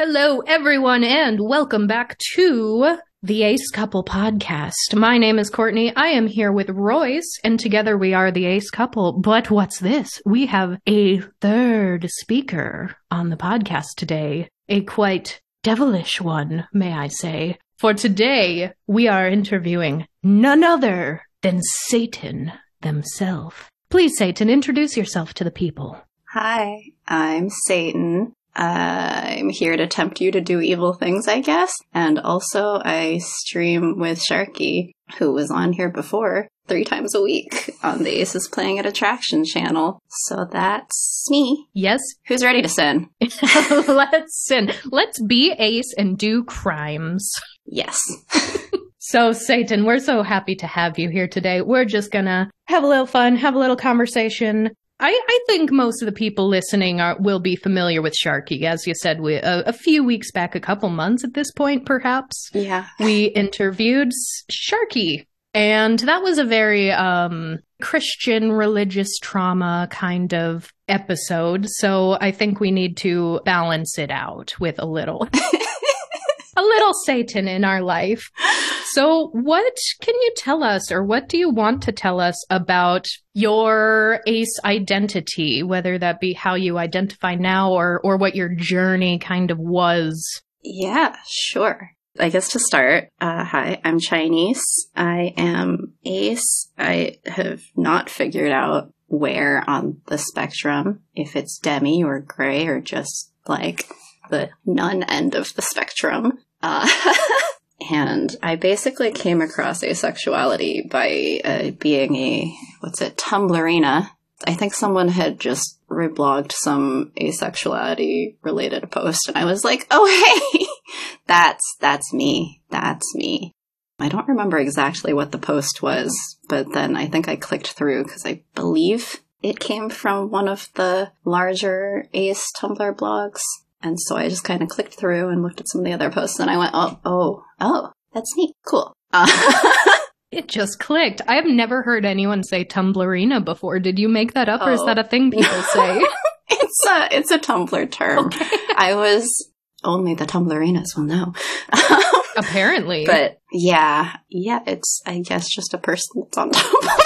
Hello, everyone, and welcome back to the Ace Couple podcast. My name is Courtney. I am here with Royce, and together we are the Ace Couple. But what's this? We have a third speaker on the podcast today, a quite devilish one, may I say. For today, we are interviewing none other than Satan themselves. Please, Satan, introduce yourself to the people. Hi, I'm Satan. I'm here to tempt you to do evil things, I guess. And also, I stream with Sharky, who was on here before, three times a week on the Aces Playing at Attraction channel. So that's me. Yes, Who's ready to sin? let's sin. Let's be ace and do crimes. Yes. So, Satan, we're so happy to have you here today. We're just gonna have a little fun, have a little conversation. I, I think most of the people listening are will be familiar with Sharky. As you said, we, a, a few weeks back, a couple months at this point, perhaps, Yeah. we interviewed Sharky. And that was a very um, Christian religious trauma kind of episode. So I think we need to balance it out with a little. a little Satan in our life. So, what can you tell us, or what do you want to tell us about your ace identity, whether that be how you identify now or, or what your journey kind of was? Yeah, sure. I guess to start, uh, hi, I'm Chinese. I am ace. I have not figured out where on the spectrum, if it's demi or gray or just like the none end of the spectrum. Uh, and I basically came across asexuality by uh, being a, what's it, Tumblrina. I think someone had just reblogged some asexuality related post and I was like, oh hey, that's, that's me. That's me. I don't remember exactly what the post was, but then I think I clicked through because I believe it came from one of the larger ace Tumblr blogs. And so I just kind of clicked through and looked at some of the other posts and I went, oh, oh, oh, that's neat. Cool. Uh, It just clicked. I have never heard anyone say Tumblrina before. Did you make that up, or is Oh. that a thing people say? it's a, it's a Tumblr term. I was, only the Tumblrinas will know. Apparently. But yeah, yeah, it's I guess just a person that's on Tumblr.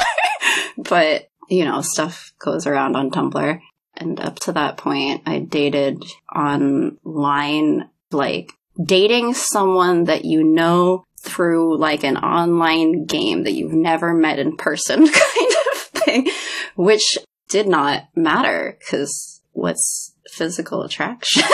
but you know, stuff goes around on Tumblr. And up to that point, I dated online, like dating someone that you know through like an online game that you've never met in person kind of thing, which did not matter because what's physical attraction?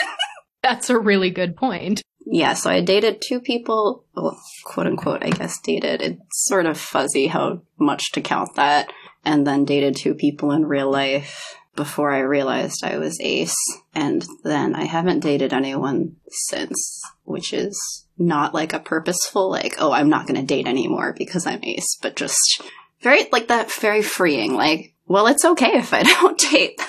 That's a really good point. Yeah, so I dated two people, well, quote unquote, I guess dated. It's sort of fuzzy how much to count that. And then dated two people in real life before I realized I was ace. And then I haven't dated anyone since, which is not like a purposeful, like, oh, I'm not going to date anymore because I'm ace, but just very, like that, very freeing. Like, well, it's okay if I don't date.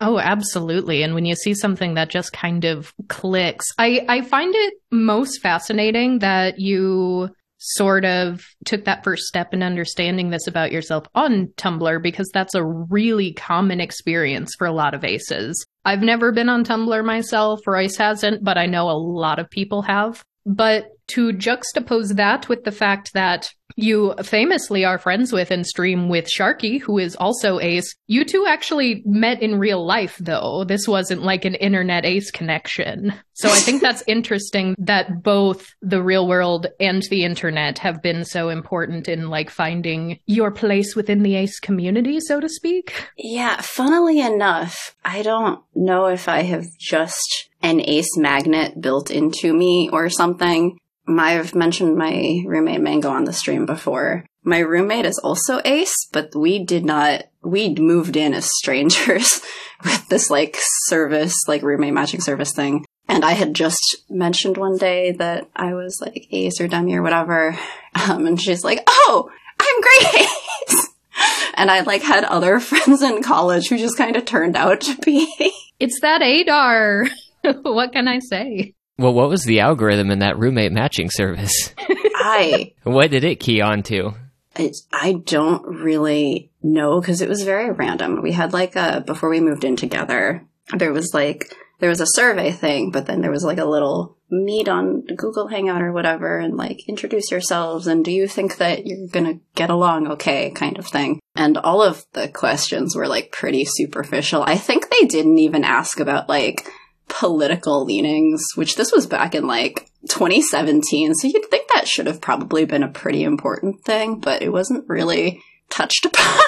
Oh, absolutely. And when you see something that just kind of clicks, I, I find it most fascinating that you sort of took that first step in understanding this about yourself on Tumblr because that's a really common experience for a lot of aces. I've never been on Tumblr myself, Royce hasn't, but I know a lot of people have. But to juxtapose that with the fact that you famously are friends with and stream with Sharky, who is also Ace. You two actually met in real life, though. This wasn't like an internet Ace connection. So I think that's interesting that both the real world and the internet have been so important in like finding your place within the Ace community, so to speak. Yeah, funnily enough, I don't know if I have just an ace magnet built into me or something. I've mentioned my roommate Mango on the stream before. My roommate is also ace, but we did not, we moved in as strangers with this like service, like roommate matching service thing. And I had just mentioned one day that I was like ace or demi or whatever. Um, and she's like, oh, I'm gray ace. And I like had other friends in college who just kind of turned out to be. It's that Adar. what can I say? Well, what was the algorithm in that roommate matching service? I, what did it key on to? I don't really know because it was very random. We had like a, before we moved in together, there was like there was a survey thing, but then there was like a little meet on Google Hangout or whatever and like introduce yourselves and do you think that you're gonna get along okay kind of thing. And all of the questions were like pretty superficial. I think they didn't even ask about like political leanings, which this was back in like 2017. So you'd think that should have probably been a pretty important thing, but it wasn't really touched upon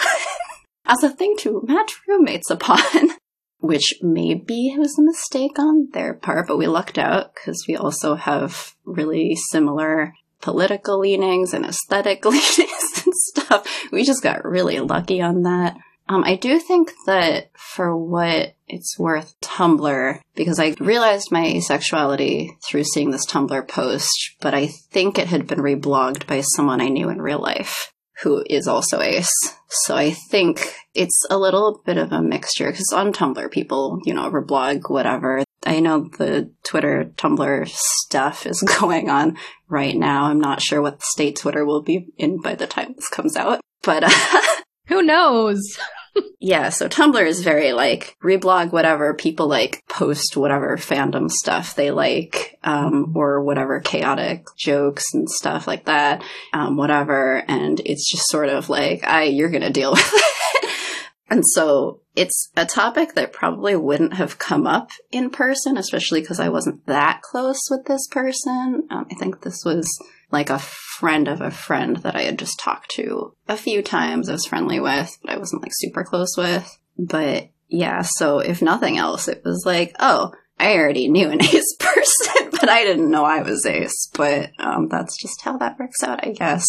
as a thing to match roommates upon. Which maybe was a mistake on their part, but we lucked out because we also have really similar political leanings and aesthetic leanings and stuff. We just got really lucky on that. Um, I do think that for what it's worth, Tumblr, because I realized my asexuality through seeing this Tumblr post, but I think it had been reblogged by someone I knew in real life who is also ace. So I think it's a little bit of a mixture because on Tumblr, people, you know, reblog, whatever. I know the Twitter, Tumblr stuff is going on right now. I'm not sure what state Twitter will be in by the time this comes out, but uh, who knows? yeah, so Tumblr is very like reblog whatever people like post whatever fandom stuff they like, um, or whatever chaotic jokes and stuff like that, um, whatever, and it's just sort of like, I you're gonna deal with it. and so it's a topic that probably wouldn't have come up in person, especially because I wasn't that close with this person. Um, I think this was like a friend of a friend that I had just talked to a few times, I was friendly with, but I wasn't like super close with. But yeah, so if nothing else, it was like, oh, I already knew an ace person, but I didn't know I was ace. But um, that's just how that works out, I guess.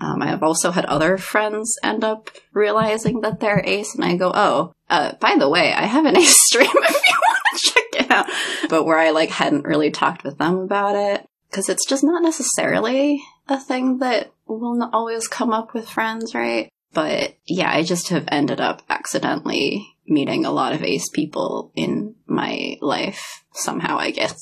Um, I've also had other friends end up realizing that they're ace, and I go, oh, uh, by the way, I have an ace stream if you want to check it out. But where I like hadn't really talked with them about it because it's just not necessarily a thing that will always come up with friends, right? But yeah, I just have ended up accidentally meeting a lot of ace people in my life somehow, I guess.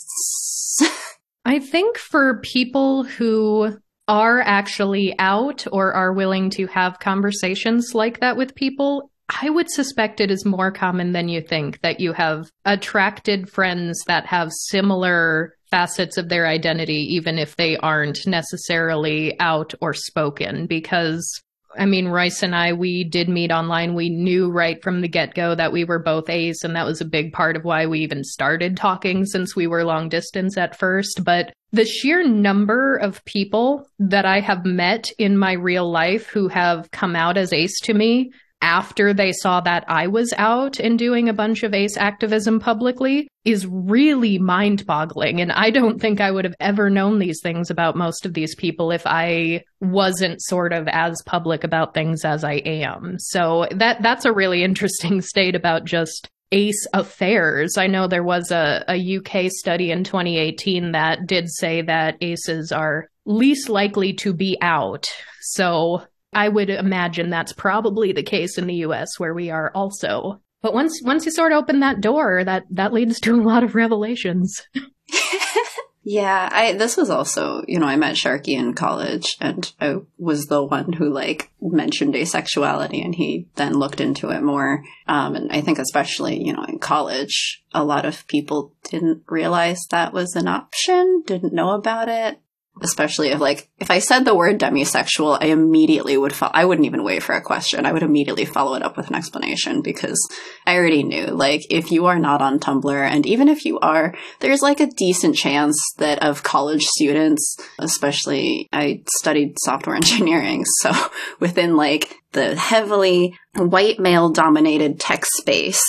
I think for people who are actually out or are willing to have conversations like that with people, I would suspect it is more common than you think that you have attracted friends that have similar facets of their identity, even if they aren't necessarily out or spoken. Because, I mean, Royce and I, we did meet online. We knew right from the get go that we were both ace, and that was a big part of why we even started talking since we were long distance at first. But the sheer number of people that I have met in my real life who have come out as ace to me after they saw that I was out and doing a bunch of ace activism publicly is really mind boggling. And I don't think I would have ever known these things about most of these people if I wasn't sort of as public about things as I am. So that, that's a really interesting state about just ace affairs. I know there was a, a UK study in 2018 that did say that aces are least likely to be out. So I would imagine that's probably the case in the US where we are also. But once once you sort of open that door, that that leads to a lot of revelations. yeah, I this was also, you know, I met Sharky in college and I was the one who like mentioned asexuality and he then looked into it more. Um and I think especially, you know, in college, a lot of people didn't realize that was an option, didn't know about it especially if like if I said the word demisexual, I immediately would fo- I wouldn't even wait for a question. I would immediately follow it up with an explanation because I already knew like if you are not on Tumblr and even if you are, there's like a decent chance that of college students, especially I studied software engineering, so within like the heavily white male dominated tech space,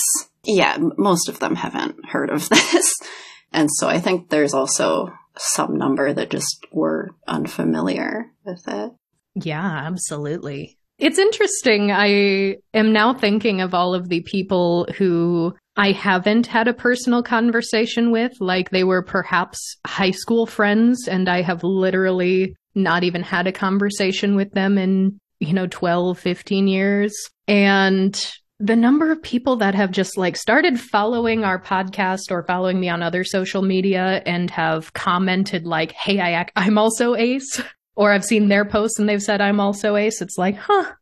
yeah, most of them haven't heard of this. And so I think there's also some number that just were unfamiliar with it. Yeah, absolutely. It's interesting. I am now thinking of all of the people who I haven't had a personal conversation with, like they were perhaps high school friends, and I have literally not even had a conversation with them in, you know, 12, 15 years. And the number of people that have just like started following our podcast or following me on other social media and have commented like, "Hey, I I'm also Ace," or I've seen their posts and they've said I'm also Ace. It's like, huh,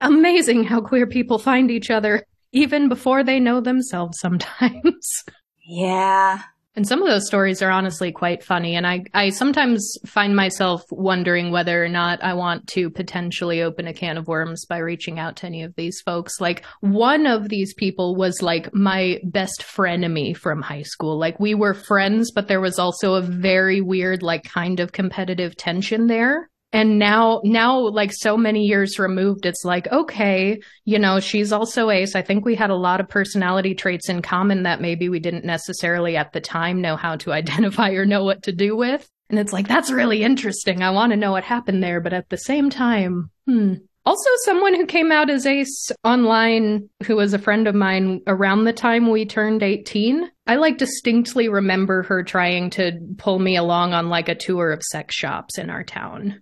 amazing how queer people find each other even before they know themselves sometimes. Yeah. And some of those stories are honestly quite funny. And I, I sometimes find myself wondering whether or not I want to potentially open a can of worms by reaching out to any of these folks. Like one of these people was like my best frenemy from high school. Like we were friends, but there was also a very weird, like kind of competitive tension there and now now like so many years removed it's like okay you know she's also ace. I think we had a lot of personality traits in common that maybe we didn't necessarily at the time know how to identify or know what to do with. And it's like that's really interesting. I want to know what happened there. But at the same time hmm. Also someone who came out as ace online who was a friend of mine around the time we turned 18 i like distinctly remember her trying to pull me along on like a tour of sex shops in our town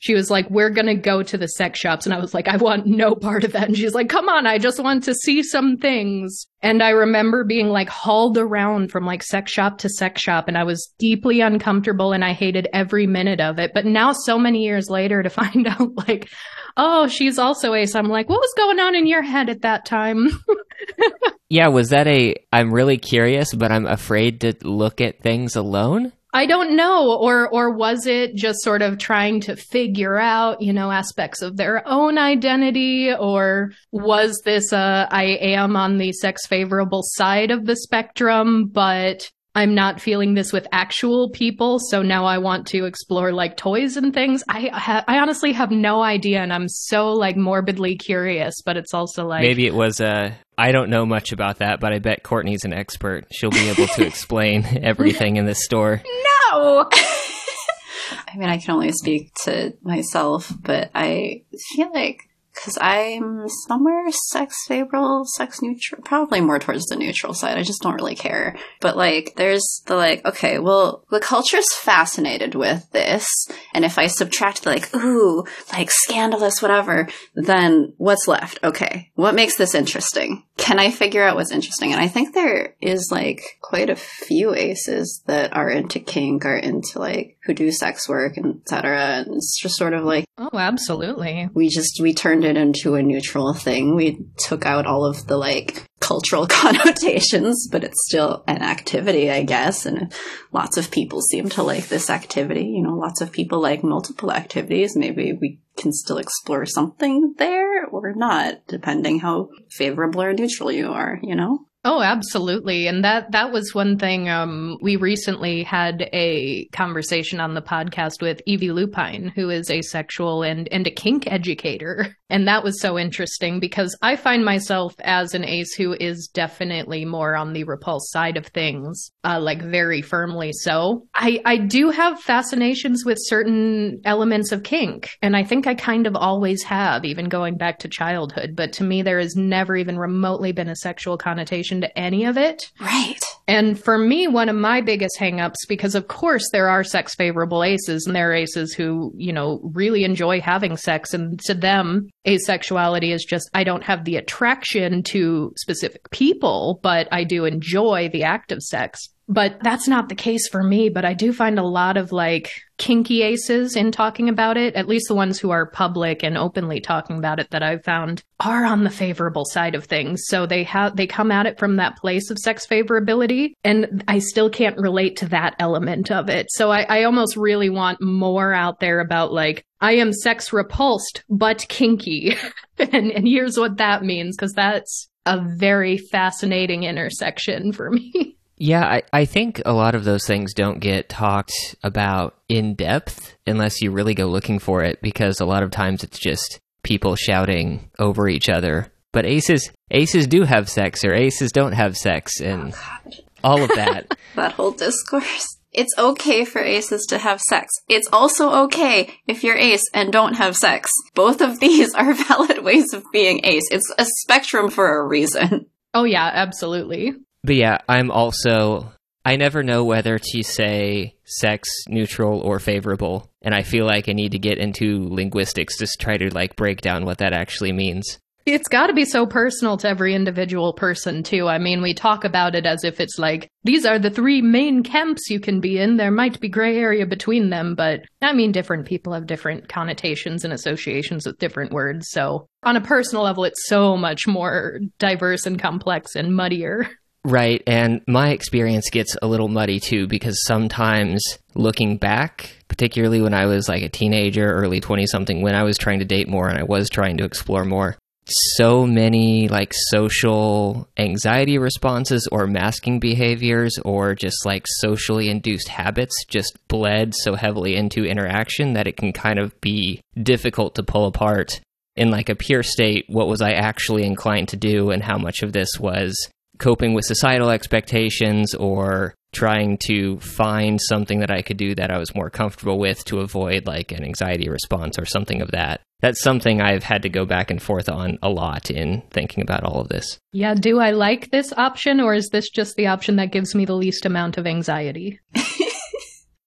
she was like, We're going to go to the sex shops. And I was like, I want no part of that. And she's like, Come on, I just want to see some things. And I remember being like hauled around from like sex shop to sex shop. And I was deeply uncomfortable and I hated every minute of it. But now, so many years later, to find out like, oh, she's also ace, I'm like, What was going on in your head at that time? yeah, was that a. I'm really curious, but I'm afraid to look at things alone? I don't know, or or was it just sort of trying to figure out, you know, aspects of their own identity, or was this a I am on the sex favorable side of the spectrum, but I'm not feeling this with actual people, so now I want to explore like toys and things. I ha- I honestly have no idea, and I'm so like morbidly curious. But it's also like maybe it was a. Uh, I don't know much about that, but I bet Courtney's an expert. She'll be able to explain everything in this store. No. I mean, I can only speak to myself, but I feel like because I'm somewhere sex favorable, sex neutral, probably more towards the neutral side. I just don't really care. But like, there's the like, okay, well, the culture's fascinated with this. And if I subtract the like, ooh, like scandalous, whatever, then what's left? Okay. What makes this interesting? Can I figure out what's interesting? And I think there is like quite a few aces that are into kink, are into like who do sex work, and etc. And it's just sort of like, oh, absolutely. We just we turned it into a neutral thing. We took out all of the like cultural connotations, but it's still an activity, I guess. And lots of people seem to like this activity. You know, lots of people like multiple activities. Maybe we can still explore something there or not, depending how favorable or neutral you are, you know? Oh, absolutely. And that that was one thing um, we recently had a conversation on the podcast with Evie Lupine, who is asexual and and a kink educator. And that was so interesting because I find myself as an ace who is definitely more on the repulse side of things, uh, like very firmly so. I I do have fascinations with certain elements of kink, and I think I kind of always have, even going back to childhood. But to me, there has never even remotely been a sexual connotation to any of it. Right. And for me, one of my biggest hangups, because of course there are sex favorable aces and there are aces who, you know, really enjoy having sex. And to them, asexuality is just, I don't have the attraction to specific people, but I do enjoy the act of sex. But that's not the case for me. But I do find a lot of like kinky aces in talking about it, at least the ones who are public and openly talking about it that I've found are on the favorable side of things. So they have, they come at it from that place of sex favorability. And I still can't relate to that element of it. So I, I almost really want more out there about like, I am sex repulsed, but kinky. and, and here's what that means, because that's a very fascinating intersection for me. Yeah, I, I think a lot of those things don't get talked about in depth unless you really go looking for it because a lot of times it's just people shouting over each other. But aces aces do have sex or aces don't have sex and oh, all of that. that whole discourse. It's okay for aces to have sex. It's also okay if you're ace and don't have sex. Both of these are valid ways of being ace. It's a spectrum for a reason. Oh yeah, absolutely. But yeah, I'm also I never know whether to say sex neutral or favorable, and I feel like I need to get into linguistics to try to like break down what that actually means. It's got to be so personal to every individual person, too. I mean, we talk about it as if it's like, these are the three main camps you can be in. There might be gray area between them, but I mean, different people have different connotations and associations with different words. So, on a personal level, it's so much more diverse and complex and muddier. Right. And my experience gets a little muddy too, because sometimes looking back, particularly when I was like a teenager, early 20 something, when I was trying to date more and I was trying to explore more, so many like social anxiety responses or masking behaviors or just like socially induced habits just bled so heavily into interaction that it can kind of be difficult to pull apart in like a pure state what was I actually inclined to do and how much of this was coping with societal expectations or trying to find something that I could do that I was more comfortable with to avoid like an anxiety response or something of that. That's something I've had to go back and forth on a lot in thinking about all of this. Yeah, do I like this option or is this just the option that gives me the least amount of anxiety?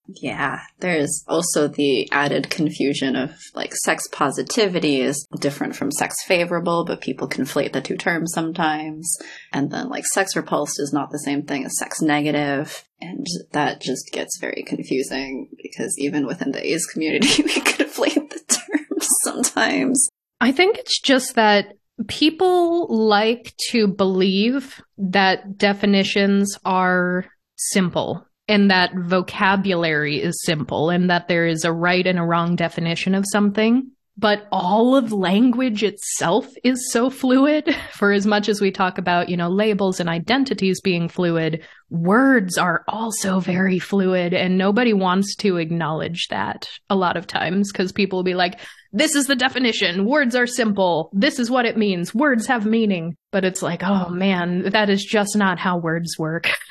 Yeah, there's also the added confusion of like sex positivity is different from sex favorable, but people conflate the two terms sometimes. And then like sex repulsed is not the same thing as sex negative, And that just gets very confusing because even within the ace community, we conflate the terms sometimes. I think it's just that people like to believe that definitions are simple and that vocabulary is simple and that there is a right and a wrong definition of something. But all of language itself is so fluid. For as much as we talk about, you know, labels and identities being fluid, words are also very fluid and nobody wants to acknowledge that a lot of times because people will be like, this is the definition. Words are simple. This is what it means. Words have meaning. But it's like, oh man, that is just not how words work.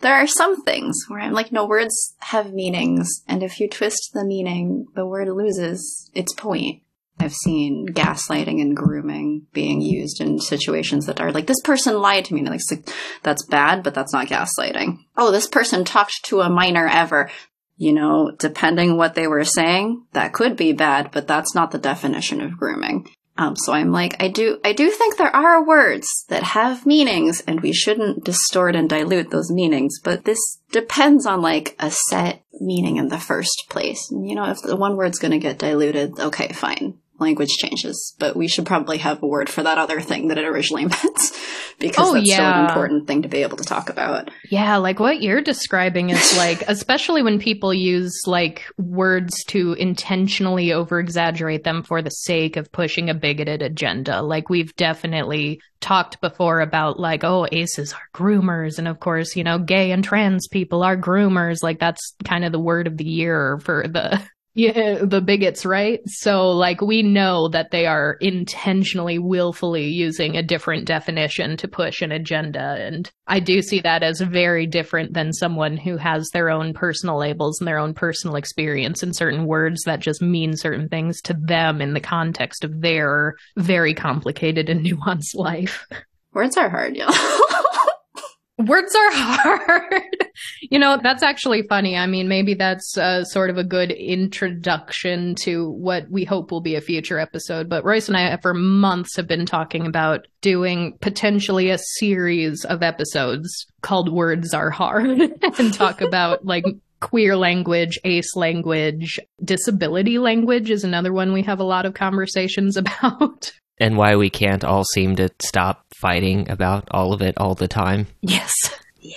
There are some things where I'm like, no, words have meanings, and if you twist the meaning, the word loses its point. I've seen gaslighting and grooming being used in situations that are like, this person lied to me. And like, that's bad, but that's not gaslighting. Oh, this person talked to a minor ever. You know, depending what they were saying, that could be bad, but that's not the definition of grooming. Um, so I'm like, I do, I do think there are words that have meanings and we shouldn't distort and dilute those meanings, but this depends on like a set meaning in the first place. You know, if the one word's gonna get diluted, okay, fine language changes, but we should probably have a word for that other thing that it originally meant because oh, that's yeah. so an important thing to be able to talk about. Yeah, like what you're describing is like, especially when people use like words to intentionally over exaggerate them for the sake of pushing a bigoted agenda. Like we've definitely talked before about like, oh, aces are groomers. And of course, you know, gay and trans people are groomers. Like that's kind of the word of the year for the yeah, the bigots, right? So, like, we know that they are intentionally, willfully using a different definition to push an agenda. And I do see that as very different than someone who has their own personal labels and their own personal experience and certain words that just mean certain things to them in the context of their very complicated and nuanced life. Words are hard, yeah. Words are hard. you know, that's actually funny. I mean, maybe that's uh, sort of a good introduction to what we hope will be a future episode. But Royce and I, for months, have been talking about doing potentially a series of episodes called Words Are Hard and talk about like queer language, ace language, disability language is another one we have a lot of conversations about and why we can't all seem to stop fighting about all of it all the time. Yes. Yeah.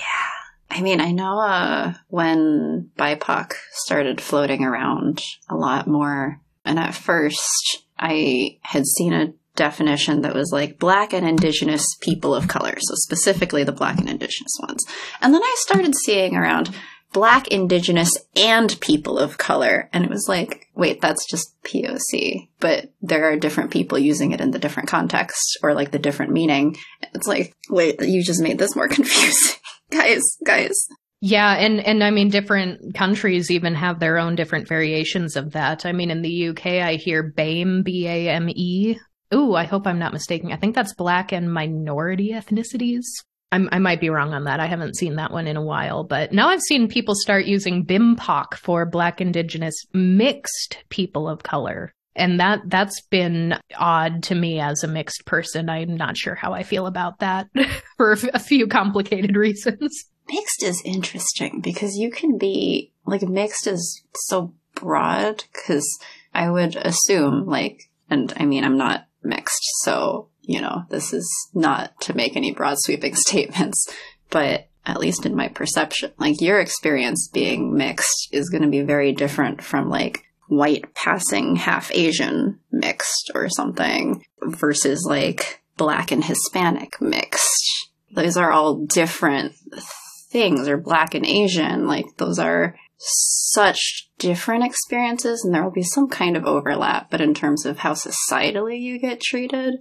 I mean, I know uh, when BIPOC started floating around a lot more, and at first I had seen a definition that was like black and indigenous people of color, so specifically the black and indigenous ones. And then I started seeing around black, indigenous, and people of color. And it was like, wait, that's just POC. But there are different people using it in the different context or like the different meaning. It's like, wait, you just made this more confusing. guys, guys. Yeah, and and I mean different countries even have their own different variations of that. I mean in the UK I hear BAME B A M E. Ooh, I hope I'm not mistaken. I think that's black and minority ethnicities. I'm, i might be wrong on that. I haven't seen that one in a while, but now I've seen people start using BIMPOC for Black, Indigenous, mixed people of color. And that, that's been odd to me as a mixed person. I'm not sure how I feel about that for a few complicated reasons. Mixed is interesting because you can be, like, mixed is so broad because I would assume, like, and I mean, I'm not mixed, so you know, this is not to make any broad sweeping statements, but at least in my perception, like your experience being mixed is going to be very different from like white passing half Asian mixed or something versus like black and Hispanic mixed. Those are all different things, or black and Asian. Like, those are such different experiences, and there will be some kind of overlap, but in terms of how societally you get treated,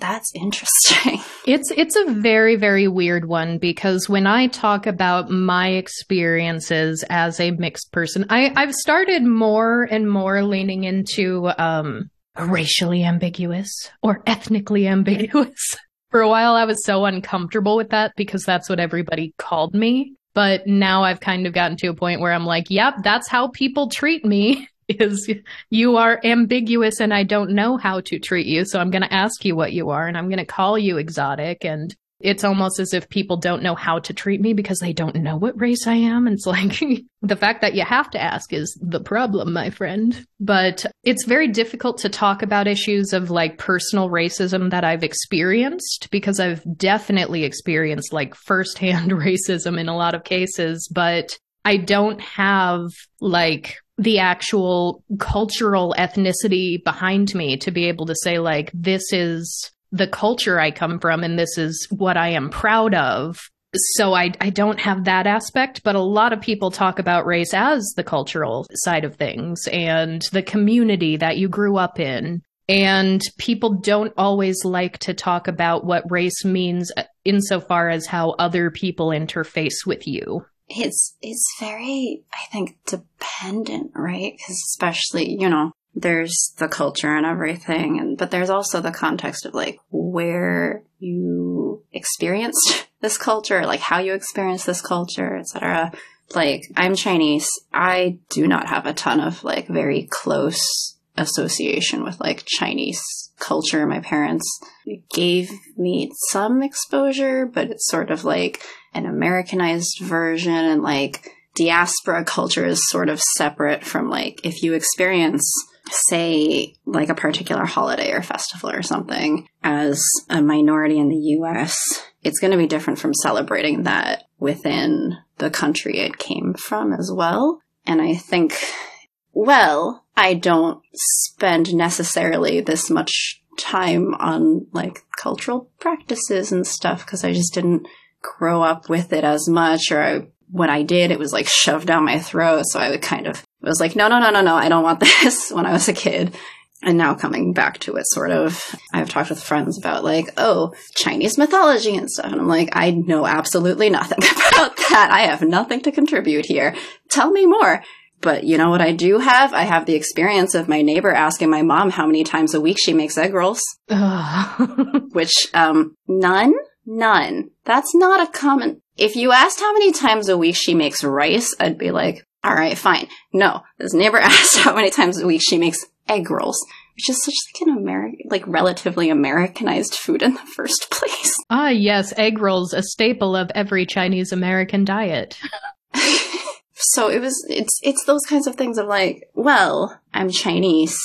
That's interesting. It's it's a very very weird one because when I talk about my experiences as a mixed person, I I've started more and more leaning into um racially ambiguous or ethnically ambiguous. For a while I was so uncomfortable with that because that's what everybody called me. But now I've kind of gotten to a point where I'm like, yep, that's how people treat me. is you are ambiguous and I don't know how to treat you. So I'm going to ask you what you are and I'm going to call you exotic. And it's almost as if people don't know how to treat me because they don't know what race I am. And it's like the fact that you have to ask is the problem, my friend. But it's very difficult to talk about issues of like personal racism that I've experienced because I've definitely experienced like firsthand racism in a lot of cases. But I don't have like the actual cultural ethnicity behind me to be able to say like this is the culture I come from and this is what I am proud of. So I I don't have that aspect, but a lot of people talk about race as the cultural side of things and the community that you grew up in. And people don't always like to talk about what race means uh, insofar as how other people interface with you it's it's very i think dependent right? Because especially you know there's the culture and everything and but there's also the context of like where you experienced this culture like how you experience this culture etc like i'm chinese. I do not have a ton of like very close association with like chinese culture. My parents gave me some exposure but it's sort of like an Americanized version and like diaspora culture is sort of separate from like if you experience say like a particular holiday or festival or something as a minority in the US it's going to be different from celebrating that within the country it came from as well. And i think well i don't spend necessarily this much time on like cultural practices and stuff because i just didn't grow up with it as much or I, when I did, it was like shoved down my throat. So I would kind of was like, no, no, no, no, no, I don't want this when I was a kid. And now coming back to it, sort of, I've talked with friends about like, oh, Chinese mythology and stuff. And I'm like, I know absolutely nothing about that. I have nothing to contribute here. Tell me more. But you know what I do have? I have the experience of my neighbor asking my mom how many times a week she makes egg rolls. which, um, none None. That's not a common. If you asked how many times a week she makes rice, I'd be like, all right, fine. No, this neighbor asked how many times a week she makes egg rolls, which is such like an American, like relatively Americanized food in the first place. Ah, yes, egg rolls, a staple of every Chinese American diet. So it was, it's, it's those kinds of things of like, well, I'm Chinese,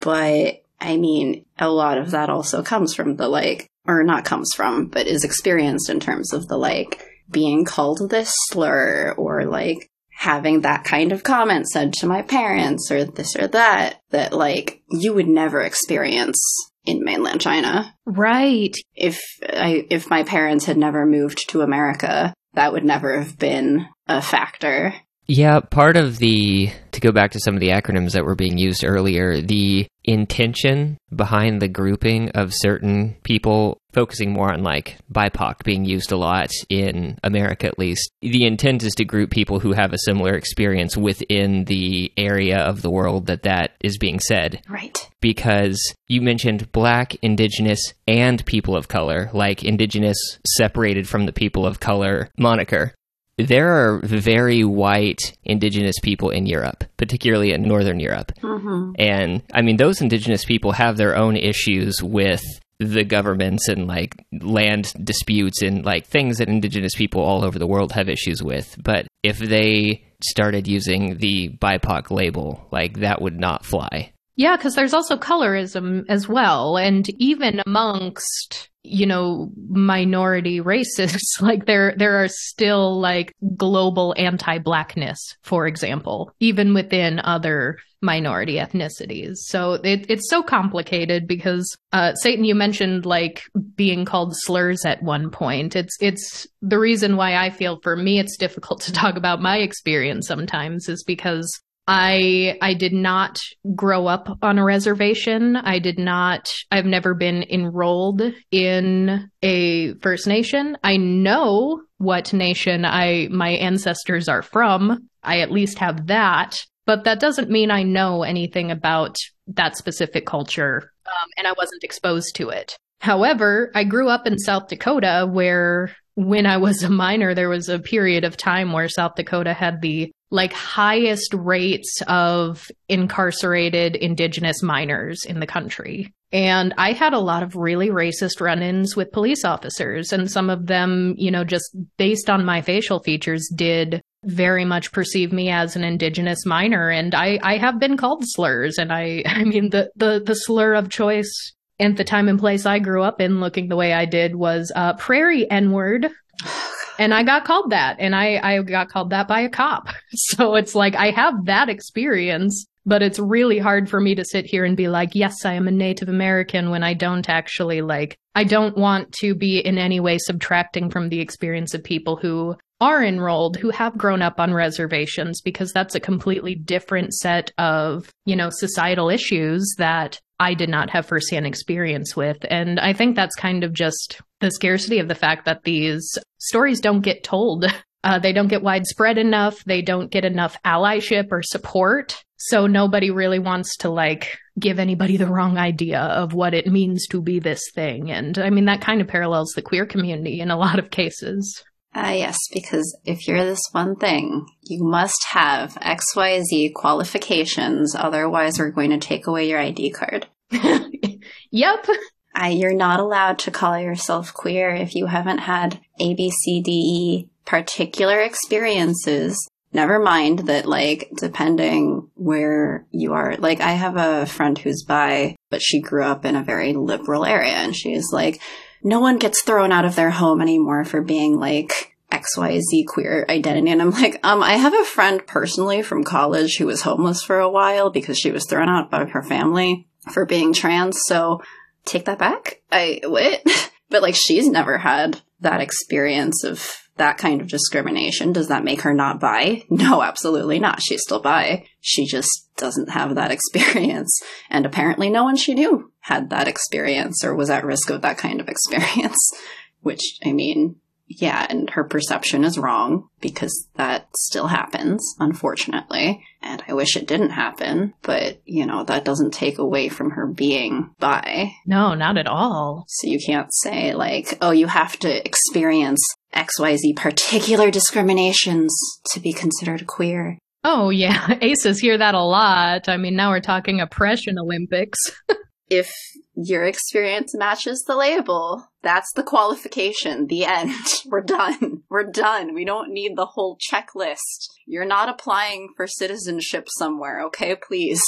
but I mean, a lot of that also comes from the like, or not comes from, but is experienced in terms of the like being called this slur or like having that kind of comment said to my parents or this or that that like you would never experience in mainland China. Right. If I if my parents had never moved to America, that would never have been a factor. Yeah, part of the, to go back to some of the acronyms that were being used earlier, the intention behind the grouping of certain people, focusing more on like BIPOC being used a lot in America at least. The intent is to group people who have a similar experience within the area of the world that that is being said. Right. Because you mentioned black, indigenous, and people of color, like indigenous separated from the people of color moniker there are very white indigenous people in Europe, particularly in Northern Europe. Mm-hmm. And I mean, those indigenous people have their own issues with the governments and like land disputes and like things that indigenous people all over the world have issues with. But if they started using the BIPOC label, like that would not fly. Yeah, because there's also colorism as well. And even amongst you know, minority racists. like there, there are still like global anti-blackness, for example, even within other minority ethnicities. So it, it's so complicated because, uh, Satan, you mentioned like being called slurs at one point. It's, it's the reason why I feel for me it's difficult to talk about my experience sometimes is because I I did not grow up on a reservation. I did not I've never been enrolled in a First Nation. I know what nation I my ancestors are from. I at least have that, but that doesn't mean I know anything about that specific culture um, and I wasn't exposed to it. However, I grew up in South Dakota where when I was a minor, there was a period of time where South Dakota had the like highest rates of incarcerated indigenous minors in the country. And I had a lot of really racist run ins with police officers, and some of them, you know, just based on my facial features, did very much perceive me as an indigenous minor. And I, I have been called slurs. And I, I mean, the, the, the slur of choice and the time and place I grew up in looking the way I did was uh, prairie N word. and I got called that and I, I got called that by a cop. So it's like I have that experience, but it's really hard for me to sit here and be like, yes, I am a Native American when I don't actually like, I don't want to be in any way subtracting from the experience of people who are enrolled who have grown up on reservations because that's a completely different set of, you know, societal issues that I did not have firsthand experience with. And I think that's kind of just the scarcity of the fact that these stories don't get told. Uh, they don't get widespread enough. They don't get enough allyship or support. So nobody really wants to like give anybody the wrong idea of what it means to be this thing. And I mean, that kind of parallels the queer community in a lot of cases. Uh, yes, because if you're this one thing, you must have XYZ qualifications, otherwise, we're going to take away your ID card. yep. Uh, you're not allowed to call yourself queer if you haven't had A, B, C, D, E particular experiences. Never mind that, like, depending where you are, like, I have a friend who's bi, but she grew up in a very liberal area, and she's like, no one gets thrown out of their home anymore for being like XYZ queer identity. And I'm like, um, I have a friend personally from college who was homeless for a while because she was thrown out by her family for being trans. So take that back. I, what? but like, she's never had that experience of that kind of discrimination. Does that make her not bi? No, absolutely not. She's still bi. She just doesn't have that experience. And apparently no one she knew had that experience or was at risk of that kind of experience. Which, I mean, yeah, and her perception is wrong because that still happens, unfortunately. And I wish it didn't happen, but you know, that doesn't take away from her being bi. No, not at all. So you can't say like, oh, you have to experience XYZ particular discriminations to be considered queer. Oh, yeah. Aces hear that a lot. I mean, now we're talking oppression Olympics. if your experience matches the label, that's the qualification. The end. We're done. We're done. We don't need the whole checklist. You're not applying for citizenship somewhere, okay? Please.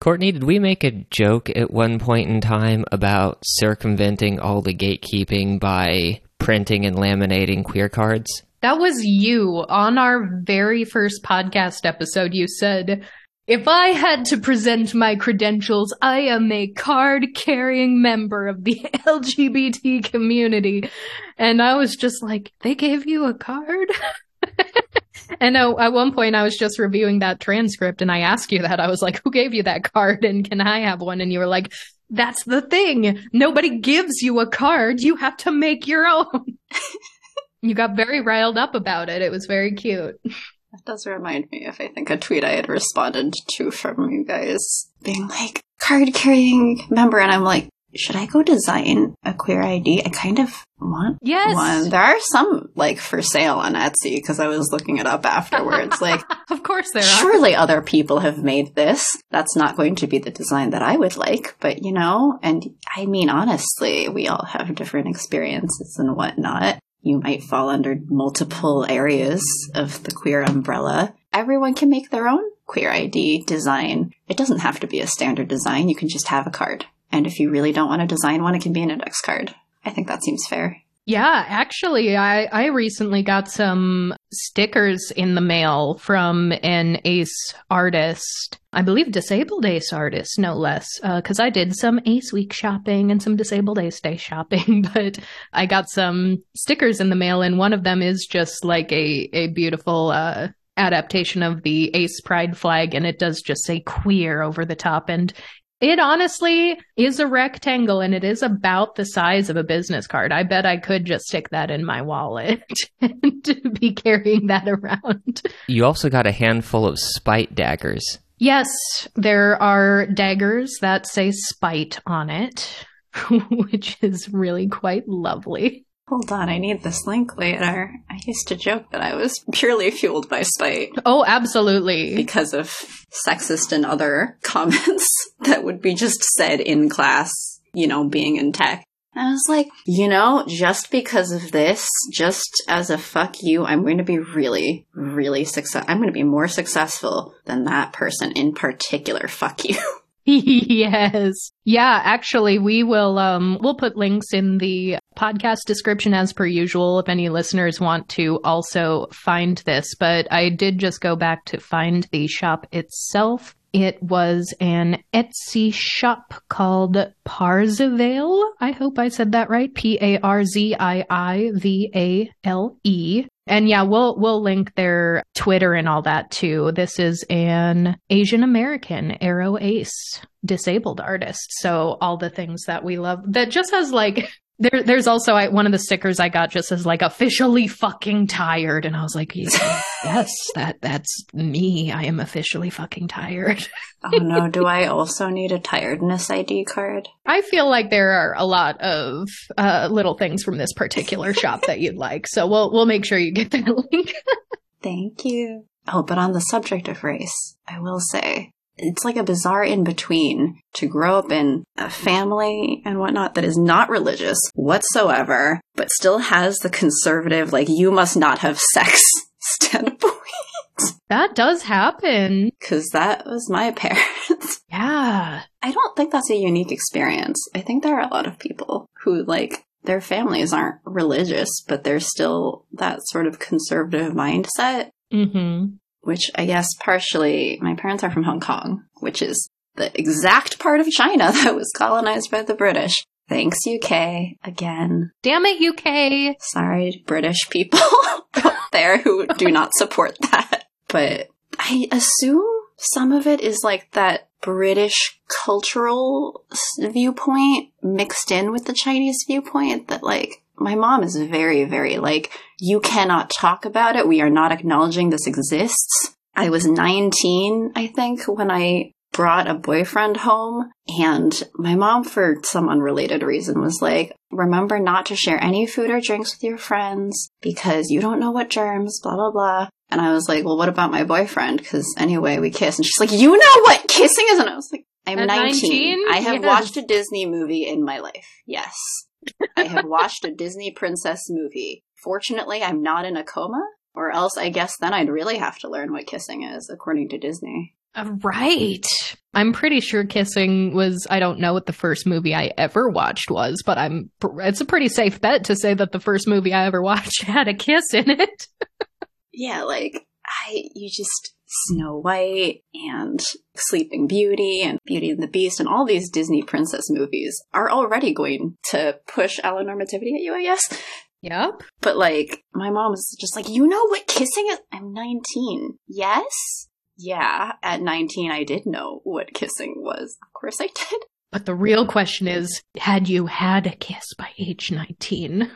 Courtney, did we make a joke at one point in time about circumventing all the gatekeeping by printing and laminating queer cards? That was you on our very first podcast episode. You said, if I had to present my credentials, I am a card carrying member of the LGBT community. And I was just like, they gave you a card? and at one point I was just reviewing that transcript and I asked you that. I was like, who gave you that card and can I have one? And you were like, that's the thing. Nobody gives you a card. You have to make your own. you got very riled up about it. It was very cute. That does remind me of, I think, a tweet I had responded to from you guys being like, card carrying member. And I'm like, should I go design a queer ID? I kind of want yes. one. There are some like for sale on Etsy because I was looking it up afterwards. like, of course there are. Surely other people have made this. That's not going to be the design that I would like, but you know, and I mean, honestly, we all have different experiences and whatnot. You might fall under multiple areas of the queer umbrella. Everyone can make their own queer ID design. It doesn't have to be a standard design. You can just have a card. And if you really don't want to design one, it can be an index card. I think that seems fair. Yeah, actually, I, I recently got some stickers in the mail from an ACE artist. I believe disabled ACE artist, no less, because uh, I did some ACE week shopping and some disabled ACE day shopping, but I got some stickers in the mail, and one of them is just like a, a beautiful uh, adaptation of the ace pride flag and it does just say queer over the top and it honestly is a rectangle and it is about the size of a business card. I bet I could just stick that in my wallet and be carrying that around. You also got a handful of spite daggers. Yes, there are daggers that say spite on it, which is really quite lovely. Hold on, I need this link later. I used to joke that I was purely fueled by spite. Oh, absolutely. Because of sexist and other comments that would be just said in class, you know, being in tech. And I was like, you know, just because of this, just as a fuck you, I'm going to be really, really success. I'm going to be more successful than that person in particular. Fuck you. yes. Yeah, actually we will um we'll put links in the podcast description as per usual if any listeners want to also find this, but I did just go back to find the shop itself. It was an Etsy shop called Parzivale. I hope I said that right. P A R Z I I V A L E. And yeah, we'll we'll link their Twitter and all that too. This is an Asian American Aro Ace disabled artist. So all the things that we love that just has like there, there's also I, one of the stickers I got just says like officially fucking tired, and I was like, yes, that that's me. I am officially fucking tired. oh no, do I also need a tiredness ID card? I feel like there are a lot of uh, little things from this particular shop that you'd like, so we'll we'll make sure you get that link. Thank you. Oh, but on the subject of race, I will say it's like a bizarre in between to grow up in a family and whatnot that is not religious whatsoever, but still has the conservative, like, you must not have sex standpoint. That does happen. Because that was my parents. Yeah. I don't think that's a unique experience. I think there are a lot of people who, like, their families aren't religious, but they're still that sort of conservative mindset. Mm-hmm which I guess partially my parents are from Hong Kong, which is the exact part of China that was colonized by the British. Thanks, UK, again. Damn it, UK! Sorry, British people out there who do not support that. But I assume some of it is like that British cultural viewpoint mixed in with the Chinese viewpoint that like my mom is very, very like, you cannot talk about it. We are not acknowledging this exists. I was 19, I think, when I brought a boyfriend home and my mom for some unrelated reason was like remember not to share any food or drinks with your friends because you don't know what germs blah blah blah and i was like well what about my boyfriend because anyway we kiss and she's like you know what kissing is and i was like i'm 19. 19. i have yes. watched a disney movie in my life yes I have watched a Disney princess movie. Fortunately, I'm not in a coma, or else I guess then I'd really have to learn what kissing is, according to Disney. Uh, right. I'm pretty sure Kissing was, I don't know what the first movie I ever watched was, but I'm, it's a pretty safe bet to say that the first movie I ever watched had a kiss in it. yeah, like, I, you just, Snow White and Sleeping Beauty and Beauty and the Beast and all these Disney princess movies are already going to push allonormativity at you, I guess. Yep. But like, my mom was just like, you know what kissing is? I'm 19. Yes? Yeah, at 19 I did know what kissing was. Of course I did. But the real question is, had you had a kiss by age 19?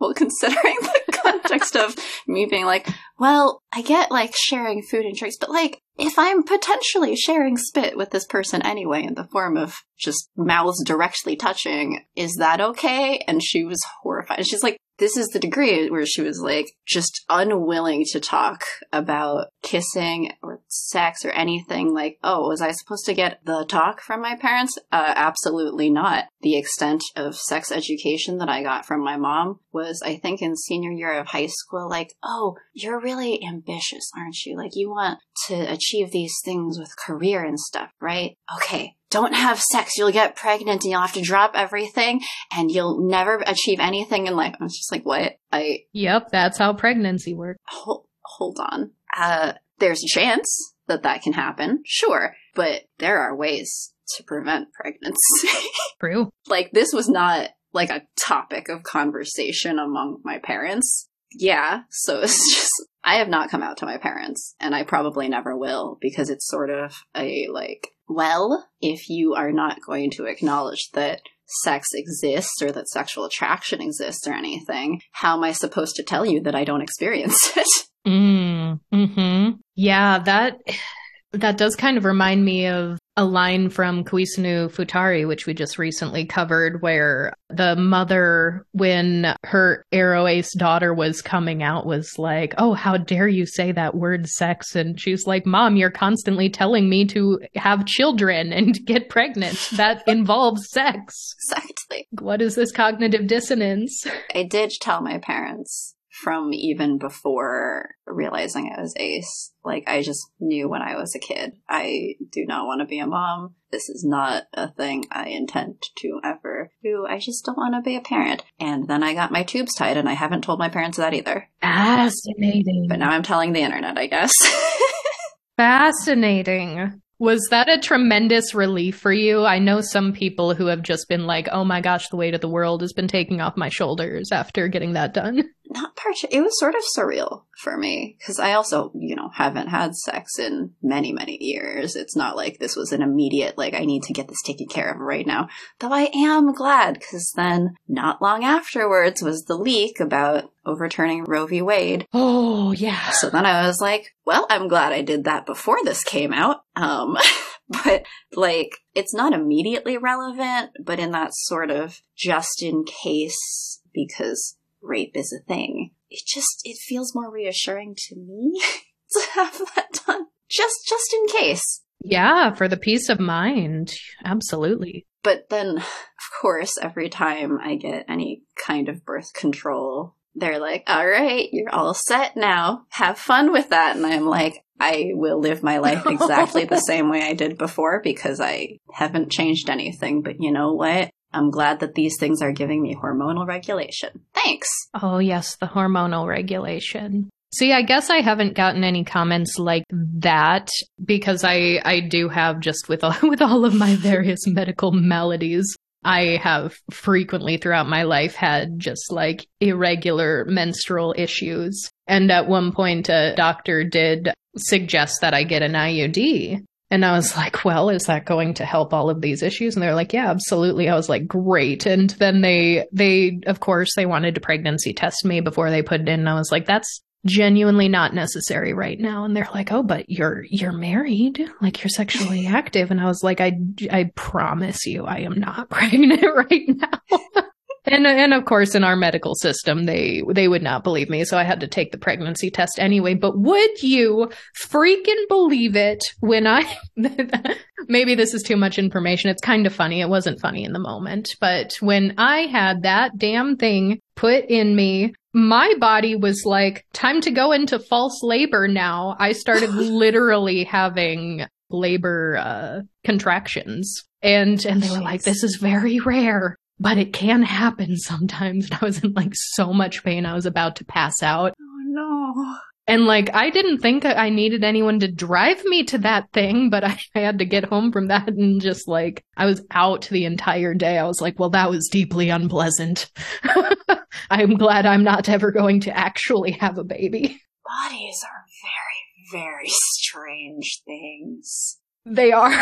well, considering the context of me being like, well, I get like sharing food and drinks, but like, if I'm potentially sharing spit with this person anyway in the form of just mouths directly touching, is that okay? And she was horrified. She's like, this is the degree where she was like just unwilling to talk about kissing or sex or anything like, oh, was I supposed to get the talk from my parents? Uh, absolutely not. The extent of sex education that I got from my mom was, I think, in senior year of high school, like, oh, you're really ambitious, aren't you? Like, you want to achieve these things with career and stuff, right? Okay, don't have sex. You'll get pregnant and you'll have to drop everything and you'll never achieve anything in life. I was just like, what? I. Yep, that's how pregnancy works. Hold, hold on. Uh, there's a chance that that can happen, sure, but there are ways to prevent pregnancy. True. like, this was not like a topic of conversation among my parents. Yeah, so it's just, I have not come out to my parents, and I probably never will, because it's sort of a like, well, if you are not going to acknowledge that sex exists or that sexual attraction exists or anything, how am I supposed to tell you that I don't experience it? Mm, hmm Yeah, that that does kind of remind me of a line from Koisenu Futari, which we just recently covered, where the mother, when her Aro Ace daughter was coming out, was like, Oh, how dare you say that word sex? And she's like, Mom, you're constantly telling me to have children and get pregnant. That involves sex. Exactly. What is this cognitive dissonance? I did tell my parents from even before realizing I was ace. Like, I just knew when I was a kid, I do not want to be a mom. This is not a thing I intend to ever do. I just don't want to be a parent. And then I got my tubes tied, and I haven't told my parents that either. Fascinating. But now I'm telling the internet, I guess. Fascinating. Was that a tremendous relief for you? I know some people who have just been like, oh my gosh, the weight of the world has been taking off my shoulders after getting that done. Not part. It was sort of surreal for me because I also, you know, haven't had sex in many, many years. It's not like this was an immediate, like, I need to get this taken care of right now. Though I am glad because then not long afterwards was the leak about overturning Roe v. Wade. Oh, yeah. So then I was like, well, I'm glad I did that before this came out. Um, but like, it's not immediately relevant, but in that sort of just in case because rape is a thing. It just, it feels more reassuring to me to have that done. Just, just in case. Yeah, for the peace of mind. Absolutely. But then, of course, every time I get any kind of birth control, they're like, all right, you're all set now. Have fun with that. And I'm like, I will live my life exactly the same way I did before because I haven't changed anything. But you know what? I'm glad that these things are giving me hormonal regulation. Thanks. Oh, yes, the hormonal regulation. See, I guess I haven't gotten any comments like that because I I do have just with all, with all of my various medical maladies, I have frequently throughout my life had just like irregular menstrual issues. And at one point a doctor did suggest that I get an IUD. And I was like, well, is that going to help all of these issues? And they're like, yeah, absolutely. I was like, great. And then they, they, of course, they wanted to pregnancy test me before they put it in. And I was like, that's genuinely not necessary right now. And they're like, oh, but you're, you're married, like you're sexually active. And I was like, I, I promise you, I am not pregnant right now. And and of course in our medical system they they would not believe me so I had to take the pregnancy test anyway. But would you freaking believe it when I maybe this is too much information. It's kind of funny. It wasn't funny in the moment. But when I had that damn thing put in me my body was like time to go into false labor now. I started literally having labor uh contractions. And and they were like this is very rare but it can happen sometimes. And I was in like so much pain. I was about to pass out. Oh no. And like, I didn't think I needed anyone to drive me to that thing, but I, I had to get home from that and just like, I was out the entire day. I was like, well, that was deeply unpleasant. I'm glad I'm not ever going to actually have a baby. Bodies are very, very strange things. They are.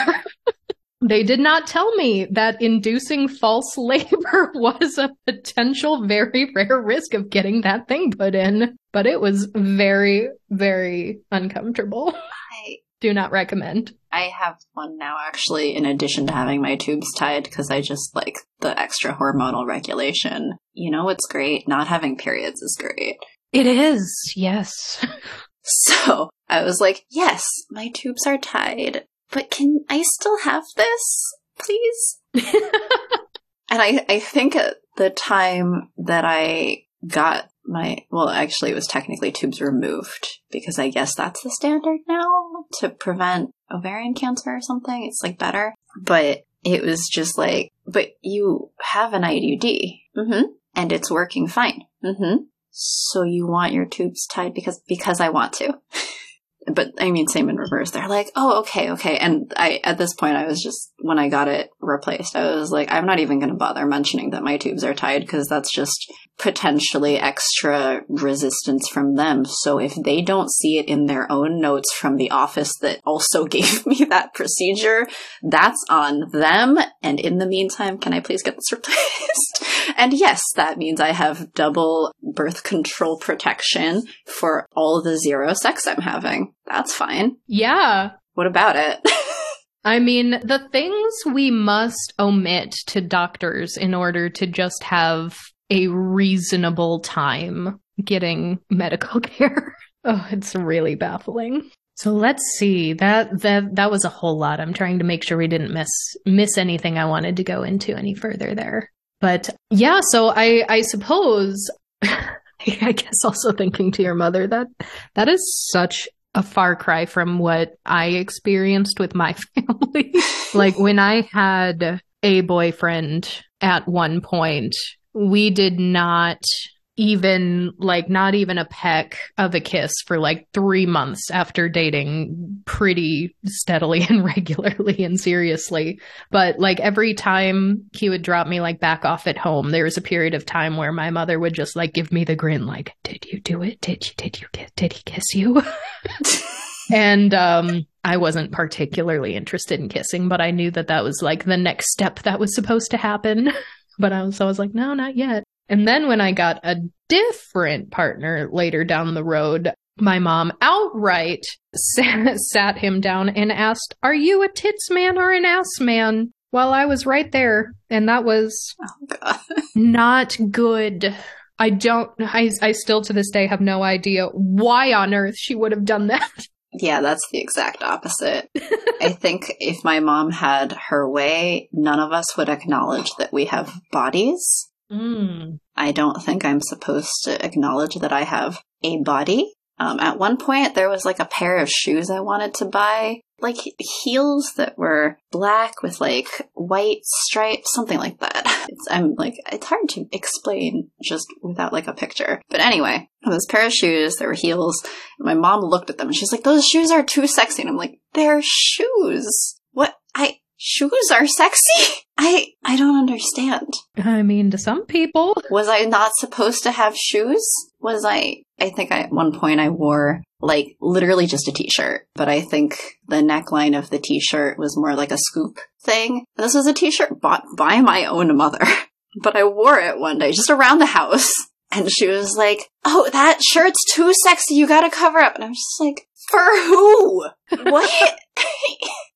They did not tell me that inducing false labor was a potential very rare risk of getting that thing put in, but it was very, very uncomfortable. I Do not recommend. I have one now actually in addition to having my tubes tied because I just like the extra hormonal regulation. You know what's great? Not having periods is great. It is, yes. So I was like, yes, my tubes are tied, but can I still have this, please? and I, I think at the time that I got my, well, actually, it was technically tubes removed because I guess that's the standard now to prevent ovarian cancer or something. It's like better. But it was just like, but you have an IUD. Mm-hmm. And it's working fine. Mm-hmm. So you want your tubes tied because, because I want to. but I mean, same in reverse. They're like, oh, okay, okay. And I, at this point, I was just, when I got it replaced, I was like, I'm not even going to bother mentioning that my tubes are tied because that's just potentially extra resistance from them. So if they don't see it in their own notes from the office that also gave me that procedure, that's on them. And in the meantime, can I please get this replaced? and yes, that means I have double birth control protection for all the zero sex I'm having. That's fine. Yeah. What about it? I mean, the things we must omit to doctors in order to just have a reasonable time getting medical care. oh, it's really baffling. So let's see. That that that was a whole lot. I'm trying to make sure we didn't miss miss anything I wanted to go into any further there. But yeah, so I I suppose I guess also thinking to your mother that that is such a far cry from what I experienced with my family. like when I had a boyfriend at one point, we did not even like not even a peck of a kiss for like three months after dating pretty steadily and regularly and seriously. But like every time he would drop me like back off at home, there was a period of time where my mother would just like give me the grin, like, "Did you do it? Did you? Did you get? Did he kiss you?" and um I wasn't particularly interested in kissing, but I knew that that was like the next step that was supposed to happen. But I was, so I was like, no, not yet. And then when I got a different partner later down the road, my mom outright sat, sat him down and asked, Are you a tits man or an ass man? While I was right there. And that was Oh, not good. I don't, I, I still to this day have no idea why on earth she would have done that. Yeah, that's the exact opposite. I think if my mom had her way, none of us would acknowledge that we have bodies. Mm. I don't think I'm supposed to acknowledge that I have a body. Um, at one point, there was like a pair of shoes I wanted to buy, like heels that were black with like white stripes, something like that. It's, I'm like, it's hard to explain just without like a picture. But anyway, this pair of shoes, there were heels. My mom looked at them and she's like, those shoes are too sexy. And I'm like, they're shoes. What? I, shoes are sexy? I, I don't understand. I mean, to some people. Was I not supposed to have shoes? Was I, I think I, at one point I wore like literally just a t-shirt, but I think the neckline of the t-shirt was more like a scoop thing. This was a t-shirt bought by my own mother, but I wore it one day just around the house. And she was like, Oh, that shirt's too sexy. You gotta cover up. And I'm just like, For who? What?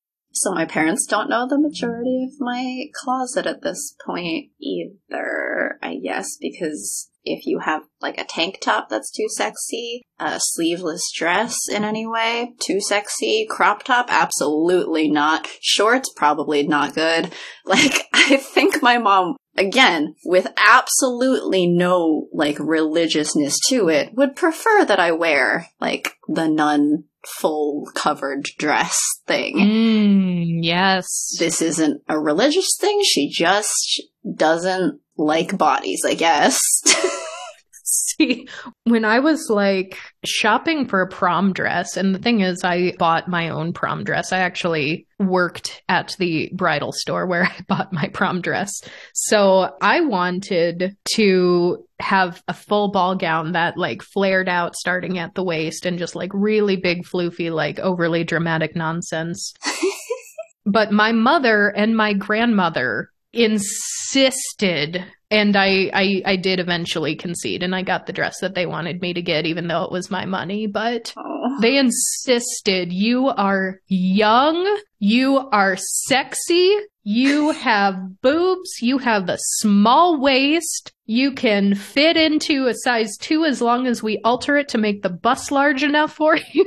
So my parents don't know the majority of my closet at this point either, I guess, because if you have like a tank top that's too sexy, a sleeveless dress in any way, too sexy, crop top, absolutely not. Shorts, probably not good. Like, I think my mom, again, with absolutely no like religiousness to it, would prefer that I wear like the nun full covered dress thing. Mm, yes. This isn't a religious thing. She just doesn't like bodies, I guess. See, when I was like shopping for a prom dress, and the thing is, I bought my own prom dress. I actually worked at the bridal store where I bought my prom dress. So I wanted to have a full ball gown that like flared out starting at the waist and just like really big, floofy, like overly dramatic nonsense. but my mother and my grandmother insisted and I, I I did eventually concede and I got the dress that they wanted me to get even though it was my money but they insisted you are young you are sexy You have boobs, you have a small waist, you can fit into a size two as long as we alter it to make the bust large enough for you.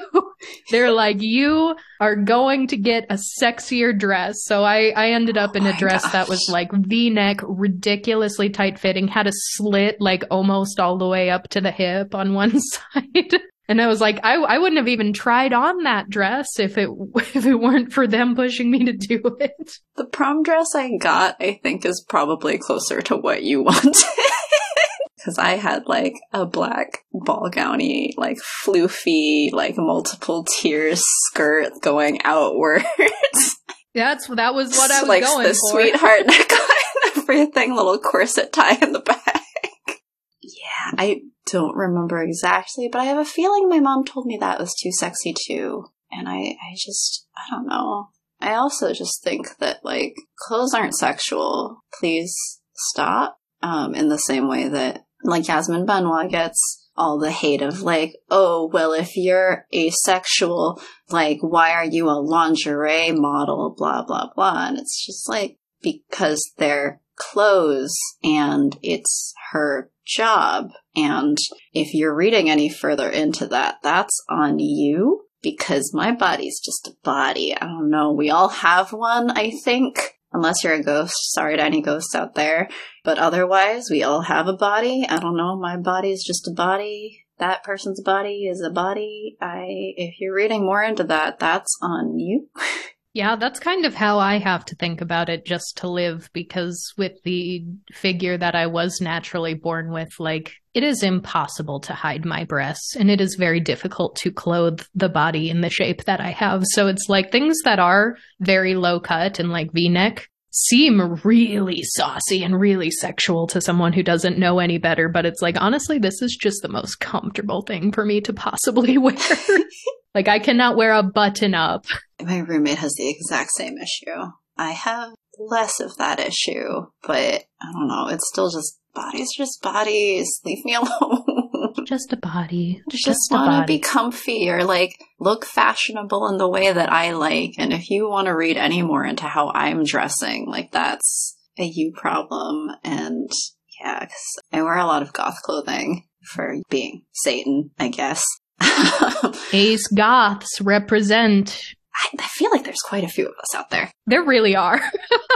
They're like, you are going to get a sexier dress. So I, I ended up in Oh a my dress that was like V neck, ridiculously tight fitting, had a slit like almost all the way up to the hip on one side. And I was like, I, I wouldn't have even tried on that dress if it if it weren't for them pushing me to do it. The prom dress I got, I think, is probably closer to what you wanted. Because I had like a black ball gowny, like floofy, like multiple tiers skirt going outwards. That's that was what I was like going the for. sweetheart neckline, everything, little corset tie in the back. Yeah, I don't remember exactly, but I have a feeling my mom told me that was too sexy too. And I, I just, I don't know. I also just think that like clothes aren't sexual. Please stop. Um, in the same way that like Yasmin Benoit gets all the hate of like, oh, well, if you're asexual, like, why are you a lingerie model? Blah, blah, blah. And it's just like, because they're clothes and it's her job. And if you're reading any further into that, that's on you because my body's just a body. I don't know. We all have one, I think. Unless you're a ghost. Sorry to any ghosts out there. But otherwise, we all have a body. I don't know. My body is just a body. That person's body is a body. I, if you're reading more into that, that's on you. Yeah, that's kind of how I have to think about it just to live because with the figure that I was naturally born with, like, it is impossible to hide my breasts and it is very difficult to clothe the body in the shape that I have. So it's like things that are very low cut and like v neck seem really saucy and really sexual to someone who doesn't know any better. But it's like, honestly, this is just the most comfortable thing for me to possibly wear. like, I cannot wear a button up. My roommate has the exact same issue. I have less of that issue, but I don't know. It's still just bodies just bodies. Leave me alone. Just a body. just Just want to be comfy or like look fashionable in the way that I like. And if you want to read any more into how I'm dressing, like that's a you problem. And yeah, 'cause I wear a lot of goth clothing for being Satan, I guess. Ace Goths represent. I feel like there's quite a few of us out there. There really are.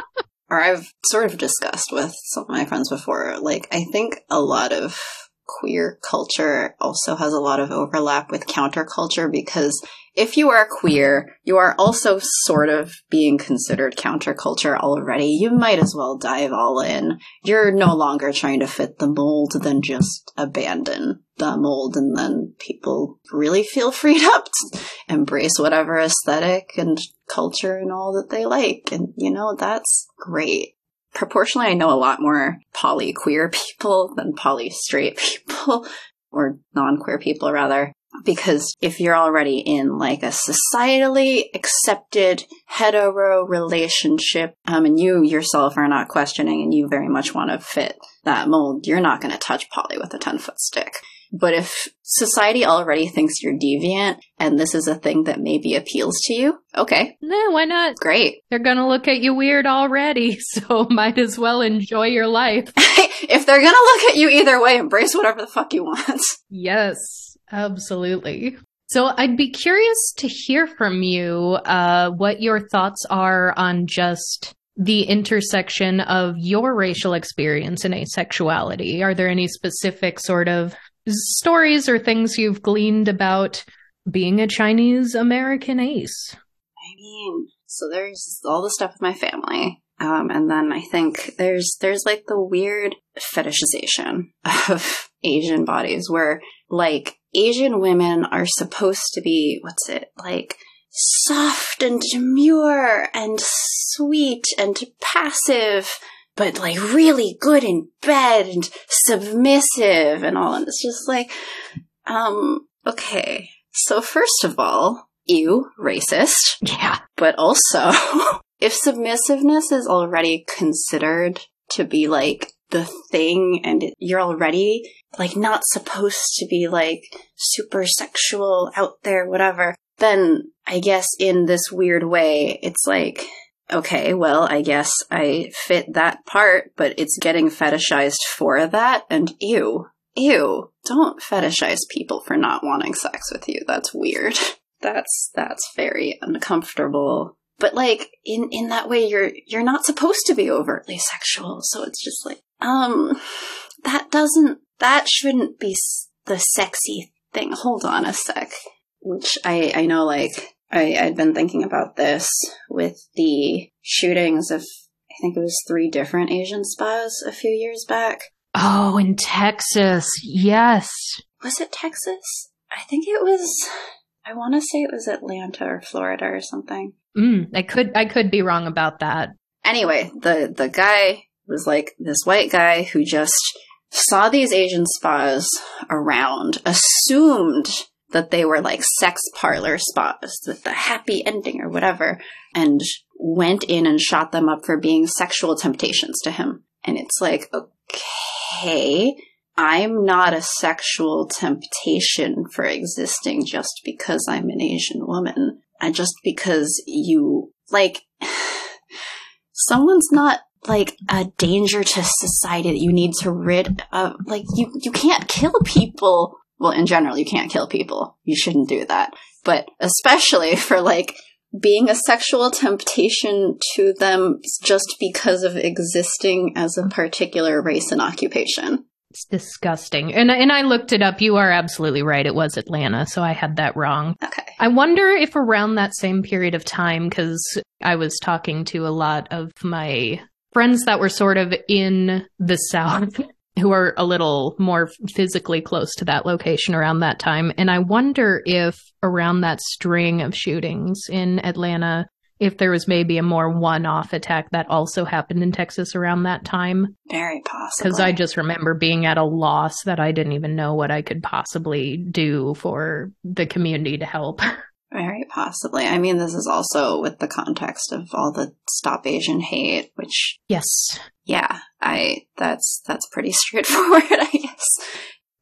or I've sort of discussed with some of my friends before, like, I think a lot of queer culture also has a lot of overlap with counterculture because if you are queer, you are also sort of being considered counterculture already. You might as well dive all in. You're no longer trying to fit the mold than just abandon the mold and then people really feel freed up to embrace whatever aesthetic and culture and all that they like. And you know, that's great. Proportionally, I know a lot more poly queer people than poly straight people, or non queer people rather. Because if you're already in like a societally accepted hetero relationship, um, and you yourself are not questioning and you very much want to fit that mold, you're not going to touch poly with a 10 foot stick. But if society already thinks you're deviant and this is a thing that maybe appeals to you, okay, no, why not? great. They're gonna look at you weird already, so might as well enjoy your life. if they're gonna look at you either way, embrace whatever the fuck you want. Yes, absolutely. So I'd be curious to hear from you uh, what your thoughts are on just the intersection of your racial experience and asexuality. Are there any specific sort of stories or things you've gleaned about being a Chinese American ace? I mean, so there's all the stuff with my family. Um, and then I think there's there's like the weird fetishization of Asian bodies where like Asian women are supposed to be what's it like soft and demure and sweet and passive but like really good in bed and submissive and all and it's just like um okay so first of all you racist Yeah. but also if submissiveness is already considered to be like the thing and you're already like not supposed to be like super sexual out there whatever then i guess in this weird way it's like okay, well, I guess I fit that part, but it's getting fetishized for that, and ew. Ew. Don't fetishize people for not wanting sex with you. That's weird. That's that's very uncomfortable. But like in in that way you're you're not supposed to be overtly sexual. So it's just like um that doesn't that shouldn't be the sexy thing. Hold on a sec. Which I I know like I I'd been thinking about this with the shootings of I think it was three different Asian spas a few years back. Oh, in Texas. Yes. Was it Texas? I think it was I want to say it was Atlanta or Florida or something. Mm, I could I could be wrong about that. Anyway, the the guy was like this white guy who just saw these Asian spas around, assumed that they were like sex parlor spas with the happy ending or whatever, and went in and shot them up for being sexual temptations to him. And it's like, okay, I'm not a sexual temptation for existing just because I'm an Asian woman. And just because you, like, someone's not like a danger to society that you need to rid of. Like, you, you can't kill people. Well, in general, you can't kill people. You shouldn't do that. But especially for like being a sexual temptation to them just because of existing as a particular race and occupation. It's disgusting. And and I looked it up. You are absolutely right. It was Atlanta, so I had that wrong. Okay. I wonder if around that same period of time cuz I was talking to a lot of my friends that were sort of in the south who are a little more physically close to that location around that time and I wonder if around that string of shootings in Atlanta if there was maybe a more one-off attack that also happened in Texas around that time. Very possible. Because I just remember being at a loss that I didn't even know what I could possibly do for the community to help. Very possibly. I mean, this is also with the context of all the Stop Asian hate, which yes, yeah, I that's that's pretty straightforward, I guess.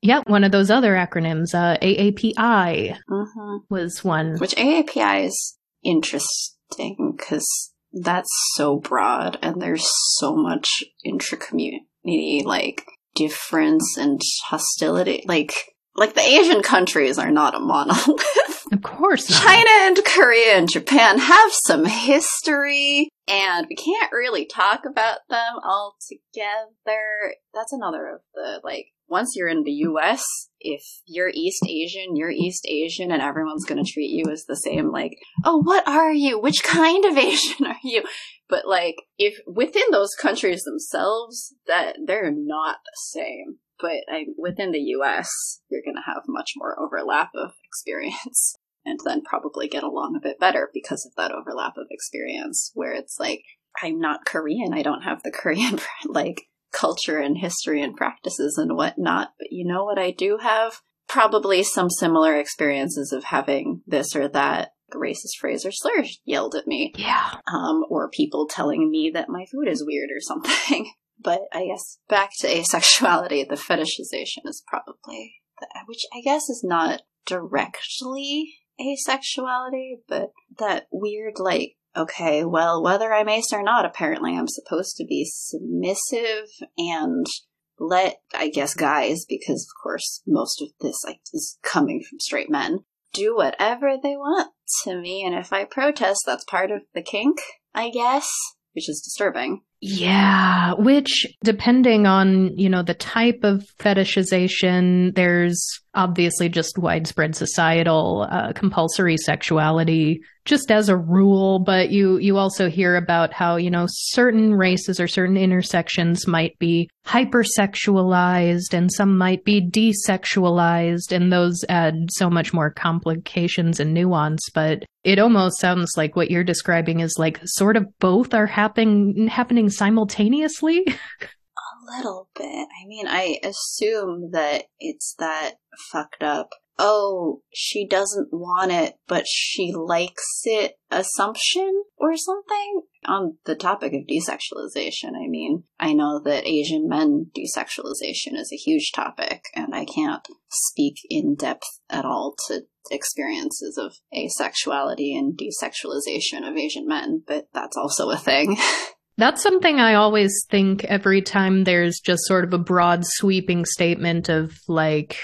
Yeah, one of those other acronyms, uh, AAPI, mm-hmm. was one. Which AAPI is interesting because that's so broad and there's so much intra-community like difference and hostility like like the asian countries are not a monolith of course not. china and korea and japan have some history and we can't really talk about them all together that's another of the like once you're in the US, if you're East Asian, you're East Asian, and everyone's going to treat you as the same, like, oh, what are you? Which kind of Asian are you? But like, if within those countries themselves, that they're not the same. But I, within the US, you're going to have much more overlap of experience. And then probably get along a bit better because of that overlap of experience, where it's like, I'm not Korean. I don't have the Korean, like, culture and history and practices and whatnot. But you know what I do have? Probably some similar experiences of having this or that racist phrase or slur yelled at me. Yeah. Um, or people telling me that my food is weird or something. but I guess back to asexuality, the fetishization is probably, the, which I guess is not directly asexuality, but that weird, like, okay, well, whether I'm ace or not, apparently I'm supposed to be submissive and let, I guess, guys, because of course most of this like, is coming from straight men, do whatever they want to me. And if I protest, that's part of the kink, I guess, which is disturbing. Yeah, which depending on, you know, the type of fetishization, there's obviously just widespread societal uh, compulsory sexuality just as a rule, but you you also hear about how, you know, certain races or certain intersections might be hypersexualized and some might be desexualized and those add so much more complications and nuance, but it almost sounds like what you're describing is like sort of both are happening happening simultaneously. a little bit. I mean, I assume that it's that fucked up oh, she doesn't want it, but she likes it assumption or something. On the topic of desexualization, I mean, I know that Asian men desexualization is a huge topic, and I can't speak in depth at all to experiences of asexuality and desexualization of Asian men, but that's also a thing. That's something I always think every time there's just sort of a broad sweeping statement of like,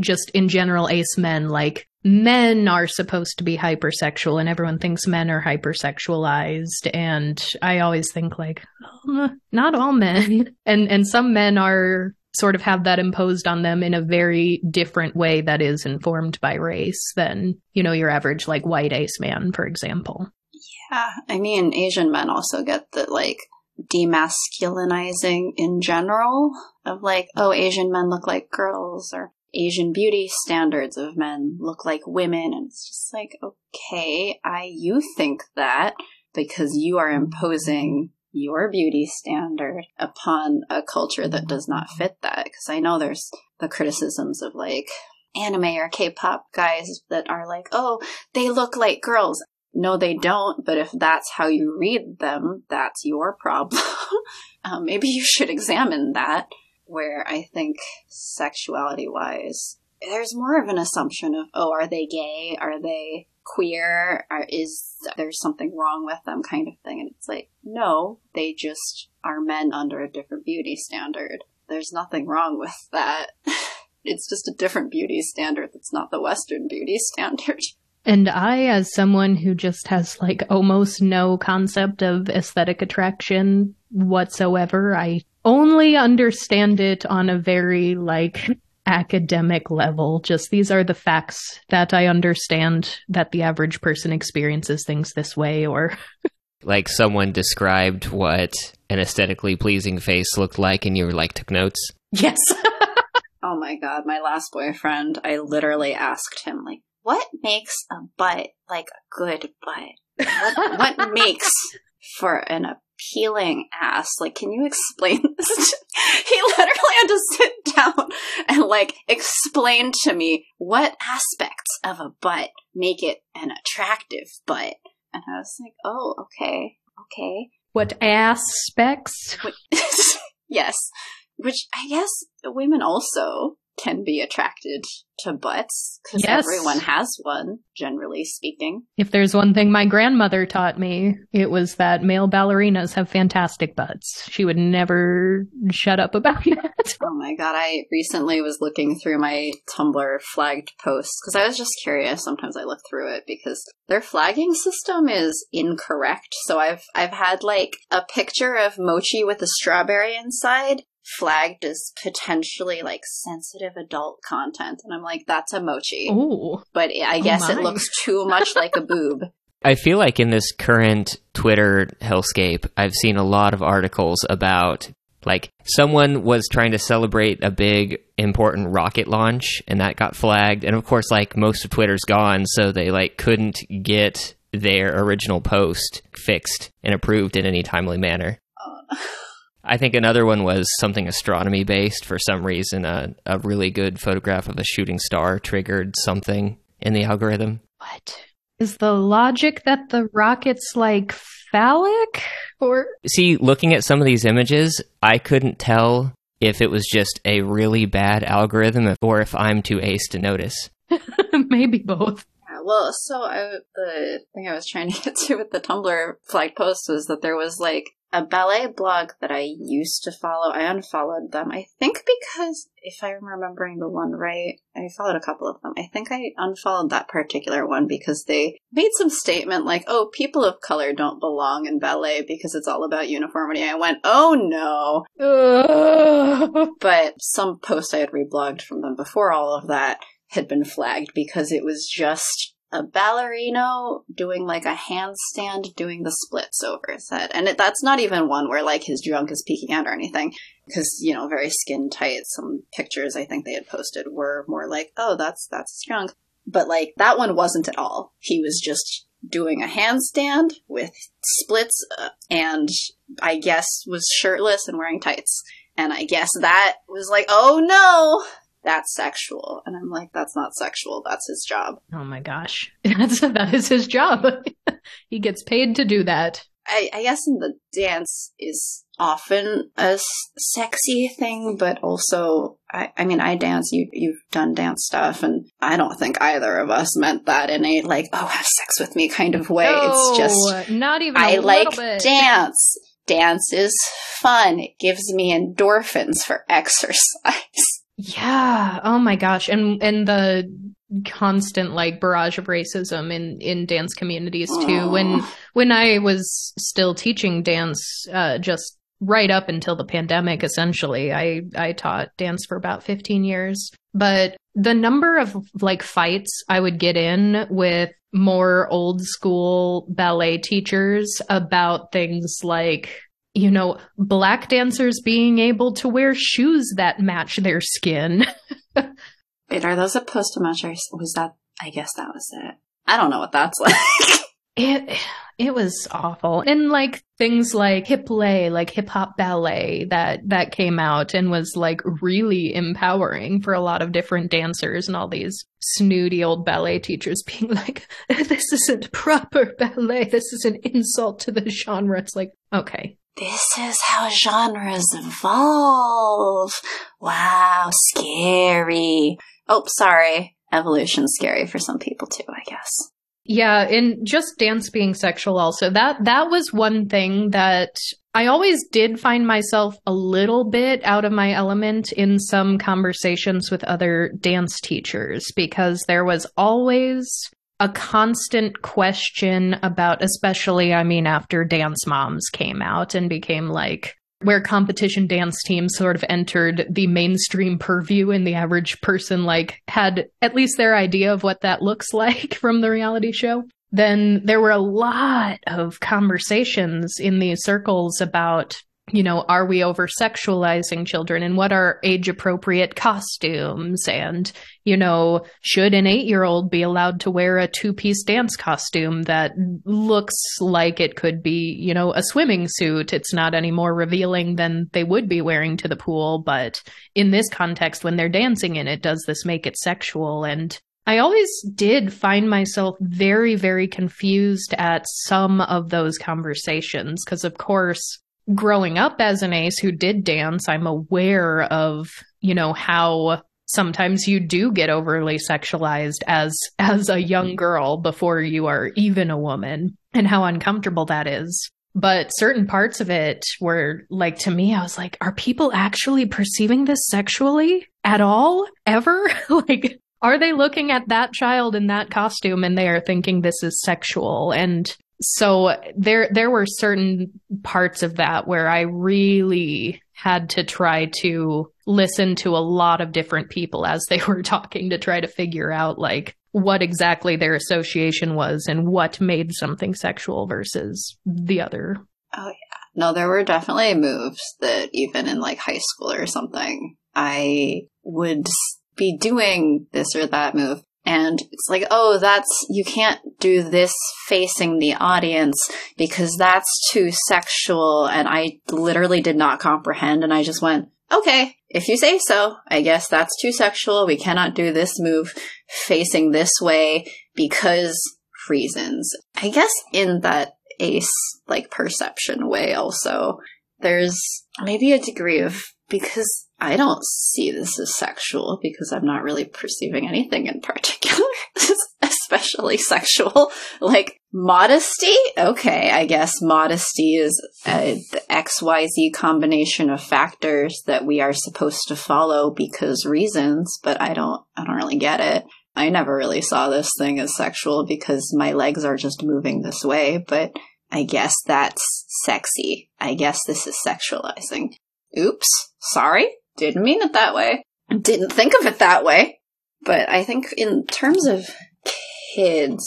just in general, ace men, like, men are supposed to be hypersexual and everyone thinks men are hypersexualized. And I always think like, oh, not all men. And, and some men are sort of have that imposed on them in a very different way that is informed by race than, you know, your average like white ace man, for example. Yeah, I mean, Asian men also get the like demasculinizing in general of like, oh, Asian men look like girls or Asian beauty standards of men look like women. And it's just like, okay, I, you think that because you are imposing your beauty standard upon a culture that does not fit that. Because I know there's the criticisms of like anime or K-pop guys that are like, oh, they look like girls. No, they don't, but if that's how you read them, that's your problem. um, maybe you should examine that. Where I think sexuality wise, there's more of an assumption of, oh, are they gay? Are they queer? Are, is there's something wrong with them kind of thing? And it's like, no, they just are men under a different beauty standard. There's nothing wrong with that. it's just a different beauty standard that's not the Western beauty standard. And I, as someone who just has like almost no concept of aesthetic attraction whatsoever, I only understand it on a very like academic level. Just these are the facts that I understand that the average person experiences things this way or like someone described what an aesthetically pleasing face looked like and you were like took notes. Yes. oh my god, my last boyfriend, I literally asked him like what makes a butt like a good butt? What, what makes for an appealing ass? Like, can you explain this? he literally had to sit down and like explain to me what aspects of a butt make it an attractive butt. And I was like, oh, okay, okay. What aspects? yes. Which I guess women also can be attracted to butts because yes. everyone has one, generally speaking. If there's one thing my grandmother taught me, it was that male ballerinas have fantastic butts. She would never shut up about that. oh my god, I recently was looking through my Tumblr flagged posts because I was just curious. Sometimes I look through it because their flagging system is incorrect. So I've I've had like a picture of mochi with a strawberry inside flagged as potentially like sensitive adult content and i'm like that's a mochi Ooh. but i oh guess oh it looks too much like a boob i feel like in this current twitter hellscape i've seen a lot of articles about like someone was trying to celebrate a big important rocket launch and that got flagged and of course like most of twitter's gone so they like couldn't get their original post fixed and approved in any timely manner oh. I think another one was something astronomy based for some reason. A, a really good photograph of a shooting star triggered something in the algorithm. What? Is the logic that the rocket's like phallic? Or. See, looking at some of these images, I couldn't tell if it was just a really bad algorithm or if I'm too ace to notice. Maybe both. Well, so I, the thing I was trying to get to with the Tumblr flag post was that there was like a ballet blog that I used to follow. I unfollowed them. I think because if I'm remembering the one right, I followed a couple of them. I think I unfollowed that particular one because they made some statement like, "Oh, people of color don't belong in ballet because it's all about uniformity." I went, "Oh no!" but some post I had reblogged from them before all of that had been flagged because it was just a ballerino doing like a handstand doing the splits over his head. And it, that's not even one where like his junk is peeking out or anything. Because, you know, very skin tight. Some pictures I think they had posted were more like, oh, that's, that's his junk. But like that one wasn't at all. He was just doing a handstand with splits uh, and I guess was shirtless and wearing tights. And I guess that was like, oh no, that's sexual. And I'm like, that's not sexual. That's his job. Oh my gosh. That's, that is his job. he gets paid to do that. I, I guess in the dance is often a s- sexy thing, but also, I, I mean, I dance, you, you've done dance stuff, and I don't think either of us meant that in a, like, oh, have sex with me kind of way. it's just, No, not even. I like bit. dance. Dance is fun. It gives me endorphins for exercise. Yeah. Oh my gosh. And and the constant like barrage of racism in in dance communities too. When when I was still teaching dance, uh, just right up until the pandemic, essentially, I I taught dance for about fifteen years. But the number of like fights I would get in with more old school ballet teachers about things like you know, black dancers being able to wear shoes that match their skin. Wait, are those supposed to match our, was that, I guess that was it. I don't know what that's like. It it was awful. And like things like Hiplet, like hip hop ballet that that came out and was like really empowering for a lot of different dancers and all these snooty old ballet teachers being like this isn't proper ballet. This is an insult to the genre. It's like, okay. This is how genres evolve. Wow, scary. Oh, sorry. Evolution's scary for some people too, I guess. Yeah, and just dance being sexual also. That that was one thing that I always did find myself a little bit out of my element in some conversations with other dance teachers because there was always a constant question about especially I mean after Dance Moms came out and became like where competition dance teams sort of entered the mainstream purview and the average person like had at least their idea of what that looks like from the reality show then there were a lot of conversations in these circles about you know are we over sexualizing children and what are age appropriate costumes? And you know should an 8-year-old be allowed to wear a two-piece dance costume that looks like it could be you know a swimming suit? It's not any more revealing than they would be wearing to the pool but in this context when they're dancing in it does this make it sexual? And I always did find myself very, very confused at some of those conversations because, of course, growing up as an ace who did dance, I'm aware of, you know, how sometimes you do get overly sexualized as as a young mm-hmm. girl before you are even a woman and how uncomfortable that is. But certain parts of it were like to me, I was like, are people actually perceiving this sexually at all? Ever? like are they looking at that child in that costume and they are thinking this is sexual and so there there were certain parts of that where I really had to try to listen to a lot of different people as they were talking to try to figure out like what exactly their association was and what made something sexual versus the other. Oh yeah. No, there were definitely moves that even in like high school or something, I would be doing this or that move. And it's like, oh, that's, you can't do this facing the audience because that's too sexual. And I literally did not comprehend. And I just went, okay, if you say so, I guess that's too sexual. We cannot do this move facing this way because reasons. I guess in that ace like perception way also there's maybe a degree of because I don't see this as sexual because I'm not really perceiving anything in particular, especially sexual. Like modesty, okay, I guess modesty is a, the XYZ combination of factors that we are supposed to follow because reasons, but I don't, I don't really get it. I never really saw this thing as sexual because my legs are just moving this way, but I guess that's sexy. I guess this is sexualizing. Oops, sorry, didn't mean it that way. Didn't think of it that way. But I think in terms of kids,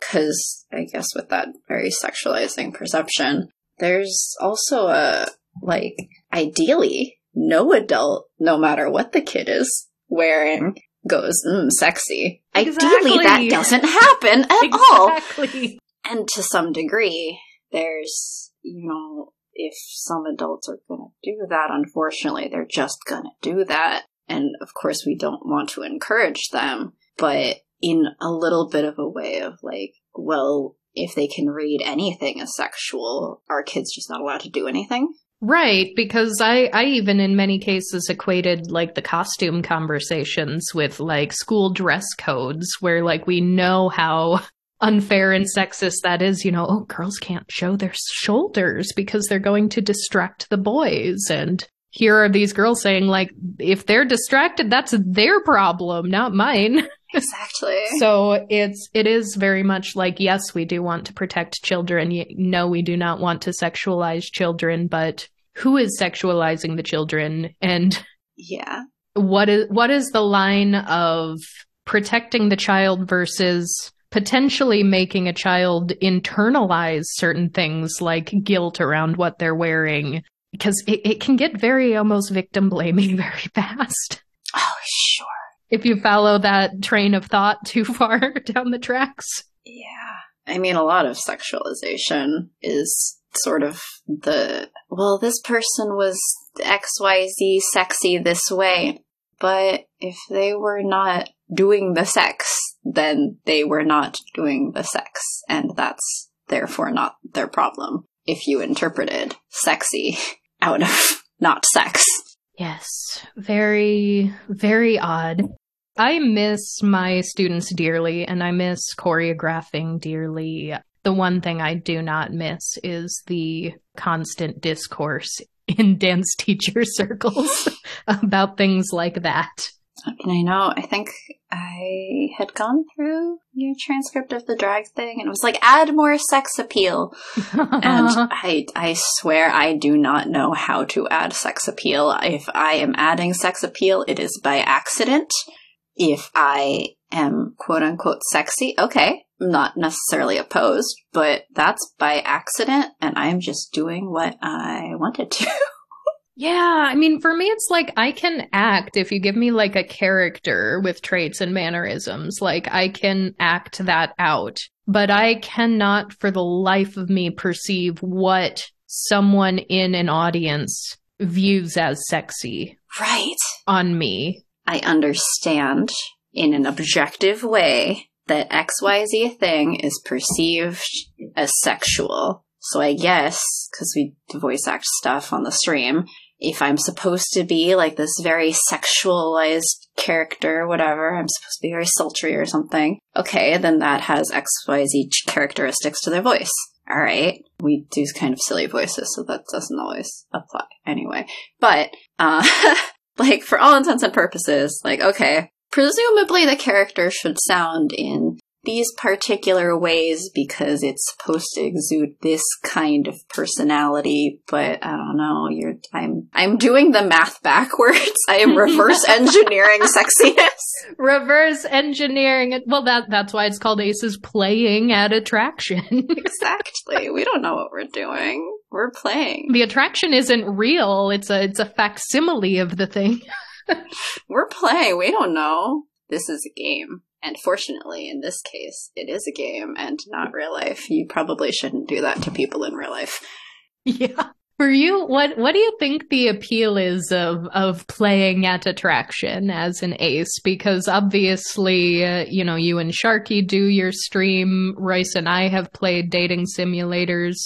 because I guess with that very sexualizing perception, there's also a, like, ideally, no adult, no matter what the kid is wearing, goes, mm, sexy. Ideally, that doesn't happen at all. Exactly. And to some degree, there's, you know, if some adults are going to do that, unfortunately, they're just going to do that. And of course, we don't want to encourage them, but in a little bit of a way of like, well, if they can read anything as sexual, are kids just not allowed to do anything? Right, because I, I even in many cases equated like the costume conversations with like school dress codes where like we know how unfair and sexist that is, you know, oh, girls can't show their shoulders because they're going to distract the boys. And here are these girls saying like, if they're distracted, that's their problem, not mine. Exactly. So it's it is very much like yes, we do want to protect children. No, we do not want to sexualize children, but who is sexualizing the children and yeah. What is what is the line of protecting the child versus potentially making a child internalize certain things like guilt around what they're wearing because it, it can get very almost victim blaming very fast. Oh, sure if you follow that train of thought too far down the tracks. Yeah. I mean, a lot of sexualization is sort of the, well, this person was XYZ sexy this way, but if they were not doing the sex, then they were not doing the sex, and that's therefore not their problem if you interpreted sexy out of not sex. Yes, very, very odd. I miss my students dearly and I miss choreographing dearly. The one thing I do not miss is the constant discourse in dance teacher circles about things like that. And I know, I think I had gone through your transcript of the drag thing and it was like, add more sex appeal. and I, I swear I do not know how to add sex appeal. If I am adding sex appeal, it is by accident if I am quote unquote sexy, okay, I'm not necessarily opposed, but that's by accident and I'm just doing what I wanted to. Yeah, I mean, for me, it's like I can act if you give me like a character with traits and mannerisms. Like I can act that out, but I cannot for the life of me perceive what someone in an audience views as sexy. Right. On me. I understand in an objective way that XYZ thing is perceived as sexual. So I guess, because we voice act stuff on the stream, if I'm supposed to be like this very sexualized character, whatever, I'm supposed to be very sultry or something, okay, then that has XYZ characteristics to their voice. All right. We do kind of silly voices, so that doesn't always apply anyway. But, uh, like for all intents and purposes, like, okay, presumably the character should sound in these particular ways because it's supposed to exude this kind of personality, but I don't know, you're I'm I'm doing the math backwards. I am reverse engineering sexiness. Reverse engineering it. Well that that's why it's called Aces playing at attraction. exactly. We don't know what we're doing. We're playing. The attraction isn't real. It's a it's a facsimile of the thing. we're playing. We don't know. This is a game. And fortunately, in this case, it is a game and not real life. You probably shouldn't do that to people in real life. Yeah. For you, what what do you think the appeal is of of playing at attraction as an ace? Because obviously, uh, you know, you and Sharky do your stream. Royce and I have played dating simulators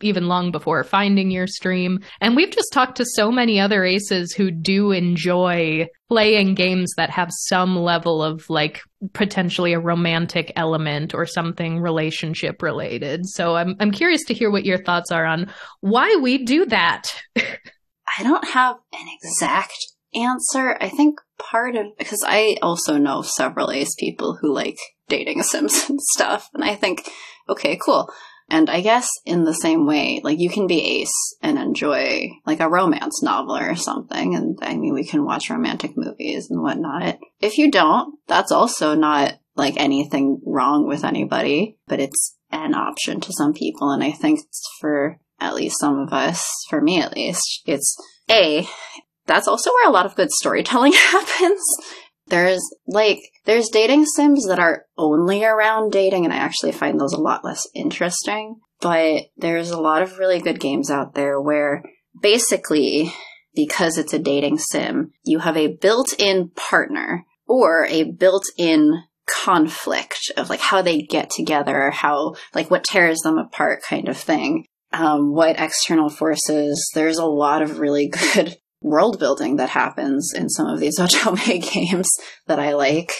even long before finding your stream, and we've just talked to so many other aces who do enjoy playing games that have some level of like potentially a romantic element or something relationship related. So I'm I'm curious to hear what your thoughts are on why we do that. I don't have an exact answer. I think part of because I also know several ace people who like dating sims and stuff, and I think, okay, cool. And I guess in the same way, like you can be ace and enjoy like a romance novel or something. And I mean, we can watch romantic movies and whatnot. If you don't, that's also not like anything wrong with anybody, but it's an option to some people. And I think for at least some of us, for me at least, it's A, that's also where a lot of good storytelling happens. There's like, there's dating sims that are only around dating, and I actually find those a lot less interesting. But there's a lot of really good games out there where basically, because it's a dating sim, you have a built in partner or a built in conflict of like how they get together, how, like what tears them apart kind of thing. um, what external forces. There's a lot of really good world building that happens in some of these otome games that I like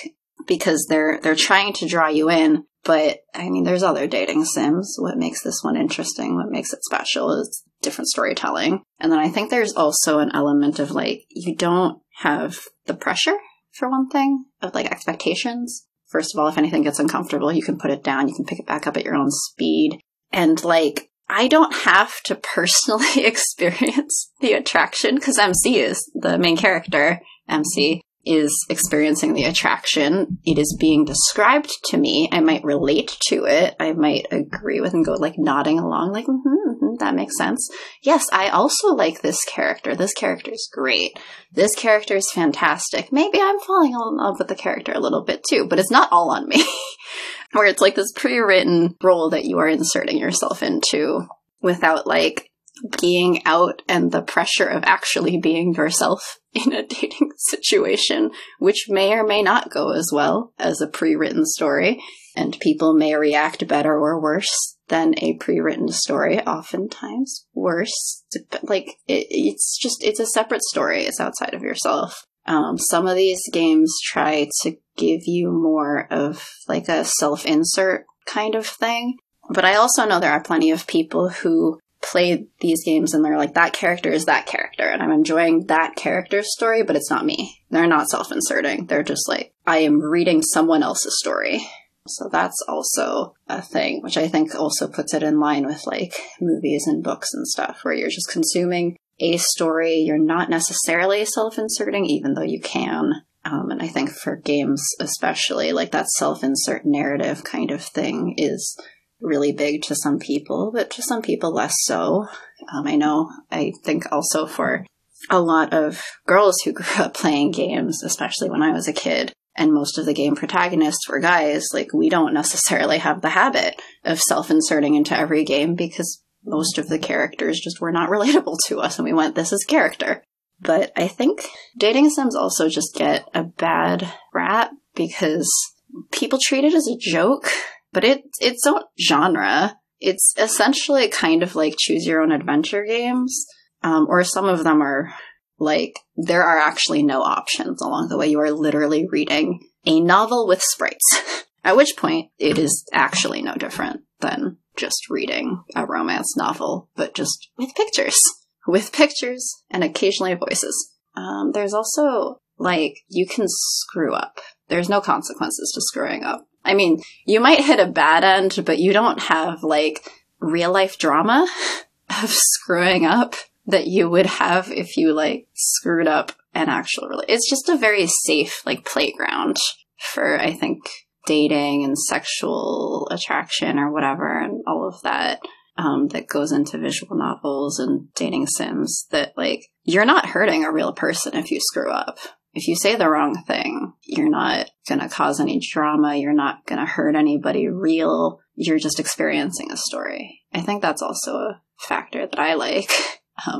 because they're they're trying to draw you in. But I mean, there's other dating sims. What makes this one interesting? What makes it special is different storytelling. And then I think there's also an element of like you don't have the pressure for one thing of like expectations. First of all, if anything gets uncomfortable, you can put it down. You can pick it back up at your own speed. And like I don't have to personally experience the attraction because MC is the main character. MC is experiencing the attraction. It is being described to me. I might relate to it. I might agree with and go like nodding along, like, mm-hmm, mm-hmm, that makes sense. Yes, I also like this character. This character is great. This character is fantastic. Maybe I'm falling in love with the character a little bit too, but it's not all on me. where it's like this pre-written role that you are inserting yourself into without like being out and the pressure of actually being yourself in a dating situation, which may or may not go as well as a pre-written story. And people may react better or worse than a pre-written story, oftentimes worse. Like, it, it's just, it's a separate story. It's outside of yourself. Um, some of these games try to give you more of like a self insert kind of thing. But I also know there are plenty of people who play these games and they're like, that character is that character, and I'm enjoying that character's story, but it's not me. They're not self inserting. They're just like, I am reading someone else's story. So that's also a thing, which I think also puts it in line with like movies and books and stuff, where you're just consuming a story. You're not necessarily self inserting, even though you can. Um, and I think for games, especially, like that self insert narrative kind of thing is really big to some people, but to some people less so. Um, I know, I think also for a lot of girls who grew up playing games, especially when I was a kid, and most of the game protagonists were guys, like we don't necessarily have the habit of self inserting into every game because most of the characters just were not relatable to us and we went, this is character. But I think dating sims also just get a bad rap because people treat it as a joke, but it, its own genre. It's essentially kind of like choose your own adventure games, um, or some of them are like there are actually no options along the way. You are literally reading a novel with sprites. At which point, it is actually no different than just reading a romance novel, but just with pictures. With pictures and occasionally voices. Um, there's also, like, you can screw up. There's no consequences to screwing up. I mean, you might hit a bad end, but you don't have, like, real life drama of screwing up that you would have if you, like, screwed up an actual, it's just a very safe, like, playground for, I think, dating and sexual attraction or whatever and all of that um, that goes into visual novels and dating sims that like you're not hurting a real person if you screw up. If you say the wrong thing you're not going to cause any drama. You're not going to hurt anybody real. You're just experiencing a story. I think that's also a factor that i like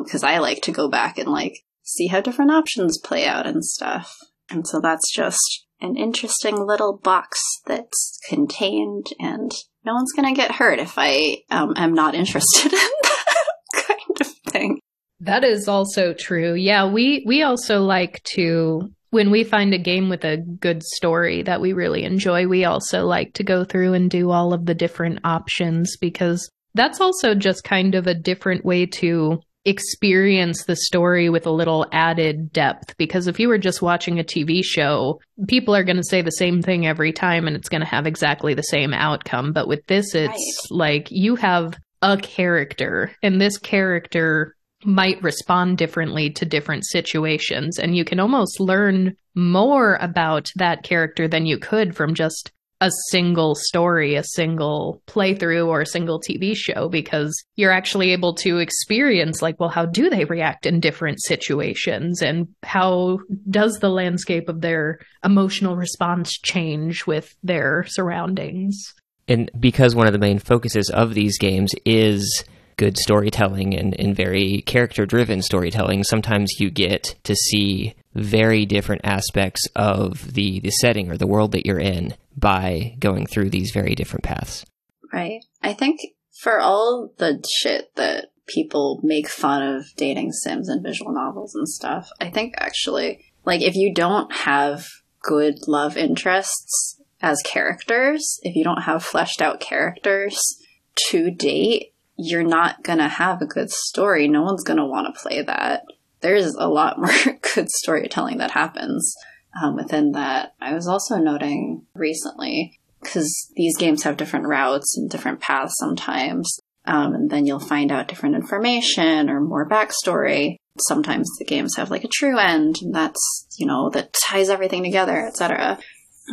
because um, i like to go back and like see how different options play out and stuff. And so that's just an interesting little box that's contained and no one's going to get hurt if I um, am not interested in that kind of thing. That is also true. Yeah, we we also like to when we find a game with a good story that we really enjoy, we also like to go through and do all of the different options because that's also just kind of a different way to experience the story with a little added depth because if you were just watching a TV show, people are going to say the same thing every time and it's going to have exactly the same outcome. But with this, it's right. like you have a character and this character might respond differently to different situations. And you can almost learn more about that character than you could from just a single story, a single playthrough, or a single TV show because you're actually able to experience, like, well, how do they react in different situations? And how does the landscape of their emotional response change with their surroundings? And because one of the main focuses of these games is good storytelling and, and very character driven storytelling, sometimes you get to see very different aspects of the, the setting or the world that you're in by going through these very different paths. Right. I think For all the shit that people make fun of dating sims and visual novels and stuff, I think actually, like, if you don't have good love interests as characters, if you don't have fleshed out characters to date, you're not gonna have a good story. No one's gonna want to play that. There's a lot more good storytelling that happens um, within that. I was also noting recently because these games have different routes and different paths sometimes. Um, and then you'll find out different information or more backstory. Sometimes the games have like a true end, and that's you know that ties everything together, etc.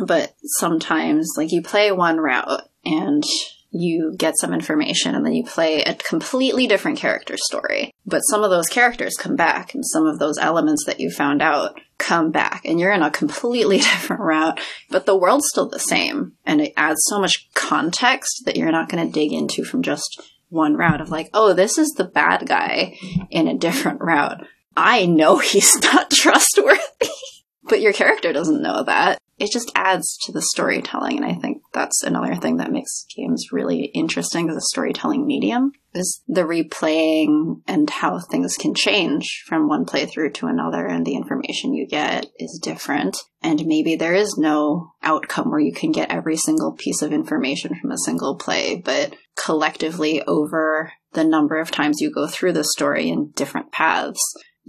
But sometimes, like you play one route and you get some information and then you play a completely different character story. But some of those characters come back and some of those elements that you found out come back and you're in a completely different route, but the world's still the same. And it adds so much context that you're not going to dig into from just one route of like, oh, this is the bad guy in a different route. I know he's not trustworthy. but your character doesn't know that it just adds to the storytelling and i think that's another thing that makes games really interesting as a storytelling medium is the replaying and how things can change from one playthrough to another and the information you get is different. And maybe there is no outcome where you can get every single piece of information from a single play but collectively over the number of times you go through the story in different paths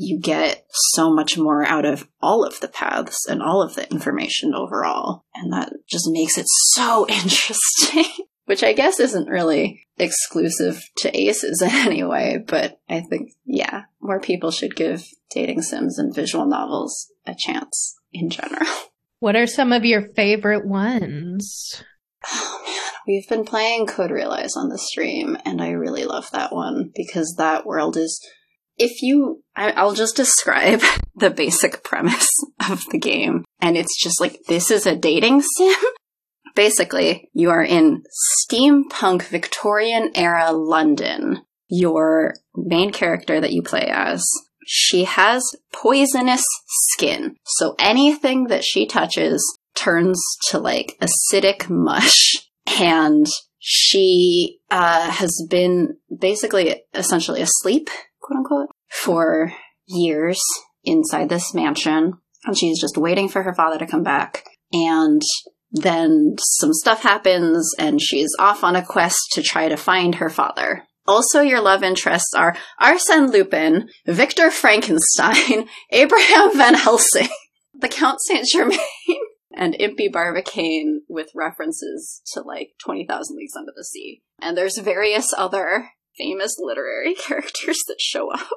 you get so much more out of all of the paths and all of the information overall. And that just makes it so interesting. Which I guess isn't really exclusive to aces in any way, but I think, yeah, more people should give dating sims and visual novels a chance in general. What are some of your favorite ones? Oh man, we've been playing Code Realize on the stream, and I really love that one because that world is if you, I, will just describe the basic premise of the game. And it's just like, this is a dating sim. Basically, you are in steampunk Victorian era London. Your main character that you play as, she has poisonous skin. So anything that she touches turns to like acidic mush. And she uh, has been basically essentially asleep quote unquote, for years inside this mansion. And she's just waiting for her father to come back. And then some stuff happens and she's off on a quest to try to find her father. Also, your love interests are Arsène Lupin, Victor Frankenstein, Abraham Van Helsing, the Count Saint Germain, and Impey Barbicane with references to like 20,000 Leagues Under the Sea. And there's various other famous literary characters that show up.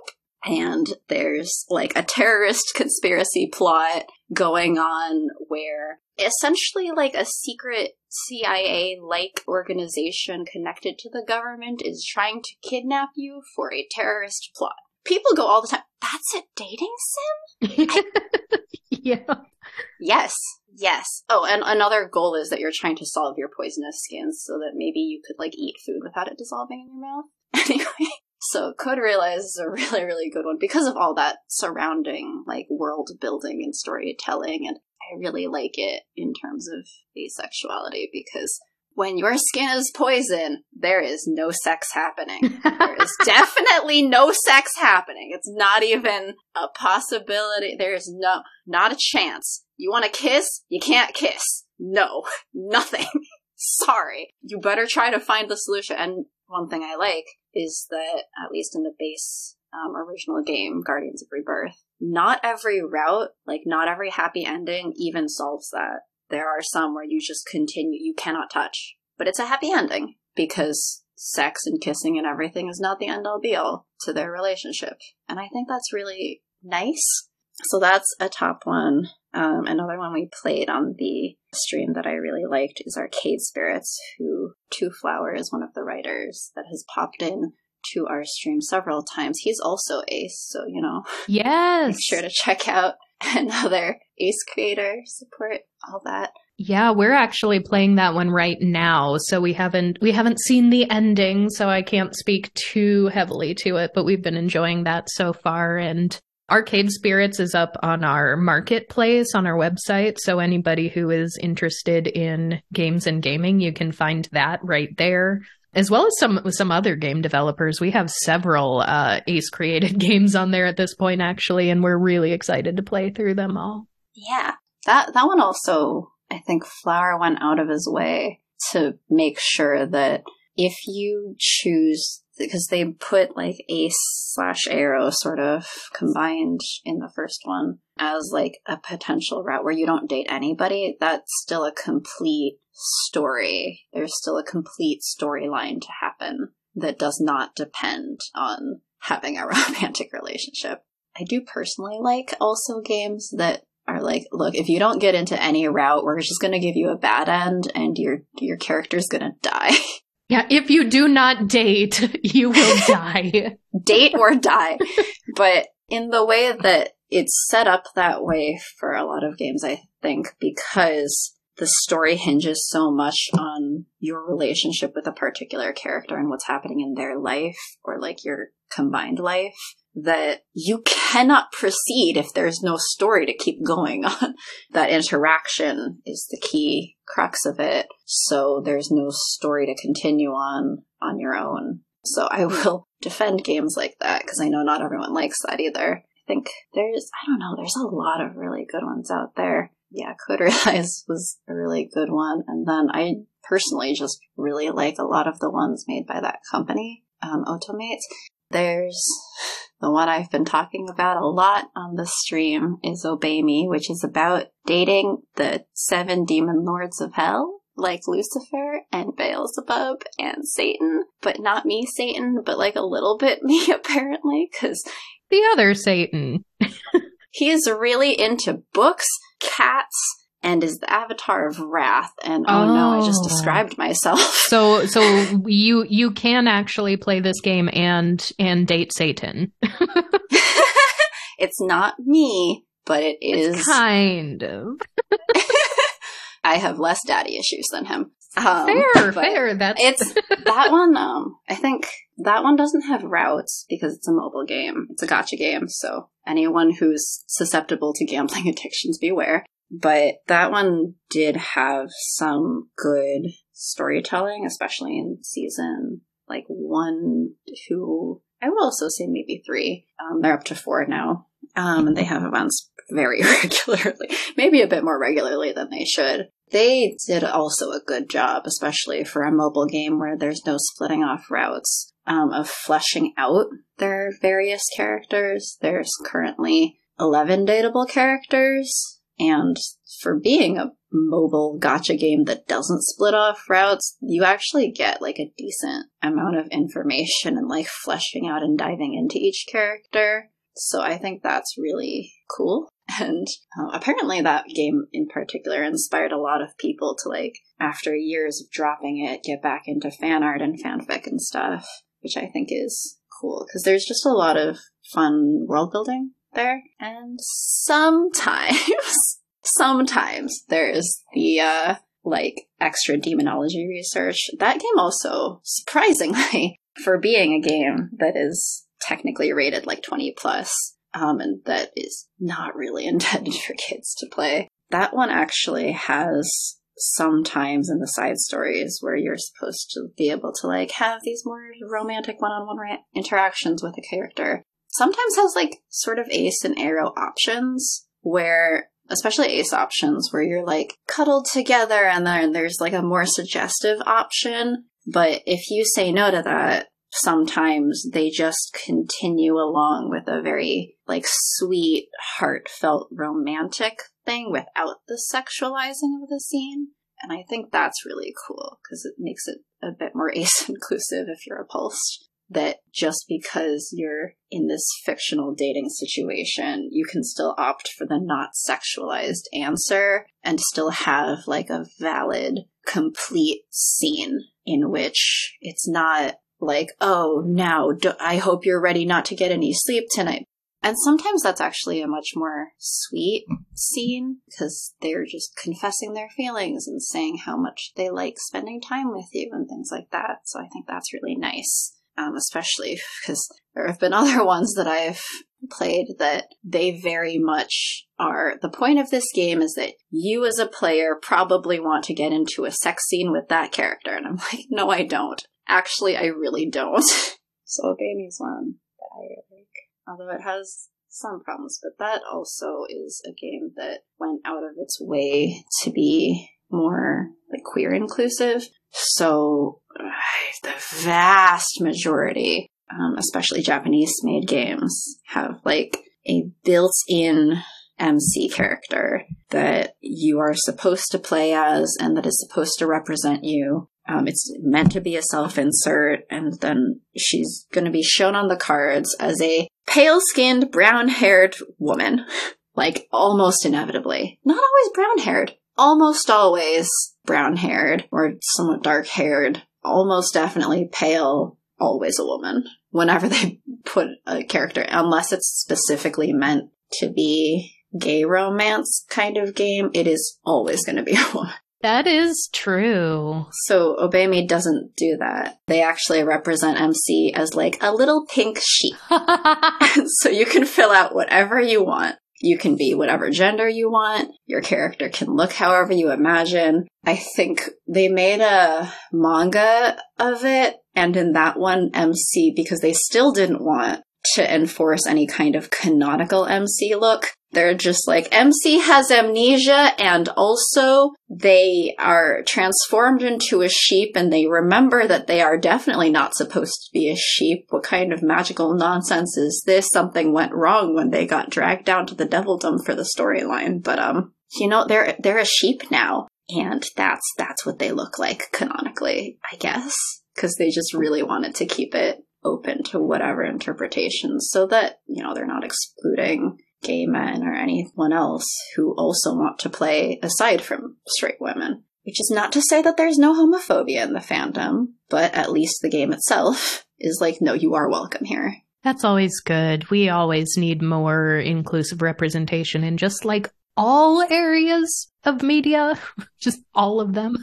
And there's like a terrorist conspiracy plot going on where essentially like a secret CIA like organization connected to the government is trying to kidnap you for a terrorist plot. People go all the time, that's a dating sim? yeah. Yes. Yes. Oh, and another goal is that you're trying to solve your poisonous skins so that maybe you could like eat food without it dissolving in your mouth. Anyway, so Code Realize is a really, really good one because of all that surrounding like world building and storytelling. And I really like it in terms of asexuality because when your skin is poison, there is no sex happening. there is definitely no sex happening. It's not even a possibility. There is no, not a chance. You want to kiss? You can't kiss. No, nothing. Sorry. You better try to find the solution. And one thing I like is that, at least in the base um, original game, Guardians of Rebirth, not every route, like not every happy ending even solves that. There are some where you just continue, you cannot touch. But it's a happy ending because sex and kissing and everything is not the end all be all to their relationship. And I think that's really nice. So that's a top one. Um, another one we played on the stream that I really liked is Arcade Spirits, who Two Flower is one of the writers that has popped in to our stream several times. He's also Ace, so you know. Yes. Make sure to check out another Ace creator, support all that. Yeah, we're actually playing that one right now, so we haven't we haven't seen the ending, so I can't speak too heavily to it, but we've been enjoying that so far and Arcade Spirits is up on our marketplace on our website. So anybody who is interested in games and gaming, you can find that right there. as well as some some other game developers. We have several uh, Ace created games on there at this point, actually, and we're really excited to play through them all. Yeah, that that one also, I think Flower went out of his way to make sure that if you choose because they put like ace slash aro sort of combined in the first one as like a potential route where you don't date anybody that's still a complete story there's still a complete storyline to happen that does not depend on having a romantic relationship i do personally like also games that are like, look, if you don't get into any route, we're just going to give you a bad end and your your character's going to die. Yeah, if you do not date, you will die. date or die. But in the way that it's set up that way for a lot of games, I think, because the story hinges so much on your relationship with a particular character and what's happening in their life or like your combined life that you cannot proceed if there's no story to keep going on. that interaction is the key crux of it. So there's no story to continue on on your own. So I will defend games like that because I know not everyone likes that either. I think there's, I don't know, there's a lot of really good ones out there. Yeah, Code Realize was a really good one. And then I personally just really like a lot of the ones made by that company, um, Otomates. There's the one I've been talking about a lot on the stream is Obey Me, which is about dating the seven demon lords of hell, like Lucifer and Beelzebub and Satan, but not me, Satan, but like a little bit me, apparently, because the other Satan. he's really into books, cats, and is the avatar of wrath. And oh, oh, no i just oh. described myself. So so you you can actually play this game and and date satan. It's not me but it is it's kind of. I have less daddy issues than him. Um, fair fair that's it's that one um i think that one doesn't have routes because it's a mobile game. It's a gacha game so anyone who's susceptible to gambling addictions beware but that one did have some good storytelling, especially in season like one, two, I will also say maybe three. Um, they're up to four now. Um, and they have events very regularly, maybe a bit more regularly than they should. They did also a good job, especially for a mobile game where there's no splitting off routes, um, of fleshing out their various characters. There's currently 11 dateable characters and for being a mobile gacha game that doesn't split off routes, you actually get like a decent amount of information and like fleshing out and diving into each character. So I think that's really cool. And uh, apparently, that game in particular inspired a lot of people to, like, after years of dropping it, get back into fan art and fanfic and stuff, which I think is cool because there's just a lot of fun world building there. And sometimes, sometimes there's the, uh, like extra demonology research. That game also, surprisingly, for being a game that is technically rated like 20 plus, um, and that is not really intended for kids to play. That one actually has sometimes in the side stories where you're supposed to be able to like have these more romantic one-on-one ra- interactions with a character sometimes has like sort of ace and aro options where especially ace options where you're like cuddled together and then there's like a more suggestive option. But if you say no to that sometimes they just continue along with a very like sweet heartfelt romantic thing without the sexualizing of the scene. And i think that's really cool because it makes it a bit more ace inclusive if you're repulsed that just because you're in this fictional dating situation, you can still opt for the not sexualized answer and still have like a valid, complete scene in which it's not like, oh, now do- I hope you're ready not to get any sleep tonight. And sometimes that's actually a much more sweet scene because they're just confessing their feelings and saying how much they like spending time with you and things like that. So I think that's really nice um, especially because there have been other ones that I've played that they very much are. The point of this game is that you, as a player, probably want to get into a sex scene with that character. And I'm like, no, I don't. Actually, I really don't. so Obey Me's one that I like. Although it has some problems, but that also is a game that went out of its way to be more like queer inclusive. So the vast majority, um, especially Japanese made games, have like a built in MC character that you are supposed to play as and that is supposed to represent you. Um, it's meant to be a self insert, and then she's going to be shown on the cards as a pale skinned, brown haired woman. like almost inevitably. Not always brown haired, almost always brown haired or somewhat dark haired, almost definitely pale, always a woman. Whenever they put a character, unless it's specifically meant to be gay romance kind of game, it is always going to be a woman. That is true. So Obey Me doesn't do that. They actually represent MC as like a little pink sheep. so you can fill out whatever you want. You can be whatever gender you want. Your character can look however you imagine. I think they made a manga of it, and in that one, MC, because they still didn't want to enforce any kind of canonical MC look. They're just like, MC has amnesia and also they are transformed into a sheep and they remember that they are definitely not supposed to be a sheep. What kind of magical nonsense is this? Something went wrong when they got dragged down to the devildom for the storyline. But, um, you know, they're, they're a sheep now. And that's, that's what they look like canonically, I guess. Cause they just really wanted to keep it open to whatever interpretations so that, you know, they're not excluding gay men or anyone else who also want to play aside from straight women. Which is not to say that there's no homophobia in the fandom, but at least the game itself is like, no, you are welcome here. That's always good. We always need more inclusive representation in just like all areas of media, just all of them.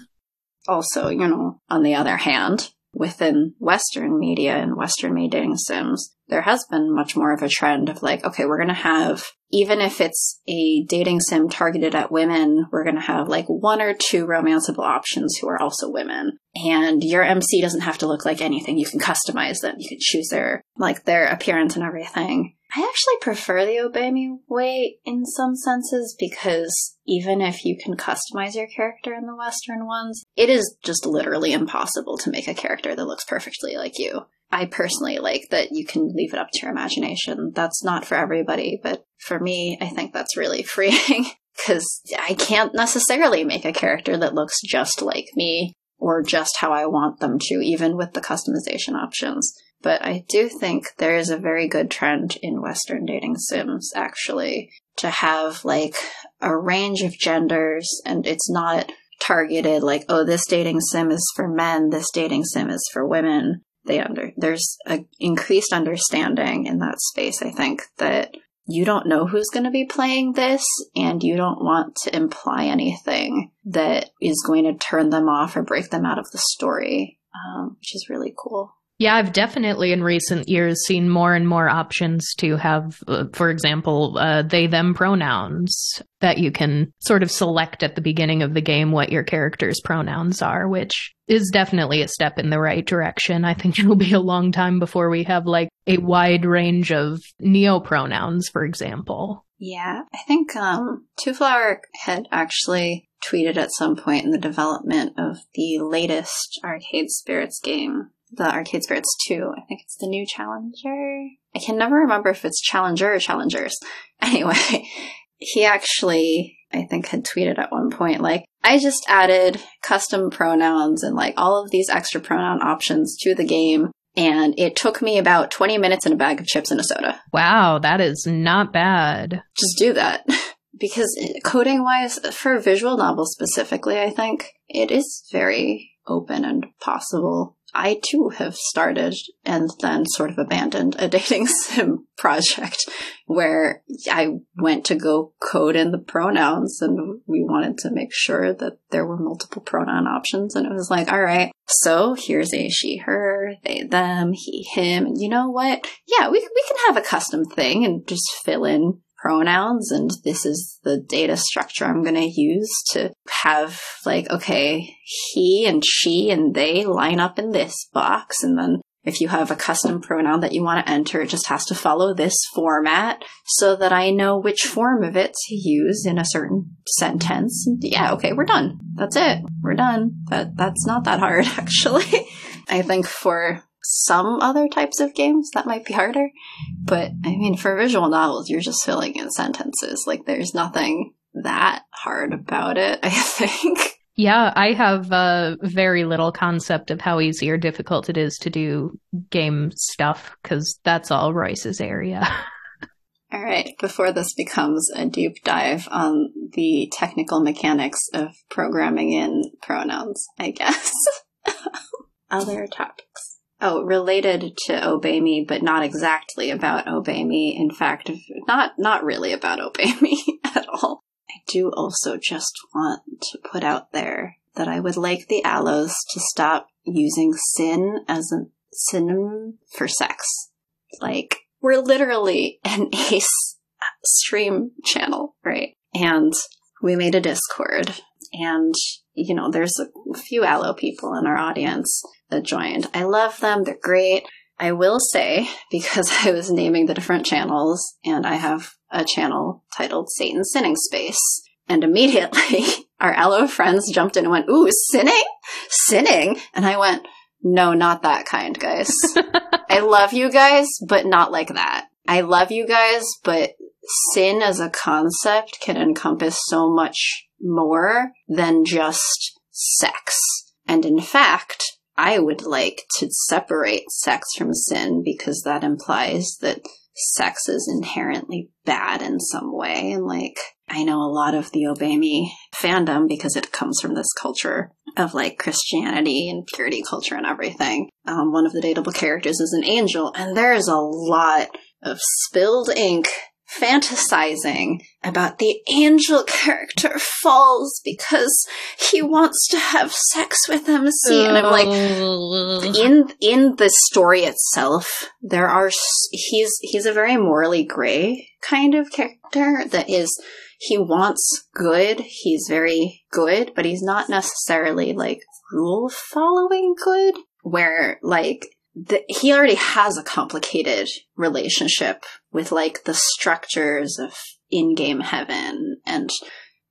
Also, you know, on the other hand, within Western media and Western made dating sims, there has been much more of a trend of like, okay, we're going to have, even if it's a dating sim targeted at women, we're going to have like one or two romanceable options who are also women. And your MC doesn't have to look like anything. You can customize them. You can choose their, like their appearance and everything. I actually prefer the Obey Me way in some senses because even if you can customize your character in the Western ones, it is just literally impossible to make a character that looks perfectly like you. I personally like that you can leave it up to your imagination. That's not for everybody, but for me, I think that's really freeing because I can't necessarily make a character that looks just like me or just how I want them to, even with the customization options. But I do think there is a very good trend in Western dating sims, actually, to have like a range of genders and it's not targeted like, oh, this dating sim is for men, this dating sim is for women. They under, there's an increased understanding in that space, I think, that you don't know who's going to be playing this and you don't want to imply anything that is going to turn them off or break them out of the story, um, which is really cool. Yeah, I've definitely in recent years seen more and more options to have, uh, for example, uh, they them pronouns that you can sort of select at the beginning of the game what your character's pronouns are, which is definitely a step in the right direction. I think it'll be a long time before we have like a wide range of neo pronouns, for example. Yeah, I think um, Two Flower had actually tweeted at some point in the development of the latest Arcade Spirits game the Arcade Spirits 2. I think it's the new Challenger. I can never remember if it's Challenger or Challengers. Anyway, he actually, I think, had tweeted at one point, like, I just added custom pronouns and like all of these extra pronoun options to the game. And it took me about 20 minutes and a bag of chips and a soda. Wow, that is not bad. Just do that. because coding wise, for visual novels specifically, I think it is very open and possible I too have started and then sort of abandoned a dating sim project where I went to go code in the pronouns and we wanted to make sure that there were multiple pronoun options. And it was like, all right, so here's a she, her, they, them, he, him. And you know what? Yeah, we, we can have a custom thing and just fill in pronouns and this is the data structure I'm going to use to have like, okay, he and she and they line up in this box. And then if you have a custom pronoun that you want to enter, it just has to follow this format so that I know which form of it to use in a certain sentence. Yeah, okay, we're done. That's it. We're done. That that's not that hard actually. I think for some other types of games that might be harder, but I mean for visual novels you're just filling in sentences. Like there's nothing that hard about it, I think. Yeah, I have uh, very little concept of how easy or difficult it is to do game stuff because that's all Royce's area. all right, before this becomes a deep dive on the technical mechanics of programming in pronouns, I guess. Other topics. Oh, related to Obey Me, but not exactly about Obey Me. In fact, not not really about Obey Me at all. I do also just want to put out there that I would like the allos to stop using sin as a synonym for sex. Like, we're literally an ace stream channel, right? And we made a Discord, and, you know, there's a few allo people in our audience that joined. I love them, they're great. I will say, because I was naming the different channels, and I have a channel titled Satan Sinning Space. And immediately our allo friends jumped in and went, Ooh, sinning? Sinning? And I went, No, not that kind, guys. I love you guys, but not like that. I love you guys, but sin as a concept can encompass so much more than just sex. And in fact, I would like to separate sex from sin because that implies that sex is inherently bad in some way. And like, I know a lot of the Obey Me fandom because it comes from this culture of like Christianity and purity culture and everything. Um, one of the dateable characters is an angel, and there is a lot of spilled ink fantasizing about the angel character falls because he wants to have sex with MC and I'm like in in the story itself there are he's he's a very morally gray kind of character that is he wants good. He's very good but he's not necessarily like rule following good. Where like the, he already has a complicated relationship with like the structures of in-game heaven and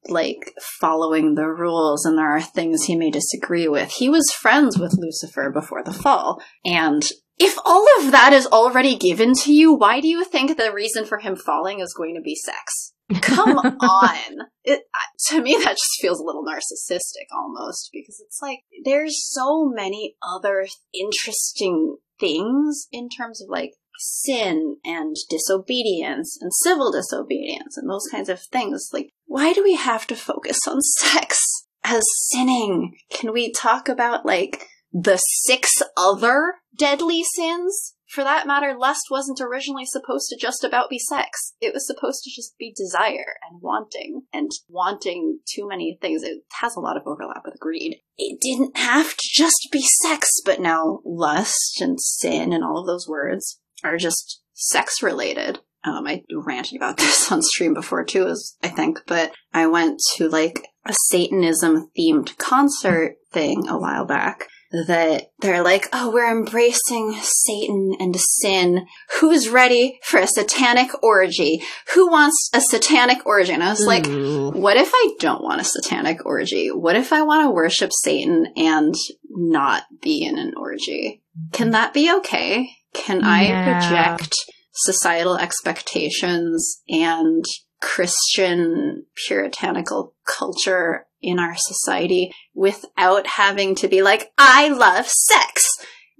like following the rules and there are things he may disagree with. He was friends with Lucifer before the fall and if all of that is already given to you, why do you think the reason for him falling is going to be sex? Come on. It, to me, that just feels a little narcissistic almost because it's like there's so many other interesting things in terms of like sin and disobedience and civil disobedience and those kinds of things. Like, why do we have to focus on sex as sinning? Can we talk about like the six other deadly sins for that matter, lust wasn't originally supposed to just about be sex. It was supposed to just be desire and wanting and wanting too many things. It has a lot of overlap with greed. It didn't have to just be sex, but now lust and sin and all of those words are just sex related. Um, I ranted about this on stream before too, I think, but I went to like a Satanism themed concert thing a while back that they're like, oh, we're embracing Satan and sin. Who's ready for a satanic orgy? Who wants a satanic orgy? And I was like, what if I don't want a satanic orgy? What if I want to worship Satan and not be in an orgy? Can that be okay? Can yeah. I reject societal expectations and Christian puritanical culture in our society without having to be like, I love sex.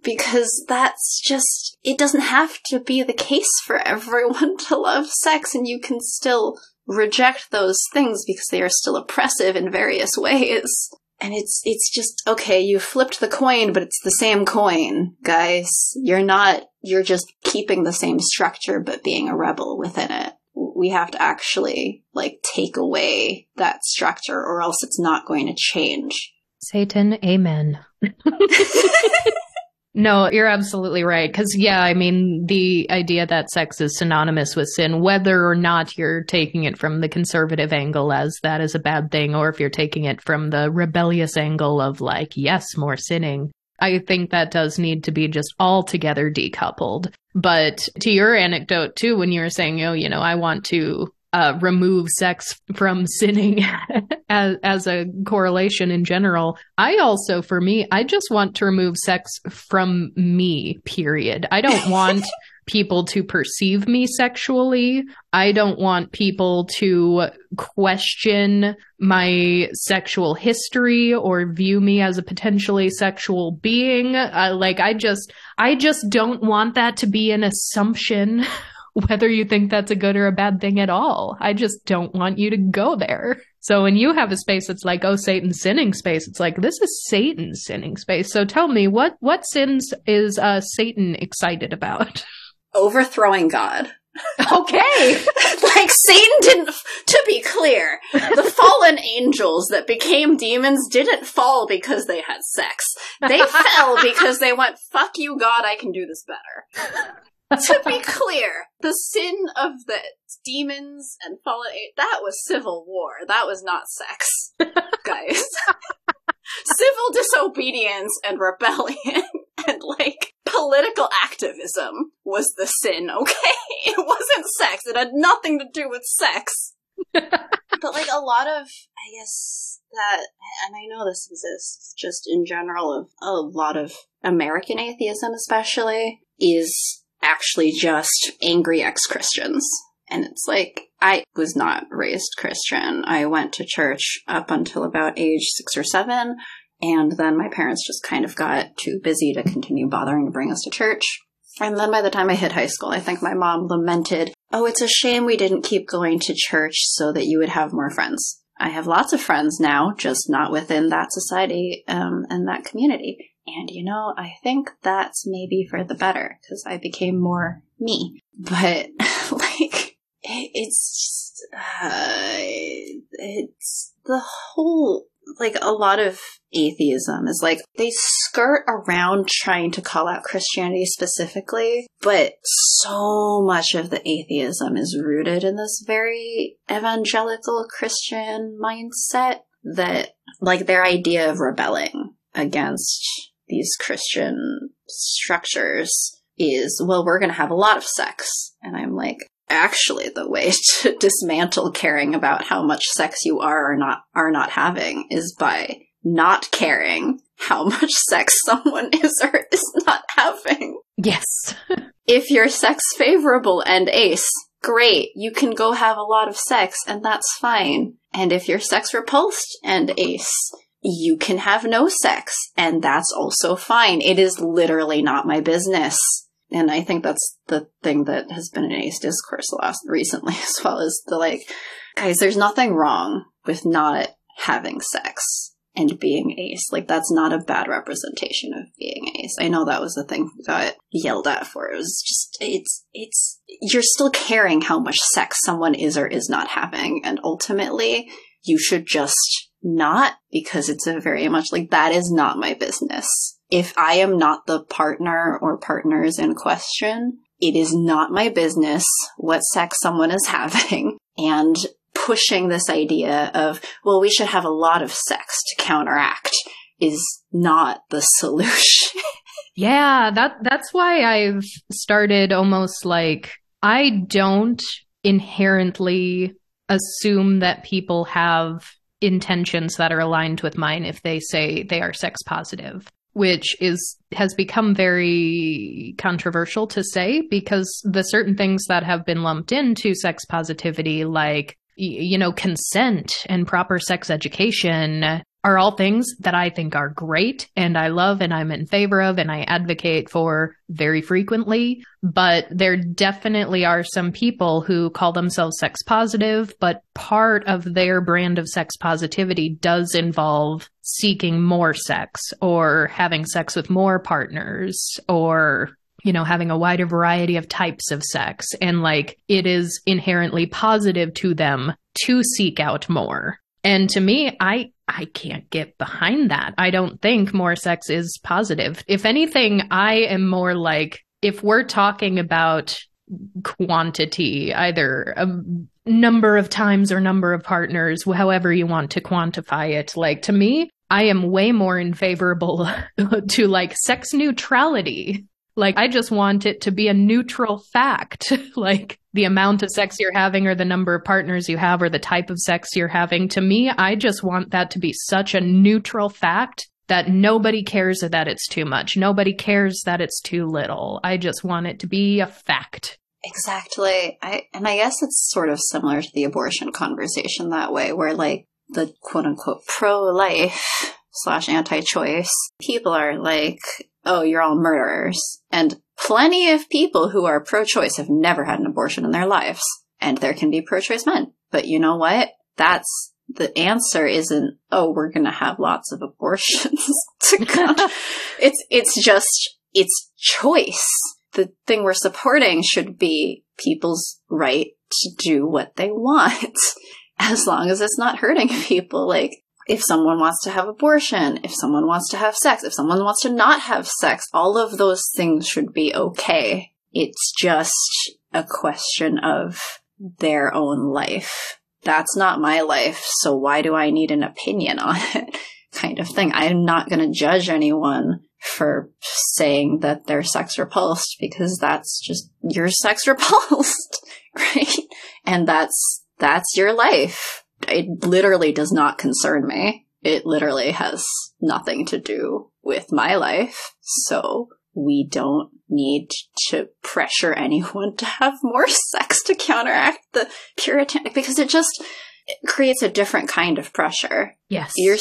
Because that's just, it doesn't have to be the case for everyone to love sex, and you can still reject those things because they are still oppressive in various ways. And it's, it's just, okay, you flipped the coin, but it's the same coin, guys. You're not, you're just keeping the same structure, but being a rebel within it we have to actually like take away that structure or else it's not going to change. Satan, amen. No, you're absolutely right. Because, yeah, I mean, the idea that sex is synonymous with sin, whether or not you're taking it from the conservative angle as that is a bad thing, or if you're taking it from the rebellious angle of like, yes, more sinning, I think that does need to be just altogether decoupled. But to your anecdote too, when you were saying, oh, you know, I want to uh, remove sex from sinning as, as a correlation in general. I also, for me, I just want to remove sex from me, period. I don't want people to perceive me sexually. I don't want people to question my sexual history or view me as a potentially sexual being. Uh, like I just, I just don't want that to be an assumption whether you think that's a good or a bad thing at all. I just don't want you to go there. So when you have a space that's like, oh, Satan's sinning space, it's like this is Satan's sinning space. So tell me, what what sins is uh, Satan excited about? Overthrowing God. Okay. like Satan didn't to be clear, the fallen angels that became demons didn't fall because they had sex. They fell because they went, fuck you God, I can do this better. to be clear, the sin of the demons and fallen that was civil war. That was not sex, guys. civil disobedience and rebellion and like political activism was the sin, okay? It wasn't sex. It had nothing to do with sex. but like a lot of I guess that and I know this exists just in general of a lot of American atheism especially is actually just angry ex Christians. And it's like, I was not raised Christian. I went to church up until about age six or seven, and then my parents just kind of got too busy to continue bothering to bring us to church. And then by the time I hit high school, I think my mom lamented, Oh, it's a shame we didn't keep going to church so that you would have more friends. I have lots of friends now, just not within that society um, and that community. And you know, I think that's maybe for the better because I became more me. But like, it's just, uh, it's the whole like a lot of atheism is like they skirt around trying to call out Christianity specifically, but so much of the atheism is rooted in this very evangelical Christian mindset that like their idea of rebelling against these Christian structures is, well, we're going to have a lot of sex. And I'm like, actually, the way to dismantle caring about how much sex you are or not are not having is by not caring how much sex someone is or is not having. Yes. if you're sex favorable and ace, great, you can go have a lot of sex and that's fine. And if you're sex repulsed and ace, you can have no sex, and that's also fine. It is literally not my business. And I think that's the thing that has been in ace discourse last recently as well as the like, guys, there's nothing wrong with not having sex and being ace. Like that's not a bad representation of being ace. I know that was the thing we got yelled at for. It was just it's it's you're still caring how much sex someone is or is not having, and ultimately you should just not because it's a very much like that is not my business. If I am not the partner or partners in question, it is not my business what sex someone is having and pushing this idea of, well, we should have a lot of sex to counteract is not the solution. yeah, that that's why I've started almost like I don't inherently assume that people have intentions that are aligned with mine if they say they are sex positive which is has become very controversial to say because the certain things that have been lumped into sex positivity like you know consent and proper sex education are all things that I think are great and I love and I'm in favor of and I advocate for very frequently. But there definitely are some people who call themselves sex positive, but part of their brand of sex positivity does involve seeking more sex or having sex with more partners or you know, having a wider variety of types of sex. And like it is inherently positive to them to seek out more. And to me, I I can't get behind that. I don't think more sex is positive. If anything, I am more like if we're talking about quantity, either a number of times or number of partners, however you want to quantify it, like to me, I am way more in favorable to like sex neutrality. Like, I just want it to be a neutral fact. like, the amount of sex you're having or the number of partners you have or the type of sex you're having. To me, I just want that to be such a neutral fact that nobody cares that it's too much. Nobody cares that it's too little. I just want it to be a fact. Exactly. I and I guess it's sort of similar to the abortion conversation that way, where like the quote unquote pro life slash anti choice people are like, oh, you're all murderers. And plenty of people who are pro choice have never had an abortion in their lives. And there can be pro choice men. But you know what? That's the answer isn't, oh, we're going to have lots of abortions to come. it's, it's just, it's choice. The thing we're supporting should be people's right to do what they want as long as it's not hurting people. Like, if someone wants to have abortion, if someone wants to have sex, if someone wants to not have sex, all of those things should be okay. It's just a question of their own life that's not my life, so why do I need an opinion on it? kind of thing. I'm not going to judge anyone for saying that they're sex repulsed because that's just you're sex repulsed, right? And that's that's your life. It literally does not concern me. It literally has nothing to do with my life. So we don't need to pressure anyone to have more sex to counteract the puritanic because it just it creates a different kind of pressure. Yes. You're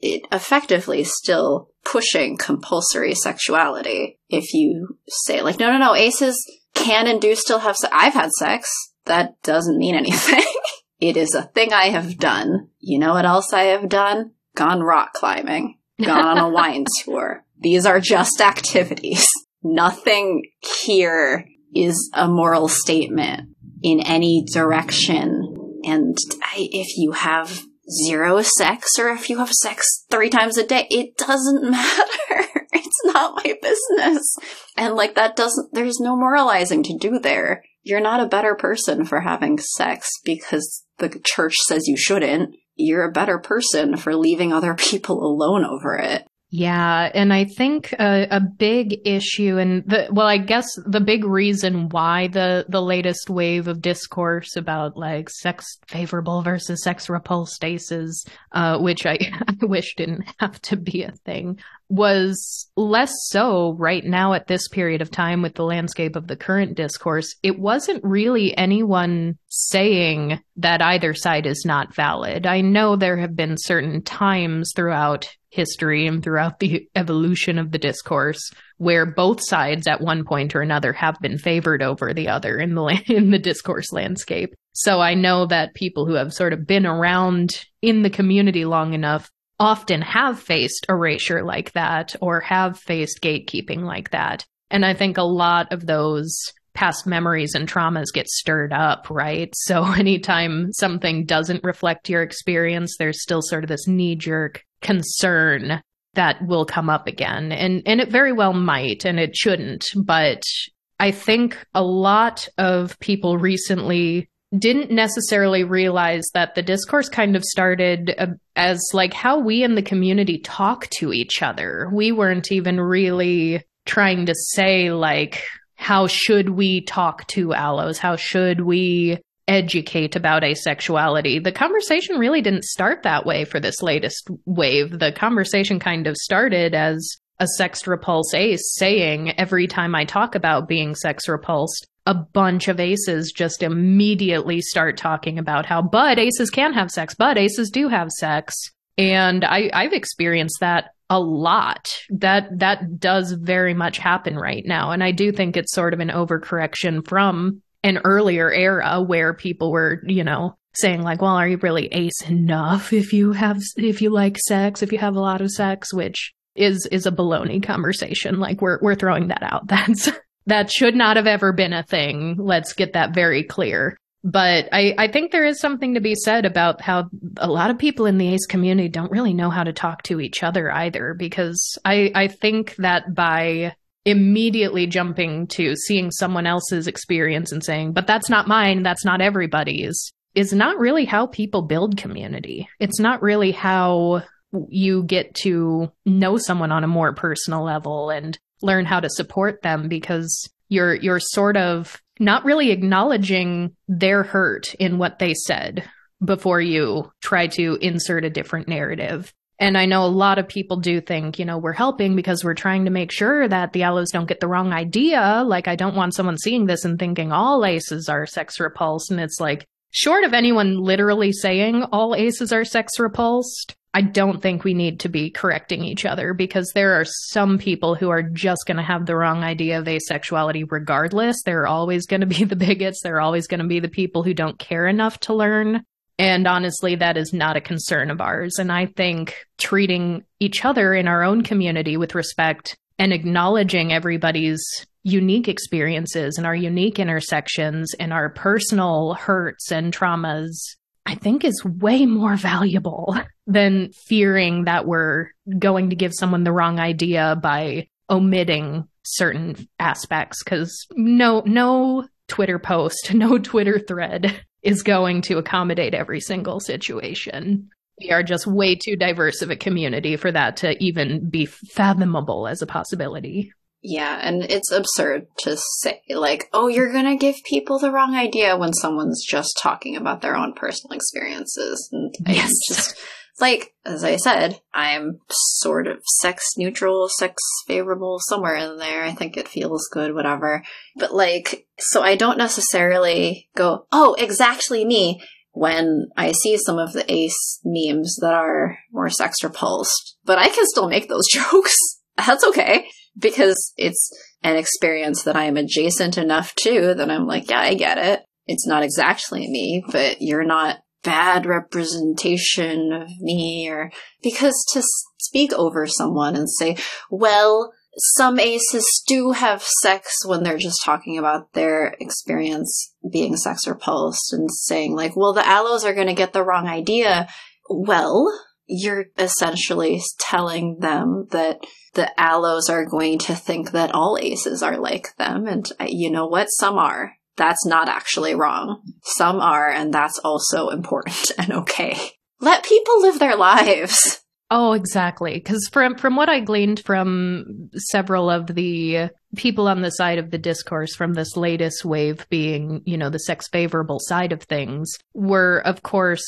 it effectively still pushing compulsory sexuality if you say like no no no aces can and do still have sex. I've had sex. That doesn't mean anything. it is a thing I have done. You know what else I have done? Gone rock climbing. Gone on a wine tour these are just activities. Nothing here is a moral statement in any direction. And I, if you have zero sex or if you have sex three times a day, it doesn't matter. it's not my business. And like that doesn't, there's no moralizing to do there. You're not a better person for having sex because the church says you shouldn't. You're a better person for leaving other people alone over it. Yeah, and I think a, a, big issue, and the well, I guess the big reason why the the latest wave of discourse about like sex favorable versus sex repulsed aces, uh, which I, I wish didn't have to be a thing, was less so right now at this period of time with the landscape of the current discourse. It wasn't really anyone saying that either side is not valid. I know there have been certain times throughout history and throughout the evolution of the discourse where both sides at one point or another have been favored over the other in the in the discourse landscape. So I know that people who have sort of been around in the community long enough often have faced erasure like that or have faced gatekeeping like that. And I think a lot of those past memories and traumas get stirred up, right? So anytime something doesn't reflect your experience, there's still sort of this knee jerk concern that will come up again. And, and it very well might, and it shouldn't. But I think a lot of people recently didn't necessarily realize that the discourse kind of started uh, as like how we in the community talk to each other. We weren't even really trying to say like, how should we talk to allos? How should we educate about asexuality. The conversation really didn't start that way for this latest wave. The conversation kind of started as a sex repulse ace saying every time I talk about being sex repulsed, a bunch of aces just immediately start talking about how, but aces can have sex, but aces do have sex. And I, I've experienced that a lot. That that does very much happen right now. And I do think it's sort of an overcorrection from an earlier era where people were, you know, saying like, well, are you really ace enough if you have, if you like sex, if you have a lot of sex, which is, is a baloney conversation. Like we're, we're throwing that out. That's, that should not have ever been a thing. Let's get that very clear. But I, I think there is something to be said about how a lot of people in the ace community don't really know how to talk to each other either, because I, I think that by immediately jumping to seeing someone else's experience and saying, but that's not mine, that's not everybody's, is not really how people build community. It's not really how you get to know someone on a more personal level and learn how to support them because you're you're sort of not really acknowledging their hurt in what they said before you try to insert a different narrative. And I know a lot of people do think, you know, we're helping because we're trying to make sure that the allos don't get the wrong idea. Like, I don't want someone seeing this and thinking all aces are sex repulsed. And it's like, short of anyone literally saying all aces are sex repulsed, I don't think we need to be correcting each other because there are some people who are just going to have the wrong idea of asexuality regardless. There are always going to be the bigots. There are always going to be the people who don't care enough to learn. And honestly, that is not a concern of ours. And I think treating each other in our own community with respect and acknowledging everybody's unique experiences and our unique intersections and our personal hurts and traumas I think is way more valuable than fearing that we're going to give someone the wrong idea by omitting certain aspects cuz no no Twitter post, no Twitter thread is going to accommodate every single situation. We are just way too diverse of a community for that to even be fathomable as a possibility. Yeah, and it's absurd to say, like, oh, you're gonna give people the wrong idea when someone's just talking about their own personal experiences. And yes. just, like, as I said, I'm sort of sex neutral, sex favorable, somewhere in there. I think it feels good, whatever. But, like, so I don't necessarily go, oh, exactly me when I see some of the ace memes that are more sex repulsed. But I can still make those jokes. That's okay because it's an experience that I am adjacent enough to that I'm like, yeah, I get it. It's not exactly me, but you're not bad representation of me or because to speak over someone and say, well, some aces do have sex when they're just talking about their experience being sex repulsed and saying like, well, the allos are going to get the wrong idea. Well, you're essentially telling them that the allos are going to think that all aces are like them. And uh, you know what? Some are. That's not actually wrong. Some are, and that's also important and okay. Let people live their lives. Oh, exactly. Because from from what I gleaned from several of the people on the side of the discourse from this latest wave being, you know, the sex favorable side of things, were of course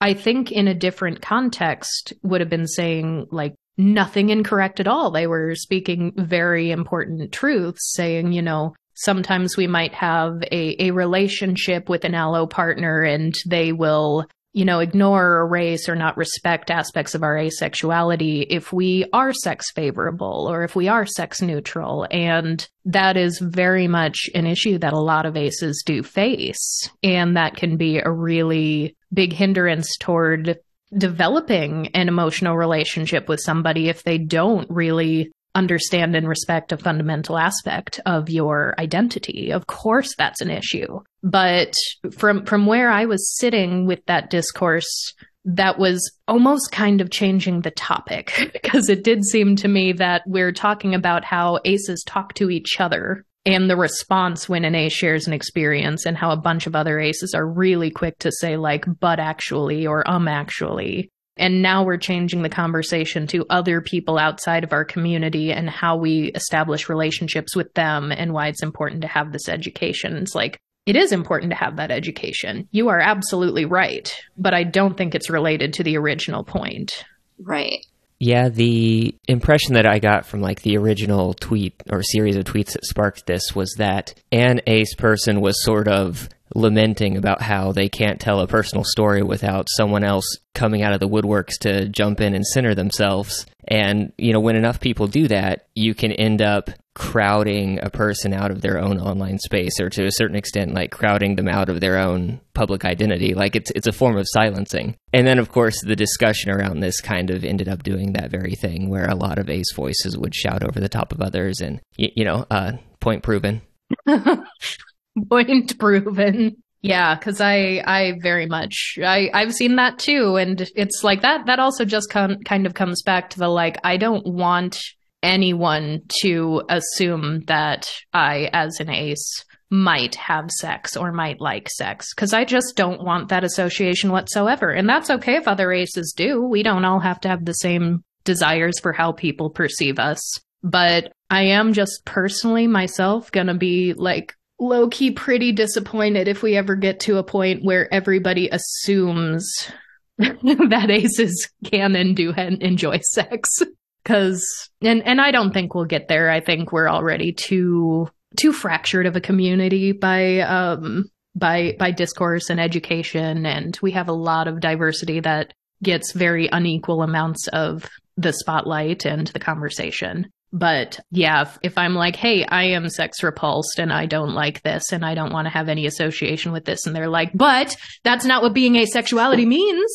I think in a different context would have been saying like nothing incorrect at all. They were speaking very important truths, saying, you know, sometimes we might have a, a relationship with an allo partner and they will you know, ignore or erase or not respect aspects of our asexuality if we are sex favorable or if we are sex neutral. And that is very much an issue that a lot of aces do face. And that can be a really big hindrance toward developing an emotional relationship with somebody if they don't really understand and respect a fundamental aspect of your identity. Of course that's an issue. But from from where I was sitting with that discourse, that was almost kind of changing the topic because it did seem to me that we're talking about how aces talk to each other and the response when an ace shares an experience and how a bunch of other aces are really quick to say like but actually or um actually and now we're changing the conversation to other people outside of our community and how we establish relationships with them and why it's important to have this education. It's like, it is important to have that education. You are absolutely right. But I don't think it's related to the original point. Right. Yeah, the impression that I got from like the original tweet or series of tweets that sparked this was that an ace person was sort of lamenting about how they can't tell a personal story without someone else coming out of the woodworks to jump in and center themselves. And, you know, when enough people do that, you can end up crowding a person out of their own online space or to a certain extent like crowding them out of their own public identity. Like it's it's a form of silencing. And then of course the discussion around this kind of ended up doing that very thing where a lot of ace voices would shout over the top of others and you, you know uh, point proven Point proven. Yeah, because I I very much I I've seen that too, and it's like that. That also just com- kind of comes back to the like I don't want anyone to assume that I, as an ace, might have sex or might like sex because I just don't want that association whatsoever. And that's okay if other aces do. We don't all have to have the same desires for how people perceive us. But I am just personally myself gonna be like low key pretty disappointed if we ever get to a point where everybody assumes that aces can and do enjoy sex. Cause, and, and I don't think we'll get there. I think we're already too, too fractured of a community by, um, by, by discourse and education. And we have a lot of diversity that gets very unequal amounts of the spotlight and the conversation. But yeah, if, if, I'm like, hey, I am sex repulsed and I don't like this and I don't want to have any association with this, and they're like, but that's not what being asexuality means.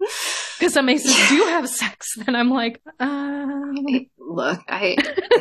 Because some aces do have sex, then I'm like, um... look, I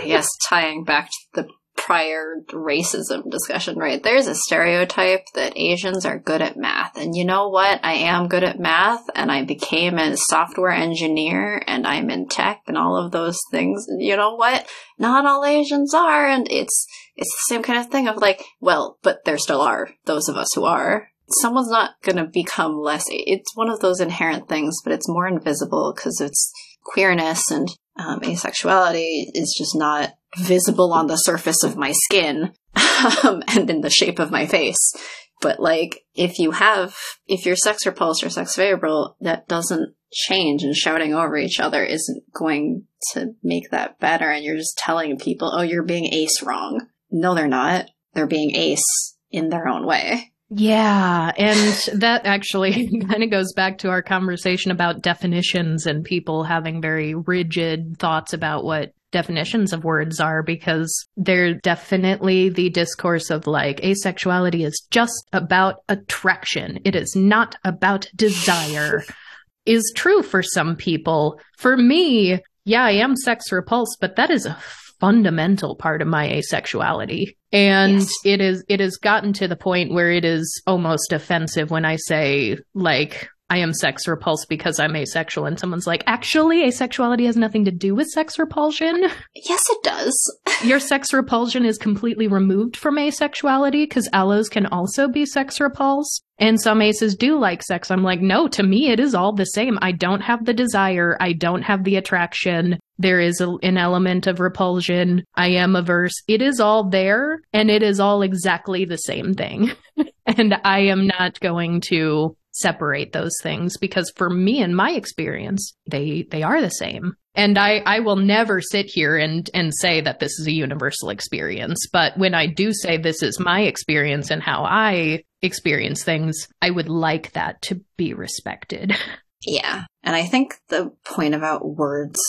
yes, tying back to the prior racism discussion, right? There's a stereotype that Asians are good at math. And you know what? I am good at math and I became a software engineer and I'm in tech and all of those things. You know what? Not all Asians are. And it's, it's the same kind of thing of like, well, but there still are those of us who are. Someone's not going to become less. It's one of those inherent things, but it's more invisible because it's queerness and um, asexuality is just not visible on the surface of my skin um, and in the shape of my face. But like, if you have, if you're sex repulsed or sex favorable, that doesn't change and shouting over each other isn't going to make that better. And you're just telling people, oh, you're being ace wrong. No, they're not. They're being ace in their own way. Yeah, and that actually kind of goes back to our conversation about definitions and people having very rigid thoughts about what definitions of words are because they're definitely the discourse of like asexuality is just about attraction. It is not about desire. is true for some people. For me, yeah, I am sex repulsed, but that is a fundamental part of my asexuality. And yes. it is it has gotten to the point where it is almost offensive when I say like I am sex repulsed because I'm asexual. And someone's like, actually, asexuality has nothing to do with sex repulsion. Yes, it does. Your sex repulsion is completely removed from asexuality because allos can also be sex repulsed. And some aces do like sex. I'm like, no, to me, it is all the same. I don't have the desire. I don't have the attraction. There is a, an element of repulsion. I am averse. It is all there and it is all exactly the same thing. and I am not going to separate those things because for me and my experience they they are the same. And i i will never sit here and and say that this is a universal experience but when i do say this is my experience and how i experience things i would like that to be respected. Yeah. And i think the point about words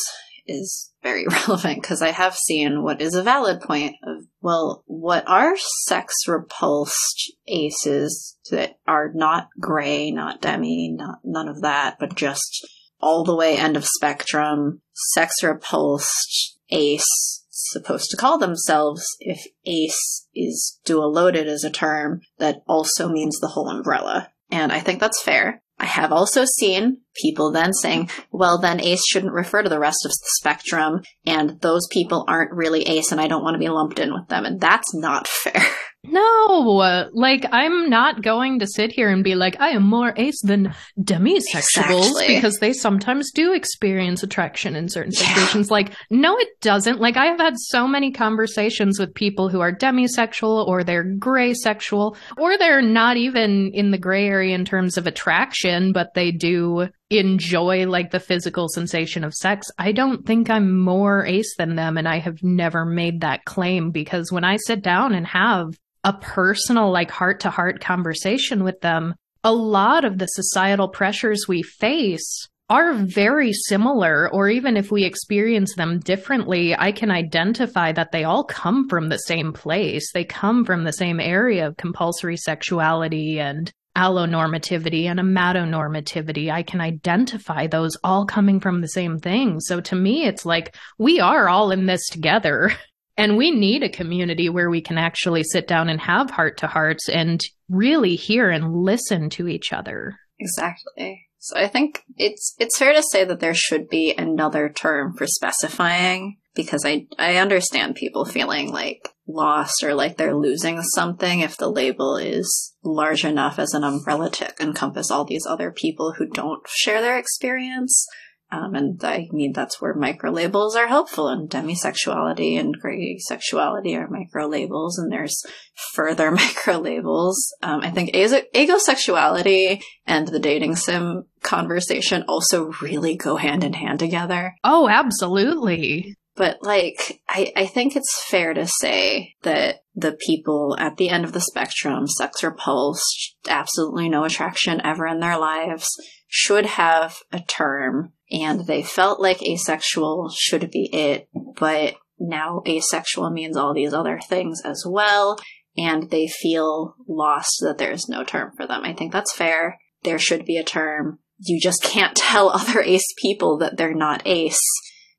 is very relevant because I have seen what is a valid point of, well, what are sex repulsed aces that are not gray, not demi, not none of that, but just all the way end of spectrum, sex repulsed ace supposed to call themselves if ace is dual loaded as a term that also means the whole umbrella. And I think that's fair. I have also seen people then saying, well, then ace shouldn't refer to the rest of the spectrum, and those people aren't really ace, and I don't want to be lumped in with them. And that's not fair. No, like I'm not going to sit here and be like I am more ace than demisexuals exactly. because they sometimes do experience attraction in certain situations. Like, no, it doesn't. Like I have had so many conversations with people who are demisexual or they're gray sexual or they're not even in the gray area in terms of attraction, but they do enjoy like the physical sensation of sex. I don't think I'm more ace than them and I have never made that claim because when I sit down and have a personal, like heart to heart conversation with them, a lot of the societal pressures we face are very similar, or even if we experience them differently, I can identify that they all come from the same place. They come from the same area of compulsory sexuality and allonormativity and amatonormativity. I can identify those all coming from the same thing. So to me, it's like we are all in this together. And we need a community where we can actually sit down and have heart to hearts and really hear and listen to each other. Exactly. So I think it's it's fair to say that there should be another term for specifying because I I understand people feeling like lost or like they're losing something if the label is large enough as an umbrella to encompass all these other people who don't share their experience. Um, and I mean, that's where micro labels are helpful, and demisexuality and gray sexuality are micro labels, and there's further micro labels. Um, I think aegosexuality and the dating sim conversation also really go hand in hand together. Oh, absolutely. But like, I, I think it's fair to say that the people at the end of the spectrum, sex repulsed, absolutely no attraction ever in their lives, should have a term and they felt like asexual should be it, but now asexual means all these other things as well, and they feel lost that there's no term for them. I think that's fair. There should be a term. You just can't tell other ace people that they're not ace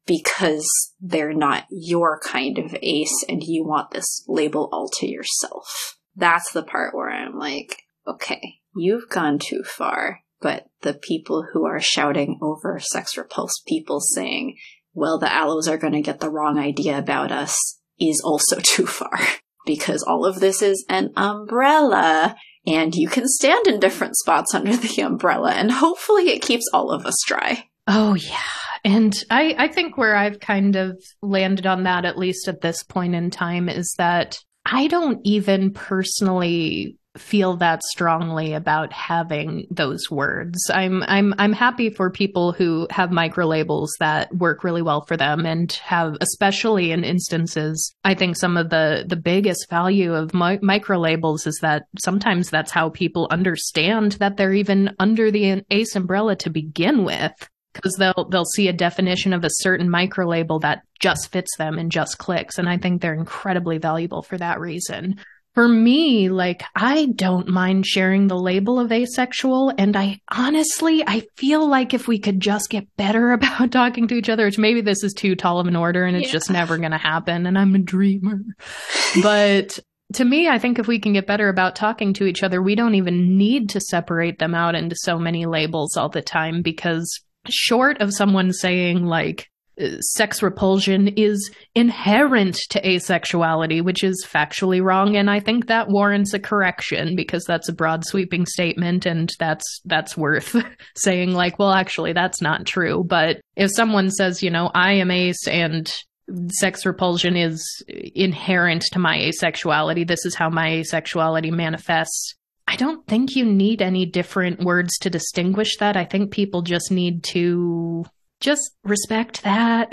because they're not your kind of ace and you want this label all to yourself. That's the part where I'm like, okay, you've gone too far but the people who are shouting over sex repulsed people saying, well, the allos are going to get the wrong idea about us is also too far because all of this is an umbrella and you can stand in different spots under the umbrella and hopefully it keeps all of us dry. Oh, yeah. And I, I think where I've kind of landed on that, at least at this point in time, is that I don't even personally feel that strongly about having those words. I'm I'm I'm happy for people who have micro labels that work really well for them and have especially in instances I think some of the the biggest value of mi- micro labels is that sometimes that's how people understand that they're even under the ACE umbrella to begin with because they'll they'll see a definition of a certain micro label that just fits them and just clicks and I think they're incredibly valuable for that reason for me, like, I don't mind sharing the label of asexual. And I honestly, I feel like if we could just get better about talking to each other, which maybe this is too tall of an order and it's yeah. just never going to happen. And I'm a dreamer. but to me, I think if we can get better about talking to each other, we don't even need to separate them out into so many labels all the time because short of someone saying like, uh, sex repulsion is inherent to asexuality, which is factually wrong, and I think that warrants a correction because that's a broad sweeping statement, and that's that's worth saying. Like, well, actually, that's not true. But if someone says, you know, I am ace and sex repulsion is inherent to my asexuality, this is how my asexuality manifests. I don't think you need any different words to distinguish that. I think people just need to just respect that.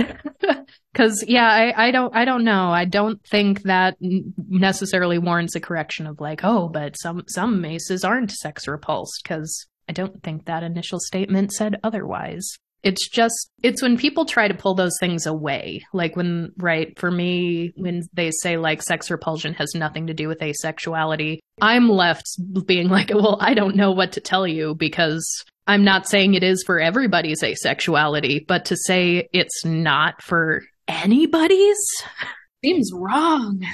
Cause yeah, I, I don't, I don't know. I don't think that necessarily warrants a correction of like, oh, but some, some maces aren't sex repulsed. Cause I don't think that initial statement said otherwise. It's just, it's when people try to pull those things away. Like when, right, for me, when they say like sex repulsion has nothing to do with asexuality, I'm left being like, well, I don't know what to tell you because I'm not saying it is for everybody's asexuality, but to say it's not for anybody's seems wrong.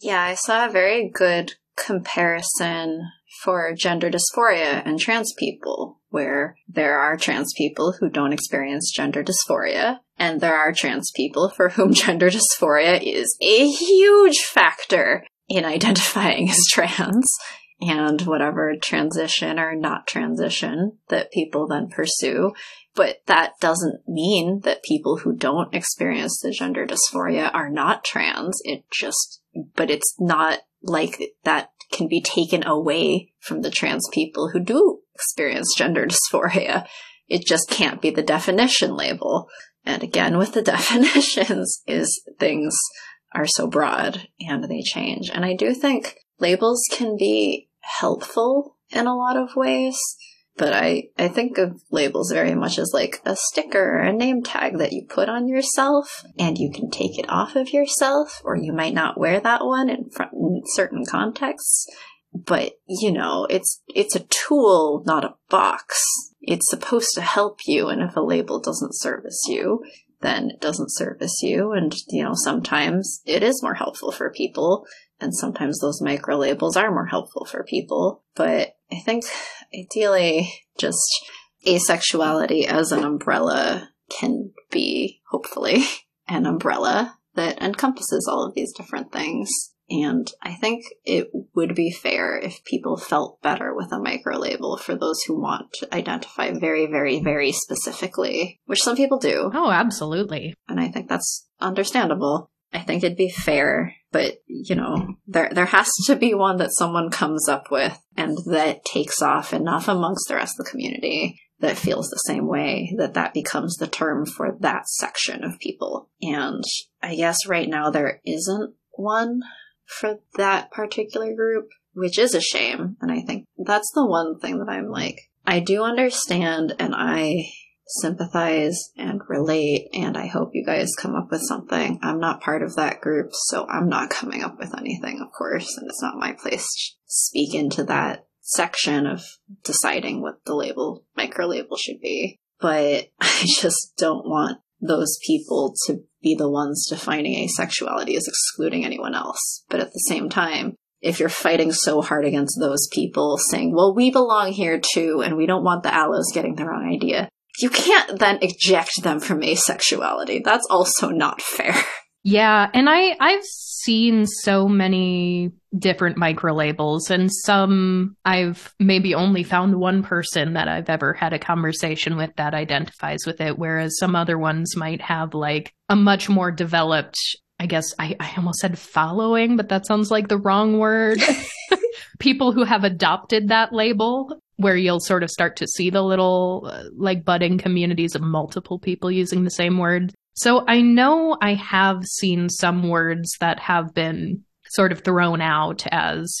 Yeah, I saw a very good comparison for gender dysphoria and trans people, where there are trans people who don't experience gender dysphoria, and there are trans people for whom gender dysphoria is a huge factor in identifying as trans and whatever transition or not transition that people then pursue. But that doesn't mean that people who don't experience the gender dysphoria are not trans. It just, but it's not like that can be taken away from the trans people who do experience gender dysphoria. It just can't be the definition label. And again, with the definitions is things are so broad and they change. And I do think labels can be helpful in a lot of ways. But I, I think of labels very much as like a sticker, a name tag that you put on yourself and you can take it off of yourself or you might not wear that one in, front, in certain contexts. But, you know, it's, it's a tool, not a box. It's supposed to help you. And if a label doesn't service you, then it doesn't service you. And, you know, sometimes it is more helpful for people. And sometimes those micro labels are more helpful for people. But I think ideally just asexuality as an umbrella can be, hopefully, an umbrella that encompasses all of these different things. And I think it would be fair if people felt better with a micro label for those who want to identify very, very, very specifically, which some people do. Oh, absolutely. And I think that's understandable. I think it'd be fair, but you know, there there has to be one that someone comes up with and that takes off enough amongst the rest of the community that feels the same way that that becomes the term for that section of people. And I guess right now there isn't one for that particular group, which is a shame. And I think that's the one thing that I'm like, I do understand and I sympathize and relate, and I hope you guys come up with something. I'm not part of that group, so I'm not coming up with anything, of course, and it's not my place to speak into that section of deciding what the label, micro label should be. But I just don't want those people to be the ones defining asexuality as excluding anyone else. But at the same time, if you're fighting so hard against those people saying, well, we belong here too, and we don't want the allos getting the wrong idea, you can't then eject them from asexuality. That's also not fair. Yeah, and I I've seen so many different micro labels and some I've maybe only found one person that I've ever had a conversation with that identifies with it whereas some other ones might have like a much more developed I guess I, I almost said following, but that sounds like the wrong word. People who have adopted that label where you'll sort of start to see the little uh, like budding communities of multiple people using the same word. So I know I have seen some words that have been sort of thrown out as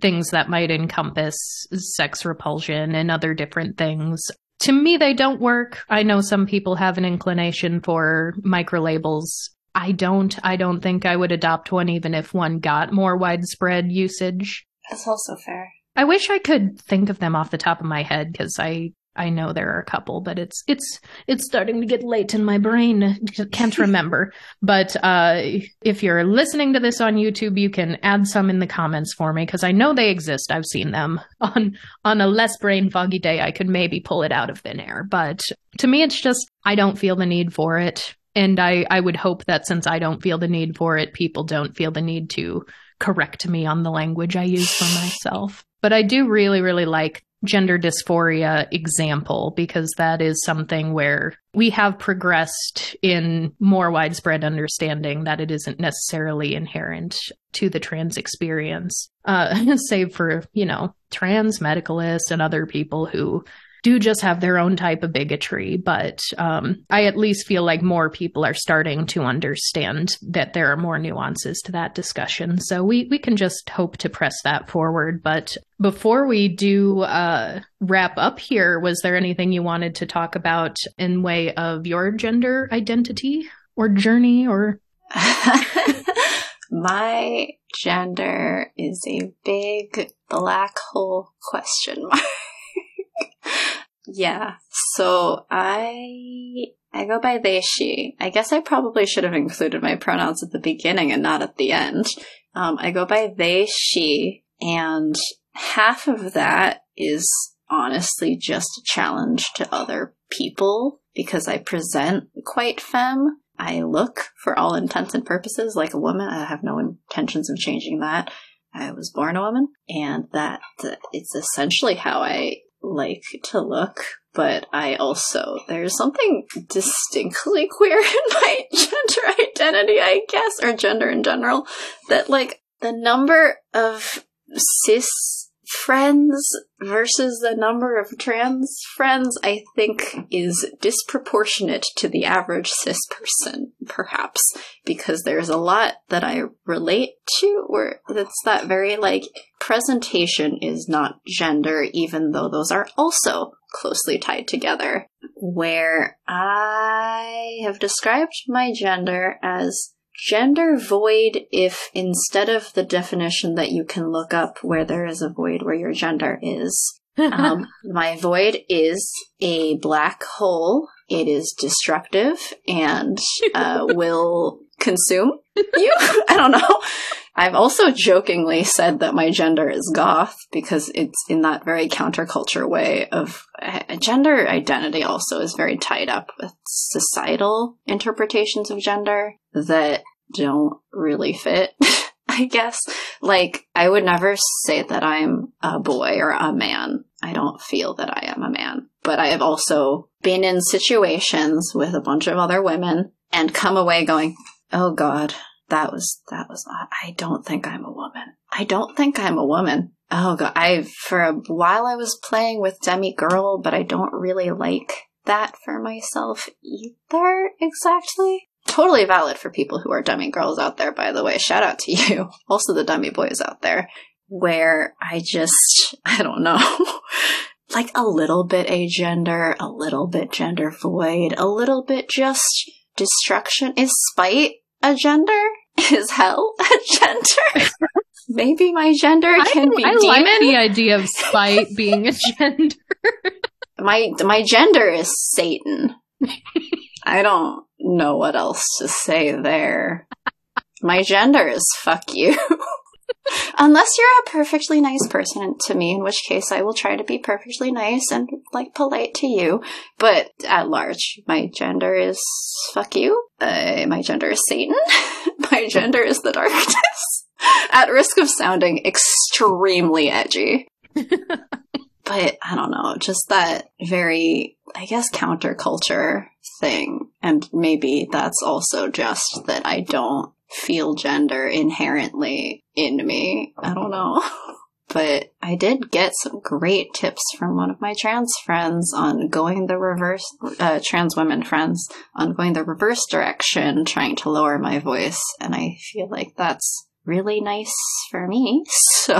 things that might encompass sex repulsion and other different things. To me, they don't work. I know some people have an inclination for micro labels. I don't. I don't think I would adopt one even if one got more widespread usage. That's also fair. I wish I could think of them off the top of my head because I I know there are a couple, but it's it's it's starting to get late in my brain. Can't remember. but uh, if you're listening to this on YouTube, you can add some in the comments for me because I know they exist. I've seen them on on a less brain foggy day. I could maybe pull it out of thin air, but to me, it's just I don't feel the need for it, and I I would hope that since I don't feel the need for it, people don't feel the need to correct me on the language I use for myself. But I do really, really like gender dysphoria example because that is something where we have progressed in more widespread understanding that it isn't necessarily inherent to the trans experience. Uh, save for, you know, trans medicalists and other people who do just have their own type of bigotry, but um, I at least feel like more people are starting to understand that there are more nuances to that discussion. So we, we can just hope to press that forward. But before we do uh, wrap up here, was there anything you wanted to talk about in way of your gender identity or journey or? My gender is a big black hole question mark. Yeah. So I I go by they she. I guess I probably should have included my pronouns at the beginning and not at the end. Um, I go by they she, and half of that is honestly just a challenge to other people because I present quite femme. I look, for all intents and purposes, like a woman. I have no intentions of changing that. I was born a woman, and that it's essentially how I like to look, but I also, there's something distinctly queer in my gender identity, I guess, or gender in general, that like the number of cis friends versus the number of trans friends, I think, is disproportionate to the average cis person, perhaps, because there's a lot that I relate to where that's that very like presentation is not gender, even though those are also closely tied together. Where I have described my gender as gender void if instead of the definition that you can look up where there is a void where your gender is, Um, my void is a black hole. It is destructive and uh, will consume you. I don't know. I've also jokingly said that my gender is goth because it's in that very counterculture way of uh, gender identity also is very tied up with societal interpretations of gender that don't really fit. I guess. Like, I would never say that I'm a boy or a man. I don't feel that I am a man. But I have also been in situations with a bunch of other women and come away going, oh God, that was, that was, I don't think I'm a woman. I don't think I'm a woman. Oh God, I, for a while I was playing with Demi Girl, but I don't really like that for myself either exactly totally valid for people who are demi girls out there, by the way. Shout out to you. Also the demi boys out there. Where I just, I don't know, like a little bit agender, a little bit gender void, a little bit just destruction. Is spite a gender? Is hell a gender? Maybe my gender can I, be I demon. like the idea of spite being a gender. my my gender is Satan. I don't know what else to say there. My gender is fuck you. Unless you're a perfectly nice person to me, in which case I will try to be perfectly nice and like polite to you. But at large, my gender is fuck you. Uh, my gender is Satan. my gender is the darkness. at risk of sounding extremely edgy. but I don't know, just that very, I guess, counterculture thing. And maybe that's also just that I don't feel gender inherently in me. I don't know. but I did get some great tips from one of my trans friends on going the reverse, uh, trans women friends, on going the reverse direction, trying to lower my voice. And I feel like that's really nice for me. So.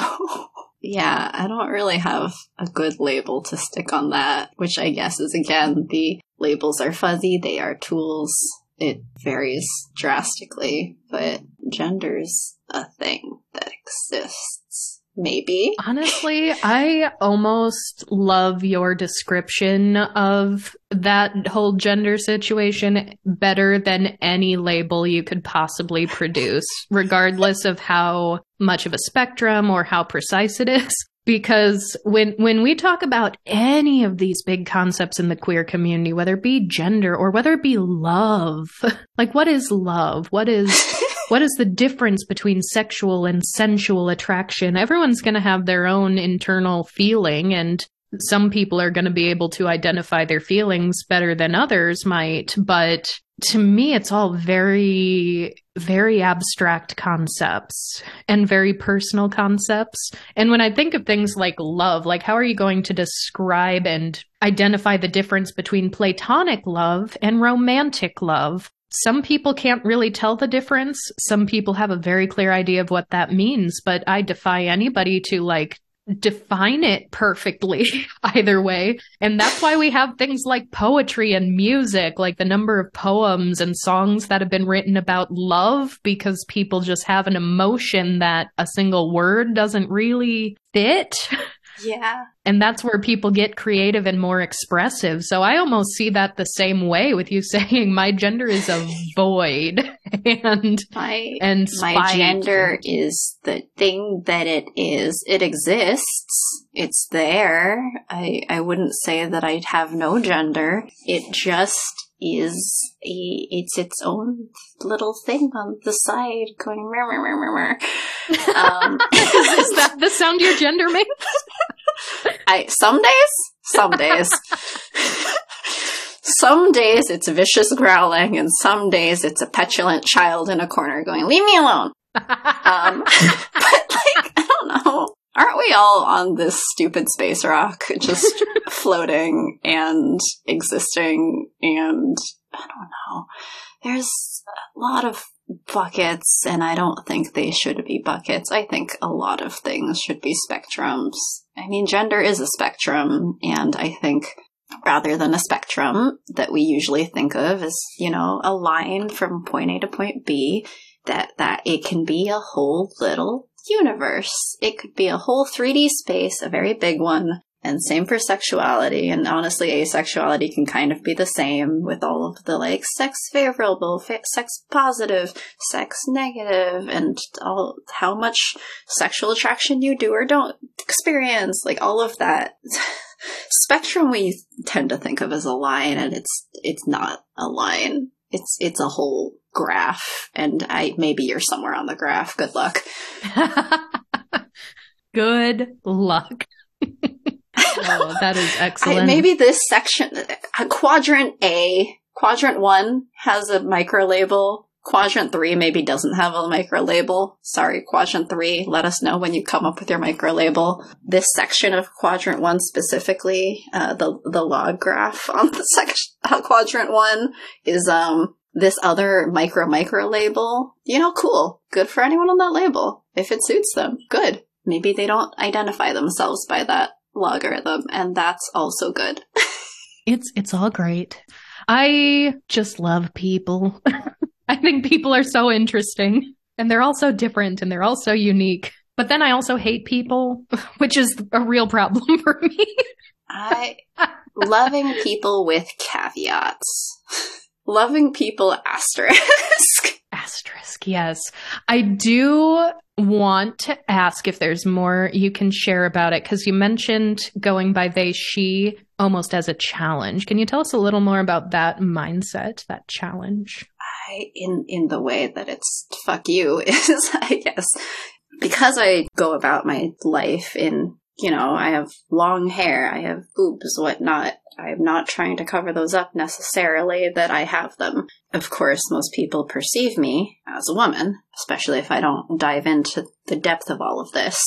Yeah, I don't really have a good label to stick on that, which I guess is again the labels are fuzzy, they are tools. It varies drastically, but gender's a thing that exists. Maybe. Honestly, I almost love your description of that whole gender situation better than any label you could possibly produce, regardless of how much of a spectrum or how precise it is because when when we talk about any of these big concepts in the queer community whether it be gender or whether it be love like what is love what is what is the difference between sexual and sensual attraction everyone's going to have their own internal feeling and some people are going to be able to identify their feelings better than others might but to me, it's all very, very abstract concepts and very personal concepts. And when I think of things like love, like how are you going to describe and identify the difference between platonic love and romantic love? Some people can't really tell the difference. Some people have a very clear idea of what that means, but I defy anybody to like define it perfectly either way. And that's why we have things like poetry and music, like the number of poems and songs that have been written about love because people just have an emotion that a single word doesn't really fit. Yeah. And that's where people get creative and more expressive. So I almost see that the same way with you saying my gender is a void and my and my gender is the thing that it is. It exists. It's there. I I wouldn't say that I have no gender. It just is a it's its own little thing on the side going mer mer mer mer mer. Um, is that the sound your gender makes? I some days, some days. some days it's vicious growling, and some days it's a petulant child in a corner going, "Leave me alone." Um, but like, I don't know. Aren't we all on this stupid space rock, just floating and existing? And I don't know. There's a lot of buckets, and I don't think they should be buckets. I think a lot of things should be spectrums. I mean, gender is a spectrum, and I think rather than a spectrum that we usually think of as, you know, a line from point A to point B, that, that it can be a whole little universe. It could be a whole 3D space, a very big one, And same for sexuality. And honestly, asexuality can kind of be the same with all of the like sex favorable, fa- sex positive, sex negative, and all how much sexual attraction you do or don't experience. Like all of that. Spectrum we tend to think of as a line and it's it's not a line. It's it's a whole graph and I maybe you're somewhere on the graph. Good luck. Good luck. oh, that is excellent. I, maybe this section, uh, quadrant A, quadrant one has a micro label. Quadrant three maybe doesn't have a micro label. Sorry, quadrant three, let us know when you come up with your micro label. This section of quadrant one specifically, uh, the the log graph on the section uh, quadrant one is um this other micro micro label. You know, cool, good for anyone on that label if it suits them. Good. Maybe they don't identify themselves by that logarithm, and that's also good. it's it's all great. I just love people. I think people are so interesting and they're all so different and they're all so unique. But then I also hate people, which is a real problem for me. I loving people with caveats. Loving people asterisk. Asterisk, yes. I do want to ask if there's more you can share about it because you mentioned going by they, she almost as a challenge. Can you tell us a little more about that mindset, that challenge? I, in, in the way that it's fuck you is, I guess, because I go about my life in, you know, I have long hair, I have boobs, whatnot. I'm not trying to cover those up necessarily that I have them. Of course, most people perceive me as a woman, especially if I don't dive into the depth of all of this.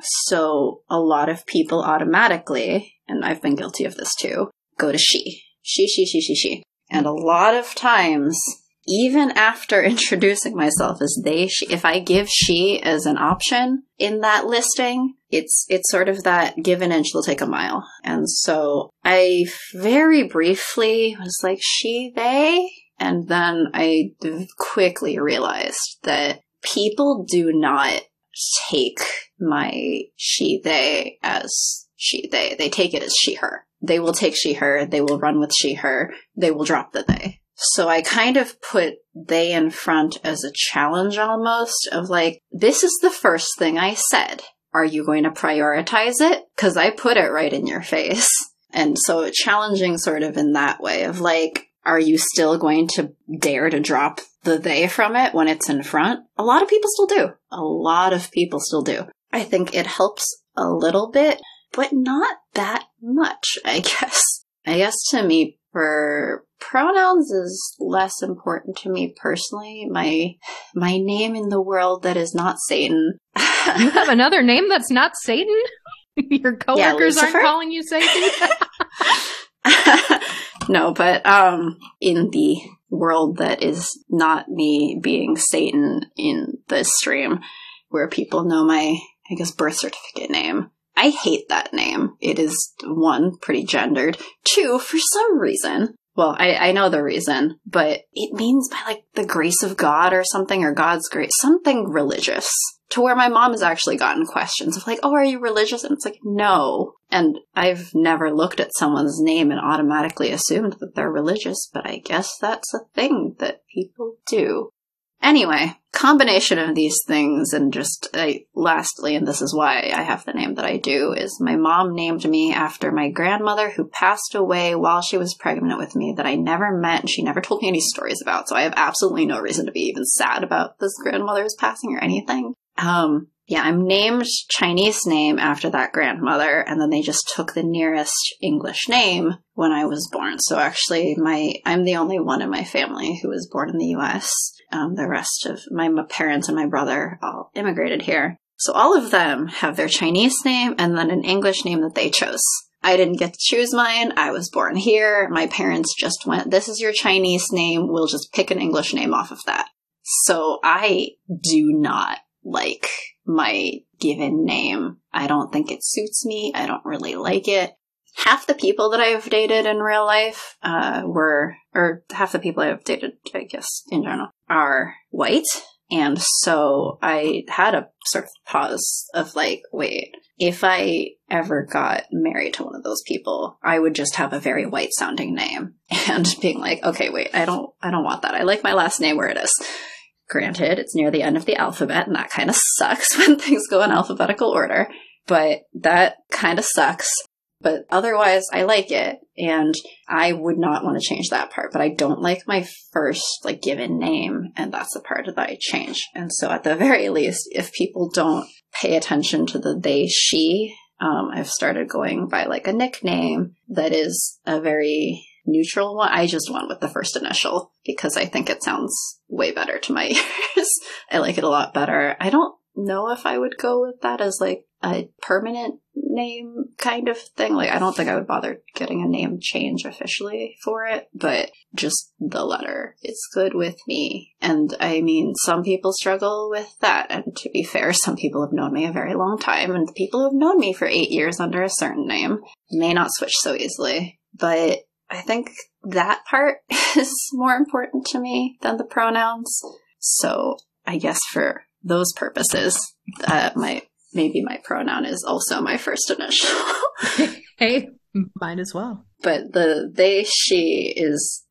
So a lot of people automatically, and I've been guilty of this too, go to she. She, she, she, she, she. And a lot of times, even after introducing myself as they, she, if I give she as an option in that listing, it's it's sort of that give an inch, they'll take a mile. And so I very briefly was like she, they, and then I quickly realized that people do not take my she, they as she, they. They take it as she, her. They will take she, her. They will run with she, her. They will drop the they. So I kind of put they in front as a challenge almost of like, this is the first thing I said. Are you going to prioritize it? Cause I put it right in your face. And so challenging sort of in that way of like, are you still going to dare to drop the they from it when it's in front? A lot of people still do. A lot of people still do. I think it helps a little bit, but not that much, I guess. I guess to me, for pronouns is less important to me personally. My my name in the world that is not Satan. you have another name that's not Satan? Your coworkers yeah, aren't calling you Satan? no, but um in the world that is not me being Satan in this stream, where people know my I guess birth certificate name. I hate that name. It is one, pretty gendered. Two, for some reason, well, I, I know the reason, but it means by like the grace of God or something, or God's grace, something religious. To where my mom has actually gotten questions of like, oh, are you religious? And it's like, no. And I've never looked at someone's name and automatically assumed that they're religious, but I guess that's a thing that people do. Anyway, combination of these things and just I, lastly, and this is why I have the name that I do, is my mom named me after my grandmother who passed away while she was pregnant with me that I never met and she never told me any stories about. So I have absolutely no reason to be even sad about this grandmother's passing or anything. Um, yeah, I'm named Chinese name after that grandmother, and then they just took the nearest English name when I was born. So actually, my I'm the only one in my family who was born in the U.S. Um, the rest of my parents and my brother all immigrated here. So all of them have their Chinese name and then an English name that they chose. I didn't get to choose mine. I was born here. My parents just went, this is your Chinese name. We'll just pick an English name off of that. So I do not like my given name. I don't think it suits me. I don't really like it half the people that I've dated in real life uh, were, or half the people I've dated, I guess, in general, are white. And so I had a sort of pause of like, wait, if I ever got married to one of those people, I would just have a very white sounding name and being like, okay, wait, I don't, I don't want that. I like my last name where it is. Granted, it's near the end of the alphabet and that kind of sucks when things go in alphabetical order, but that kind of sucks. But otherwise, I like it, and I would not want to change that part. But I don't like my first like given name, and that's the part that I change. And so, at the very least, if people don't pay attention to the they she, um, I've started going by like a nickname that is a very neutral one. I just went with the first initial because I think it sounds way better to my ears. I like it a lot better. I don't know if I would go with that as like a permanent name kind of thing. Like, I don't think I would bother getting a name change officially for it, but just the letter. It's good with me. And I mean, some people struggle with that. And to be fair, some people have known me a very long time, and the people who have known me for eight years under a certain name may not switch so easily. But I think that part is more important to me than the pronouns. So I guess for those purposes, uh, my maybe my pronoun is also my first initial. hey, mine as well. But the they she is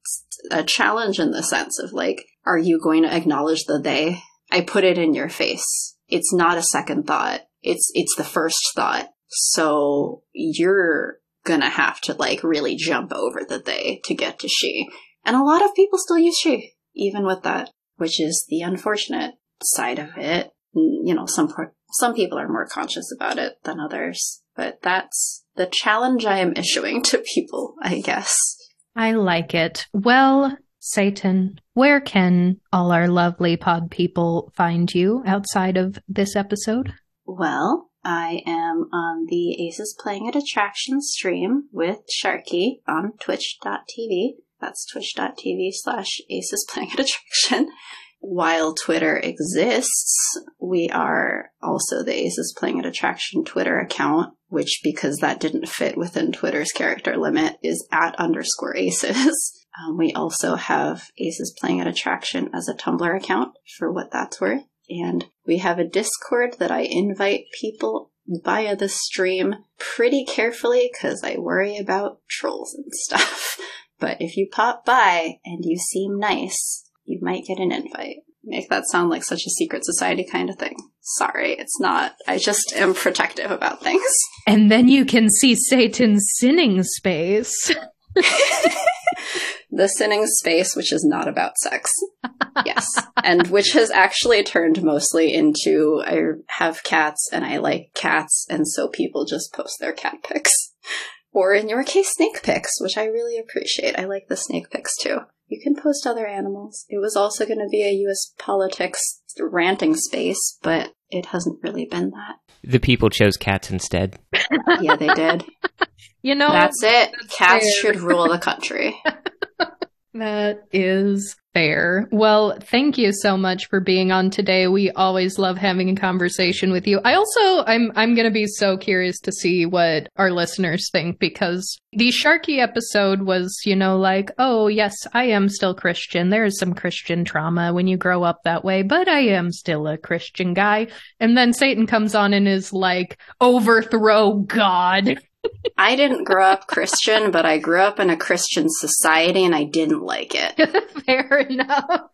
a challenge in the sense of like, are you going to acknowledge the they? I put it in your face. It's not a second thought. It's it's the first thought. So you're gonna have to like really jump over the they to get to she. And a lot of people still use she, even with that, which is the unfortunate side of it. You know, some some people are more conscious about it than others, but that's the challenge I am issuing to people, I guess. I like it. Well, Satan, where can all our lovely pod people find you outside of this episode? Well, I am on the Aces Playing at Attraction stream with Sharky on twitch.tv. That's twitch.tv slash aces playing at attraction while Twitter exists, we are also the Aces Playing at Attraction Twitter account, which, because that didn't fit within Twitter's character limit, is at underscore aces. Um, we also have Aces Playing at Attraction as a Tumblr account for what that's worth. And we have a Discord that I invite people via the stream pretty carefully because I worry about trolls and stuff. But if you pop by and you seem nice, you might get an invite. Make that sound like such a secret society kind of thing. Sorry, it's not. I just am protective about things. And then you can see Satan's sinning space. the sinning space, which is not about sex. yes. And which has actually turned mostly into I have cats and I like cats, and so people just post their cat pics. Or in your case, snake pics, which I really appreciate. I like the snake pics too. You can post other animals. It was also going to be a US politics ranting space, but it hasn't really been that. The people chose cats instead. yeah, they did. You know, that's it. That's cats fair. should rule the country. that is fair. Well, thank you so much for being on today. We always love having a conversation with you. I also I'm I'm going to be so curious to see what our listeners think because the Sharky episode was, you know, like, oh, yes, I am still Christian. There is some Christian trauma when you grow up that way, but I am still a Christian guy. And then Satan comes on and is like, overthrow God. I didn't grow up Christian, but I grew up in a Christian society and I didn't like it. Fair enough.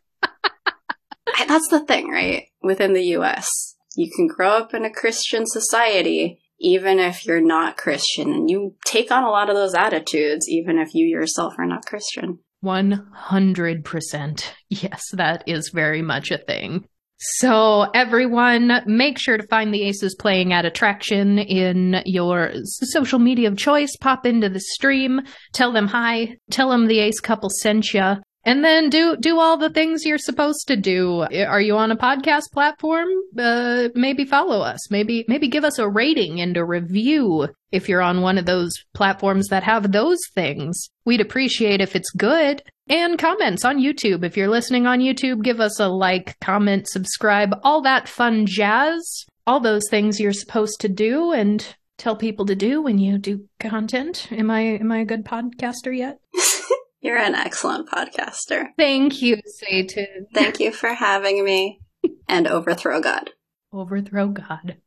That's the thing, right? Within the US, you can grow up in a Christian society even if you're not Christian, and you take on a lot of those attitudes, even if you yourself are not Christian. 100%. Yes, that is very much a thing. So, everyone, make sure to find the Aces playing at Attraction in your social media of choice. Pop into the stream, tell them hi, tell them the Ace couple sent you, and then do do all the things you're supposed to do. Are you on a podcast platform? Uh, maybe follow us. Maybe maybe give us a rating and a review if you're on one of those platforms that have those things. We'd appreciate if it's good. And comments on YouTube. If you're listening on YouTube, give us a like, comment, subscribe, all that fun jazz. All those things you're supposed to do and tell people to do when you do content. Am I am I a good podcaster yet? You're an excellent podcaster. Thank you, Satan. Thank you for having me. and overthrow God. Overthrow God.